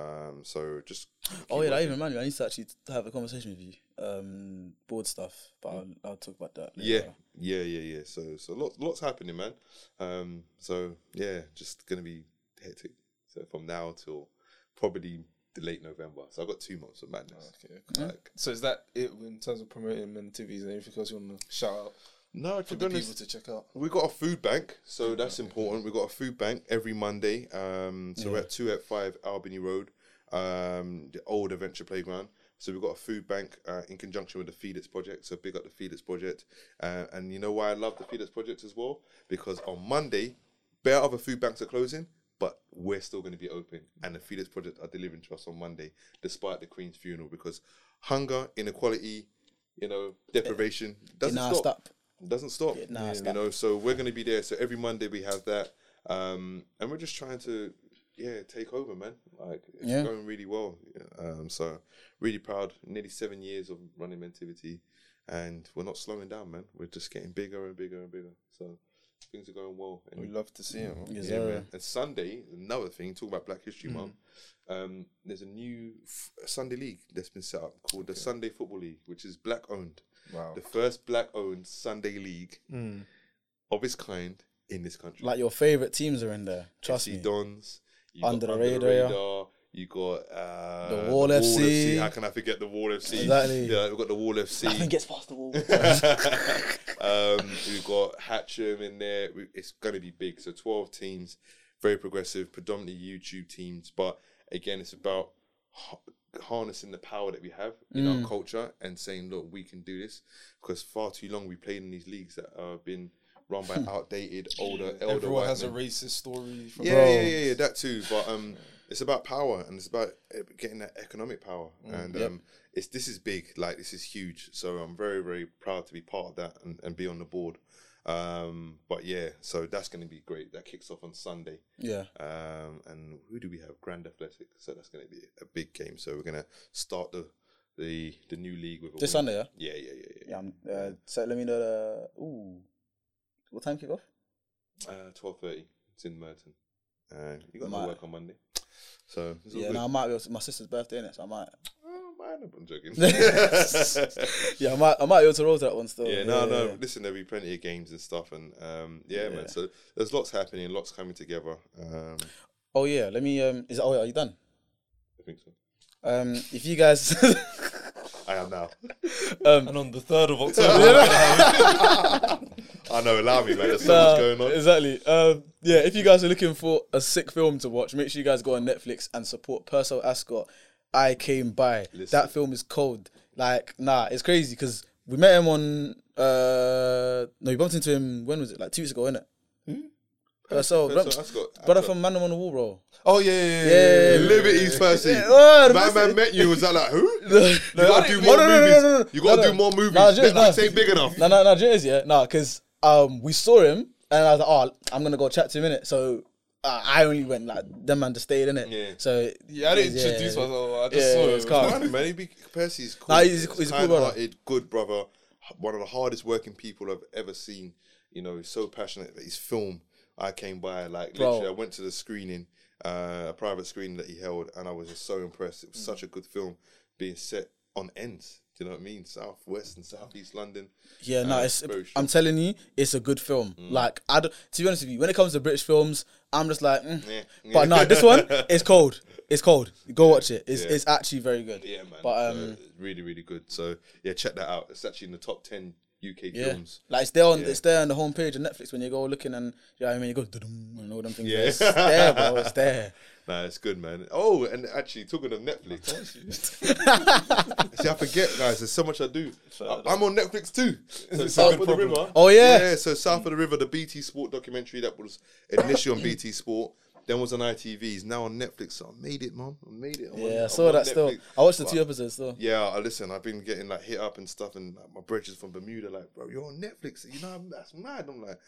Um. So just. Oh yeah, that even reminded me. I need to actually have a conversation with you. Um, board stuff, but I'll, I'll talk about that. Yeah, later. yeah, yeah, yeah. So, so lots, lots happening, man. Um, so yeah, just gonna be hectic. So from now till probably late November. So I've got two months of madness. Okay. cool. Like, So is that it in terms of promoting Mentivity and anything else you want to shout out no, for to be the honest, people to check out? We've got a food bank, so that's important. We've got a food bank every Monday. Um, so we're at two at five Albany Road, um, the old adventure playground. So we've got a food bank uh, in conjunction with the Felix project. So big up the Felix project, uh, and you know why I love the Felix project as well? Because on Monday, bare other food banks are closing, but we're still going to be open, and the Felix project are delivering to us on Monday, despite the Queen's funeral. Because hunger, inequality, you know, deprivation doesn't nah, stop stop. doesn't stop. Yeah, you know, so we're going to be there. So every Monday we have that, um, and we're just trying to yeah, take over, man. Like it's Yeah. going really well. Um, so really proud. Nearly seven years of running Mentivity, and we're not slowing down, man. We're just getting bigger and bigger and bigger. So things are going well. And We love to see it. man. Yes, yeah, man. And Sunday, another thing, talk about Black History Mm. Month. Um, there's a new f- Sunday league that's been set up called the Sunday Football League, which is black owned. Wow. The first black owned Sunday league Mm. of its kind in this country. Like your favorite teams are in there. Trust FC me. Dons. You Under the radar. You got uh, The Wall FC. How can I forget the Wall FC? Exactly. Yeah, we've got the Wall FC. Nothing gets past the wall. um, we've got Hatcham in there. We- It's going to be big. So 12 teams, very progressive, predominantly YouTube teams. But again, it's about ha- harnessing the power that we have in Mm. our culture and saying, look, we can do this. Because far too long we played in these leagues that have been run by outdated, older, elder Everyone white has a racist story. From Yeah, yeah, yeah, yeah, that too. But um, it's about power and it's about getting that economic power. and Yep. um, it's this is big. Like this is huge. So I'm very, very proud to be part of that and, and be on the board. Um, but yeah, so that's going to be great. That kicks off on Sunday. yeah. Um, and who do we have? Grand Athletic. So that's going to be a big game. So we're going to start the the the new league with This. Sunday, yeah? Yeah, yeah, yeah, yeah. Yeah. I'm, uh, so let me know the. Ooh. What time kick off? Uh, Twelve thirty. It's in Merton. Uh, you got no work on Monday. So Yeah, good. no, I might be. able to- My sister's birthday in it, so I might. Oh, man, I'm joking. Yeah, I might. I might be able to roll to that one still. Yeah, no, no. yeah. Listen, there'll be plenty of games and stuff, and um, yeah, Yeah. man. So there's lots happening, lots coming together. Um, Oh yeah, let me. Um, is oh, are you done? I think so. Um, if you guys, I am now. um, And on the 3rd of October, I know. Allow me, man. There's so Nah, much going on. Exactly. Um, yeah, if you guys are looking for a sick film to watch, make sure you guys go on Netflix and support Percelle Ascott. I came by. Listen. That film is cold. Like, nah, it's crazy because we met him on. Uh, no, we bumped into him. When was it? Like two weeks ago, innit? Percelle, Percelle bro- Ascott, brother Ascott. from Man on the Wall, bro. oh yeah, yeah, yeah. Yeah, yeah, yeah. Liberties Percy. Yeah, word, My that's man met you. Was that like who? no, You gotta do more no, no, no, movies. no, no, no. You gotta No, do more movies. Nah, Netflix just- nah. ain't big enough. No, no, no, it is, yeah. No, because um, we saw him and I was like, oh, I'm gonna go chat to him in it. So uh, I only went like them man just stayed in it. Yeah. So Yeah, I didn't yeah, introduce yeah. myself. I just Yeah, saw it's it. calm. Man, man, he be, Percy's cool. Nah, he's- he's a cool brother. kind-hearted, good brother. One of the hardest working people I've ever seen. You know, he's so passionate that his film. I came by like Bro. literally. I went to the screening, uh, a private screening that he held, and I was just so impressed. It was such a good film, being set on ends. Do you know what I mean? South West and South East London. Yeah, no, Uh, it's. I'm telling you, it's a good film. Mm. Like, I don't, to be honest with you, when it comes to British films, I'm just like, mm. Yeah. but no, this one, it's cold. It's cold. Go watch it. It's Yeah. it's actually very good. Yeah, man. But um, really, really good. So yeah, check that out. It's actually in the top ten UK yeah, films. like it's there on Yeah. it's there on the homepage of Netflix when you go looking and you know what I mean you go dum and all them things. Yeah. It's there, bro. It's there. Nah, it's good, man. Oh, and actually, talking of Netflix, see, I forget, guys. There's so much I do. I- I'm on Netflix too. So South of the problem. River. Oh yeah. yeah. So South of the River, the BT Sport documentary that was initially on BT Sport, then was on ITV's, now on Netflix. So I made it, man. I made it. I'm Yeah, I I'm saw on that still. I watched the But- two episodes still. Yeah, I listen. I've been getting like hit up and stuff, and like, my bridges from Bermuda, like, bro, you're on Netflix. You know, I'm- that's mad. I'm like,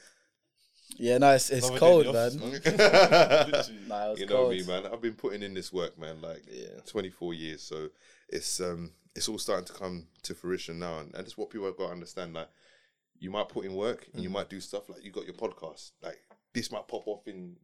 Yeah, no, it's, it's cold, in man. Literally. Nah, it's you know cold. me, man. I've been putting in this work, man. Like Yeah. 24 years, so it's um it's all starting to come to fruition now, and, and that's what people have got to understand. Like you might put in work, and Mm. you might do stuff like you got your podcast. Like this might pop off in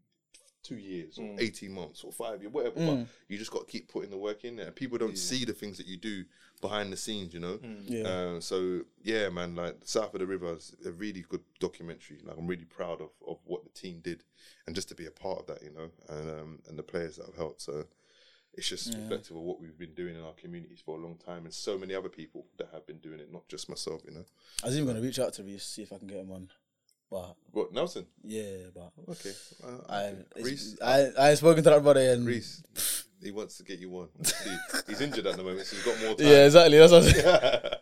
two years or Mm. 18 months or five years, whatever. Mm. But you just got to keep putting the work in there. People don't see the things that you do behind the scenes, you know. Yeah. Uh, so yeah, man, like South of the River is a really good documentary. Like I'm really proud of, of what the team did, and just to be a part of that, you know, and um, and the players that have helped. So it's just reflective of what we've been doing in our communities for a long time, and so many other people that have been doing it, not just myself, you know. I was even gonna reach out to Reiss see if I can get him on, but What Nelson? yeah, but Okay, uh, I okay. I I spoken to that brother and Reiss, he wants to get you one. See, he's injured at the moment, so he's got more time. yeah, exactly. That's what I was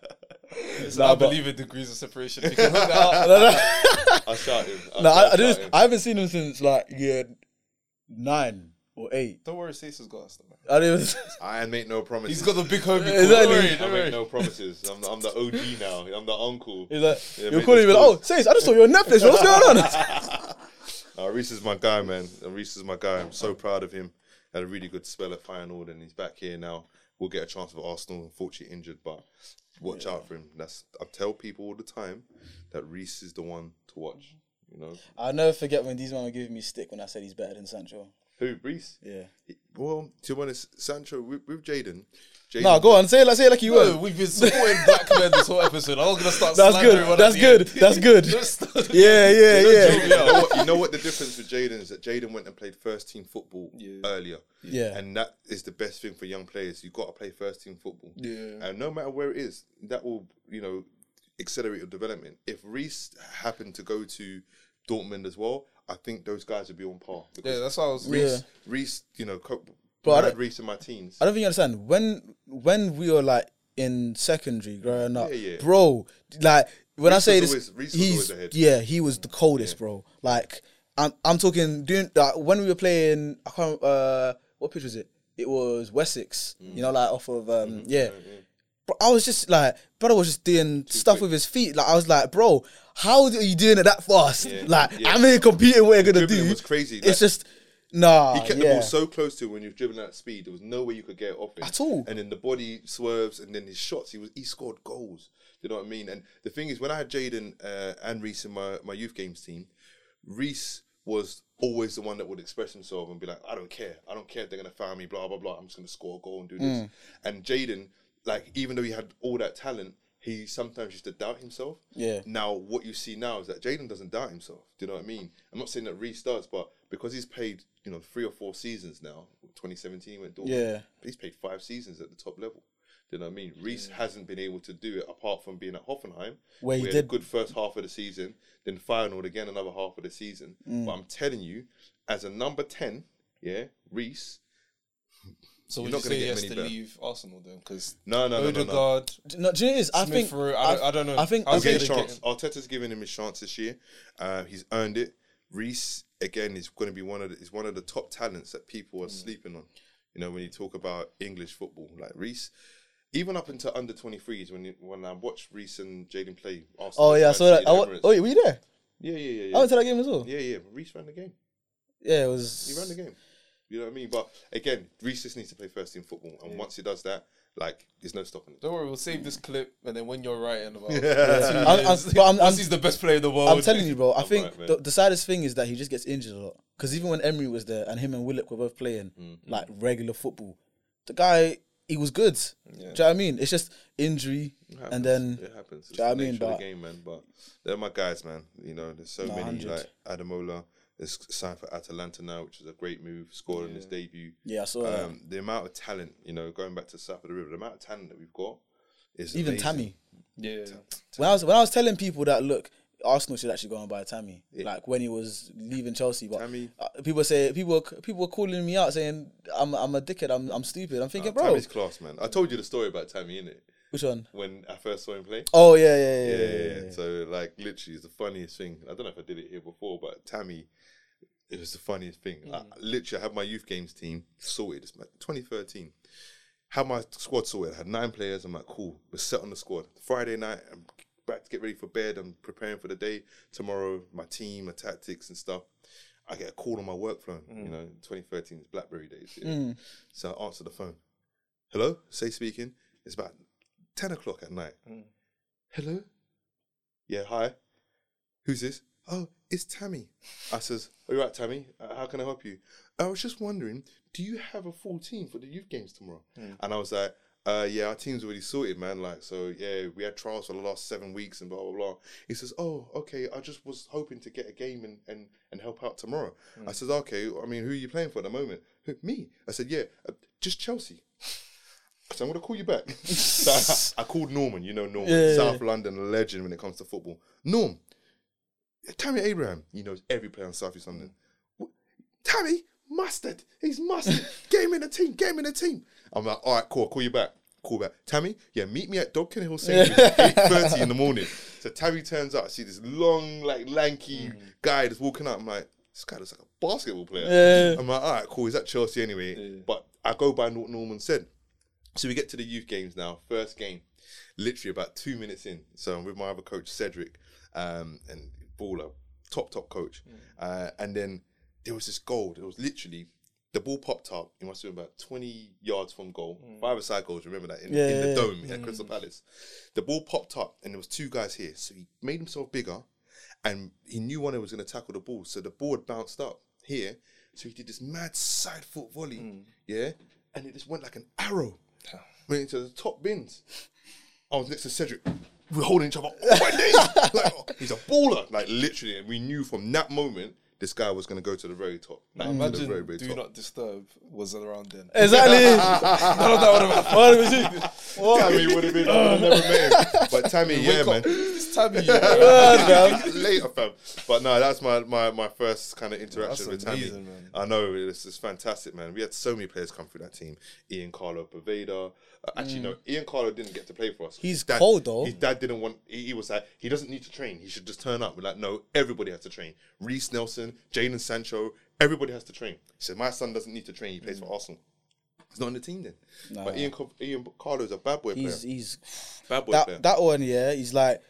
It's Nah, I believe in degrees of separation. You can work that out. no, no. I'll shout him. I'll no, I, I, shout just, him. I haven't seen him since like year nine or eight. Don't worry, Stacey's got us. Man. I don't. I make no promises. He's got the big homie. Exactly. Don't worry, I don't make worry. no promises. I'm the, I'm the OG now. I'm the uncle. He's like, Yeah, you're make calling me like, oh, Sayce, I just saw you on Netflix. What's going on? Uh, Reiss is my guy, man. And Reiss is my guy. I'm so proud of him. Had a really good spell at Feyenoord, and he's back here now. We'll get a chance for Arsenal. Unfortunately, injured, but watch out for him. That's I tell people all the time that Reiss is the one to watch. You know I'll never forget when these men were giving me stick when I said he's better than Sancho. Who? Reiss. Yeah. Well, to be honest, Sancho with, with Jadon. Jadon No, go on. Say it like say it like you No, were. we've been supporting black men this whole episode. I'm not gonna start. That's slandering good. one That's the good. end. That's good. Just- Yeah, yeah, You yeah. know, what, you know what the difference with Jadon is that Jadon went and played first team football Yeah. earlier. Yeah. And that is the best thing for young players. You've got to play first team football. Yeah. And no matter where it is, that will, you know, accelerate your development. If Reiss happened to go to Dortmund as well, I think those guys would be on par. Yeah, that's how I was. Yeah. Reiss, Reiss, you know, co- But I I had don't- Reiss in my teens. I don't think you understand. When when we were like in secondary growing up, Yeah, yeah. bro, like when I say was this, always- Reiss was he's ahead. yeah, he was the coldest, bro. Like I'm I'm talking doing like, when we were playing. I can't uh what pitch was it? It was Wessex. You know, like off of um Mm-hmm. yeah. Bro, I was just like, brother was just doing stuff with his feet. Like I was like, bro, how are you doing it that fast? Yeah, Like yeah. I'm here competing. What you're gonna do? was crazy. Like, It's just nah. He kept the ball so close to him when he was dribbling at speed. There was no way you could get it off him At all. And then the body swerves, and then his shots. He was he scored goals. You know what I mean? And the thing is, when I had Jadon uh, and Reiss in my my youth games team, Reiss was always the one that would express himself and be like, "I don't care. I don't care if they're gonna foul me. Blah blah blah. I'm just gonna score a goal and do this." Mm. And Jadon, like, even though he had all that talent. He sometimes used to doubt himself. Yeah. Now, what you see now is that Jadon doesn't doubt himself. Do you know what I mean? I'm not saying that Reiss does, but because he's played, you know, three or four seasons now, 2017 he went Dortmund. Yeah. He's played five seasons at the top level. Do you know what I mean? Reiss hasn't been able to do it apart from being at Hoffenheim, Where he had a did- good first half of the season, then Feyenoord again another half of the season. Mm. But I'm telling you, as a number 10, yeah, Reiss, So You're would not gonna say get has many to better. leave Arsenal then? Because no, no, no, no, no. Odegaard, No, do you know what it is? I Smith think Rowe, I, don't, I don't know. I think- I He'll get he his gonna chance. get- Arteta's giving him his chance this year. Uh, he's earned it. Reiss again is going to be one of the, is one of the top talents that people Mm. are sleeping on. You know when you talk about English football, like Reiss, even up until under twenty threes, when you, when I watched Reiss and Jadon play Arsenal. Oh yeah, I saw that. City I, wa- oh, yeah, were you there? yeah, yeah, yeah, I yeah. went to that game as well. yeah, yeah. Reiss ran the game. Yeah, it was. He ran the game. You know what I mean? But again, Reiss just needs to play first team football, and once he does that, like, there's no stopping it. Don't worry, we'll save this clip, and then when you're writing about, I'm- two I'm- but I'm- I'm- he's the best player in the world. I'm telling you, bro. I I'm think right, the, the saddest thing is that he just gets injured a lot. Because even when Emery was there and him and Willock were both playing Mm-hmm. like regular football, the guy he was good. Do you know what I mean? It's just injury, It happens. and then it happens. It's Do you know what I mean? But- the game, man. But they're my guys, man. You know, there's so No, many 100. like Ademola. Is signed for Atalanta now, which is a great move. Scored in his debut. yeah, I saw that. Um, the amount of talent, you know, going back to South of the River, the amount of talent that we've got is Even amazing. Tammy. yeah, When I was when I was telling people that look, Arsenal should actually go and buy Tammy. Like when he was leaving Chelsea, but Tammy- uh, people say people were- people were calling me out saying I'm I'm a dickhead. I'm I'm stupid. I'm thinking, Uh, bro, Tammy's class, man. I told you the story about Tammy, innit? Which one? When I first saw him play. Oh yeah, yeah, yeah, yeah, yeah. yeah. So like literally, it's the funniest thing. I don't know if I did it here before, but Tammy, it was the funniest thing. I, mm. literally, I had my youth games team sorted. It's like 2013. Had my squad sorted. I had nine players. I'm like, cool. We're set on the squad. Friday night, I'm back to get ready for bed. I'm preparing for the day. Tomorrow, my team, my tactics and stuff. I get a call on my work phone. You mm. know, 2013 is BlackBerry days. yeah. Mm. So I answer the phone. Hello, Sayce speaking. It's about 10 o'clock at night. Hello? Yeah, hi. Who's this? Oh, it's Tammy. I says, Are you right, Tammy? Uh, how can I help you? I was just wondering, do you have a full team for the youth games tomorrow? And I was like, uh, yeah, our team's already sorted, man. Like, so yeah, we had trials for the last seven weeks and blah blah blah. He says, oh, okay. I just was hoping to get a game and and, and help out tomorrow. I says, okay. I mean, who are you playing for at the moment? "Who, Me. I said, yeah, uh, just Chelsea. So I'm gonna call you back. so I, I called Norman. You know Norman, Yeah, yeah, South London legend when it comes to football. Norm, Tammy Abraham. He knows every player on South East London. "Wh- Tammy mustard. He's mustard. get him in the team. Get him in the team. I'm like, all right, cool. I'll call you back. Call back. Tammy, yeah, meet me at Dog Kennel Hill Sainsbury's at 8.30 in the morning. So Tammy turns out, I see this long, like, lanky mm. guy that's walking out. I'm like, this guy looks like a basketball player. Yeah. I'm like, all right, cool. He's at Chelsea anyway. But I go by what Norman said. So we get to the youth games now. First game, literally about two minutes in. So I'm with my other coach Cedric, um, and baller, top top coach. Uh, and then there was this goal. It was literally the ball popped up. It must have been about twenty yards from goal. Five aside goals. Remember that in, Yeah, in the yeah, dome at Crystal Palace. The ball popped up, and there was two guys here. So he made himself bigger, and he knew one of was going to tackle the ball. So the ball had bounced up here. So he did this mad side foot volley, yeah, and it just went like an arrow, went into the top bins. I was next to Cedric. We We're holding each other. Oh my days! like, oh, he's a baller, like literally. And we knew from that moment this guy was going to go to the very top. Like, mm. To imagine very, very Do top. Not Disturb was around then. Exactly. None of that would have happened. What was it? What? Tammy would have been. I would have never met him. But Tammy, yeah, Wake man. up. This time of. Later, fam. But no, that's my my, my first kind of interaction That's with Tammy. man. I know it's, it's fantastic, man. We had so many players come through that team. Ian Carlo Poveda. Actually, no, Ian Carlo didn't get to play for us. Mm. He's His dad- cold, though. His dad didn't want. He, he was like, he doesn't need to train. He should just turn up. We're like, no, everybody has to train. Reiss Nelson, Jadon Sancho, everybody has to train. He said, my son doesn't need to train. He plays Mm. for Arsenal. He's not in the team then. But Ian, Co- Ian Carlo is a bad boy He's player. he's Bad boy player. that that one. Yeah, he's like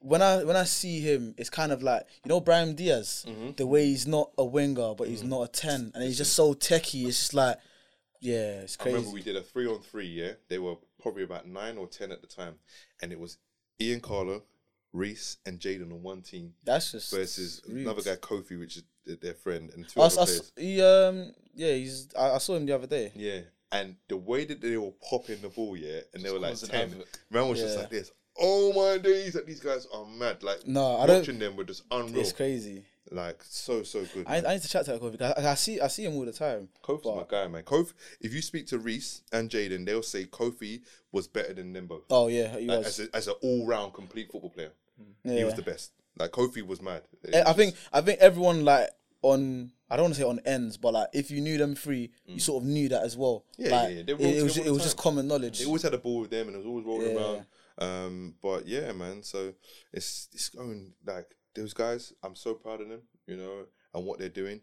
when I when I see him, it's kind of like you know Brahim Diaz, Mm-hmm. the way he's not a winger, but he's not a ten, and he's just so techie. It's just like, yeah, it's I crazy. remember we did a three on three, yeah. They were probably about nine or ten at the time. And it was Ian Carlo, Reiss, and Jadon on one team That's just versus rude. another guy, Kofi, which is their friend, and two I, other I, players. he, um, yeah, he's. I, I saw him the other day. Yeah. And the way that they were popping the ball, yeah, and they were like 10. havoc. Man was just like this. Oh my days, that these guys are mad. Like, No, I don't- watching them were just unreal. It's crazy. Like, so, so good. I. I need to chat to Kofi Kofi. 'cause I, I see I see him all the time. Kofi's but- my guy, man. Kofi, if you speak to Reiss and Jadon, they'll say Kofi was better than them both. Oh yeah, he Like, was. as, an all round complete football player. He was the best. Like Kofi was mad. It Eh, I was think just- I think everyone like on I don't want to say on ends, but like if you knew them three, you sort of knew that as well. Mm. Yeah, like, yeah, yeah. It, it was it was just common knowledge. they always had a ball with them and it was always rolling Yeah. around. Um, but yeah, man. So it's it's going like those guys. I'm so proud of them, you know, and what they're doing.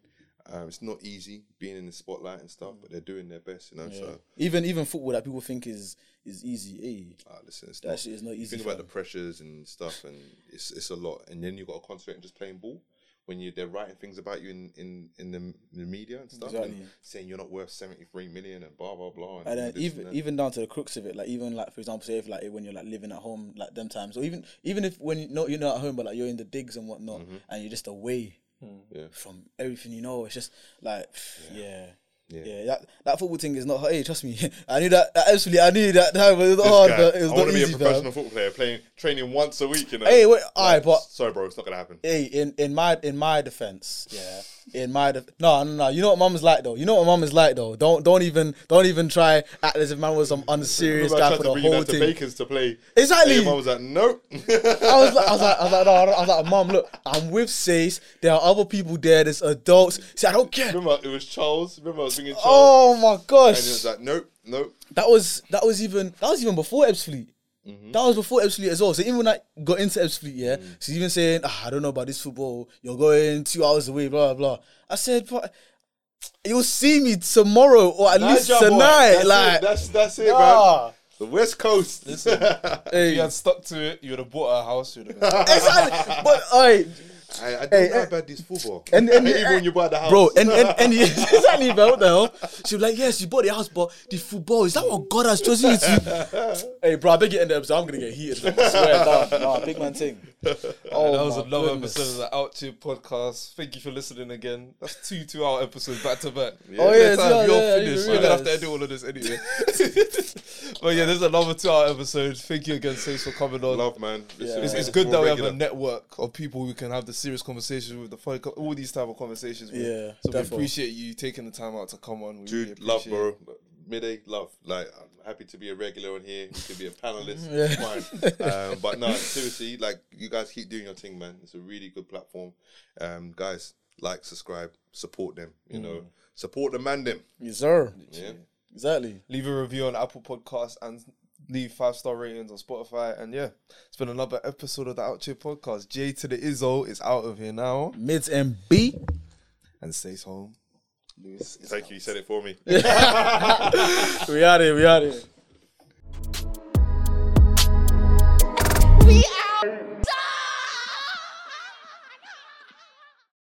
Um, it's not easy being in the spotlight and stuff, but they're doing their best, you know. So even even football that people think is is easy. Eh, uh, listen, it's that not, shit is not easy. think about the pressures and stuff, and it's it's a lot. And then you have got to concentrate on just playing ball. When you they're writing things about you in in in the, the media and stuff, and saying you're not worth seventy three million and blah blah blah. And then even even down to the crux of it, like even like for example, say if like when you're like living at home, like them times, or even even if when you know you're not at home, but like you're in the digs and whatnot, Mm-hmm. and you're just away Yeah. from everything you know, it's just like yeah. Yeah. Yeah, that, that football thing is not. Hey, trust me, I knew that. Absolutely, I knew that time, but it was This hard. guy, But it was I want to be a professional fam. football player, playing training once a week. You know. Hey, wait, Like, alright, but sorry, bro, it's not gonna happen. hey, in in my in my defense, yeah, in my def- no, no, no. You know what mum is like though. You know what mum is like though. Don't don't even don't even try act as if man was some unserious guy for the whole team. Bacon's to play. Exactly. Mum was like, nope. I was like, I was like, I was like, no, I was like, mom, look, I'm with Sayce. There are other people there. There's adults. See, I don't care. Remember, it was Charles. Remember, I was bringing Charles, Oh my gosh! and he was like, nope, nope. that was that was even that was even before Ebbsfleet. Mm-hmm. That was before Ebbsfleet as well. So even when I got into Ebbsfleet, yeah, Mm. she's even saying, ah, I don't know about this football. You're going two hours away, blah blah. blah. I said, but you'll see me tomorrow or at least Niger boy, tonight. That's like, it, that's that's it, man. ah, The West Coast. Listen, if you had stuck to it, you would have bought a house. You would have. exactly. But alright, I, I don't Hey, know eh, about this football. And- and- even when you buy the house, Bro, and and, and exactly, bro. What the hell? She was like, "Yes, you bought the house, but the football is that what God has chosen you to?" hey, bro, I beg you end the episode. I'm gonna get heated. I swear down. Nah, big man thing. Oh, that was oh my another goodness. episode of the Out Tube podcast. Thank you for listening again. That's two two hour episodes back to back. Oh, By yeah, time yeah, you're yeah, I finished. didn't You're gonna have to realise. edit all of this anyway. but yeah, there's another two hour episode. Thank you again, Sayce, for coming on. love, man. Listen, It's, Yeah. it's good that we have a network of people who can have the serious conversations with, the funny, all these type of conversations. With. Yeah, so we appreciate you taking the time out to come on. We really Dude, love, appreciate bro. Midday, love. Like, I'm happy to be a regular on here. You could be a panelist. Yeah. Fine. Um, but no, seriously, like, you guys keep doing your thing, man. It's a really good platform. Um, guys, like, subscribe, support them. You know, support the man them. Yes, sir. Yeah. Exactly. leave a review on Apple Podcasts and leave five star ratings on Spotify. And yeah, it's been another episode of the Out Here Podcast. J to the Izzo is out of here now Mids and B. and stays home. Lewis is Thank you. You said it for me. We out here. We out here. We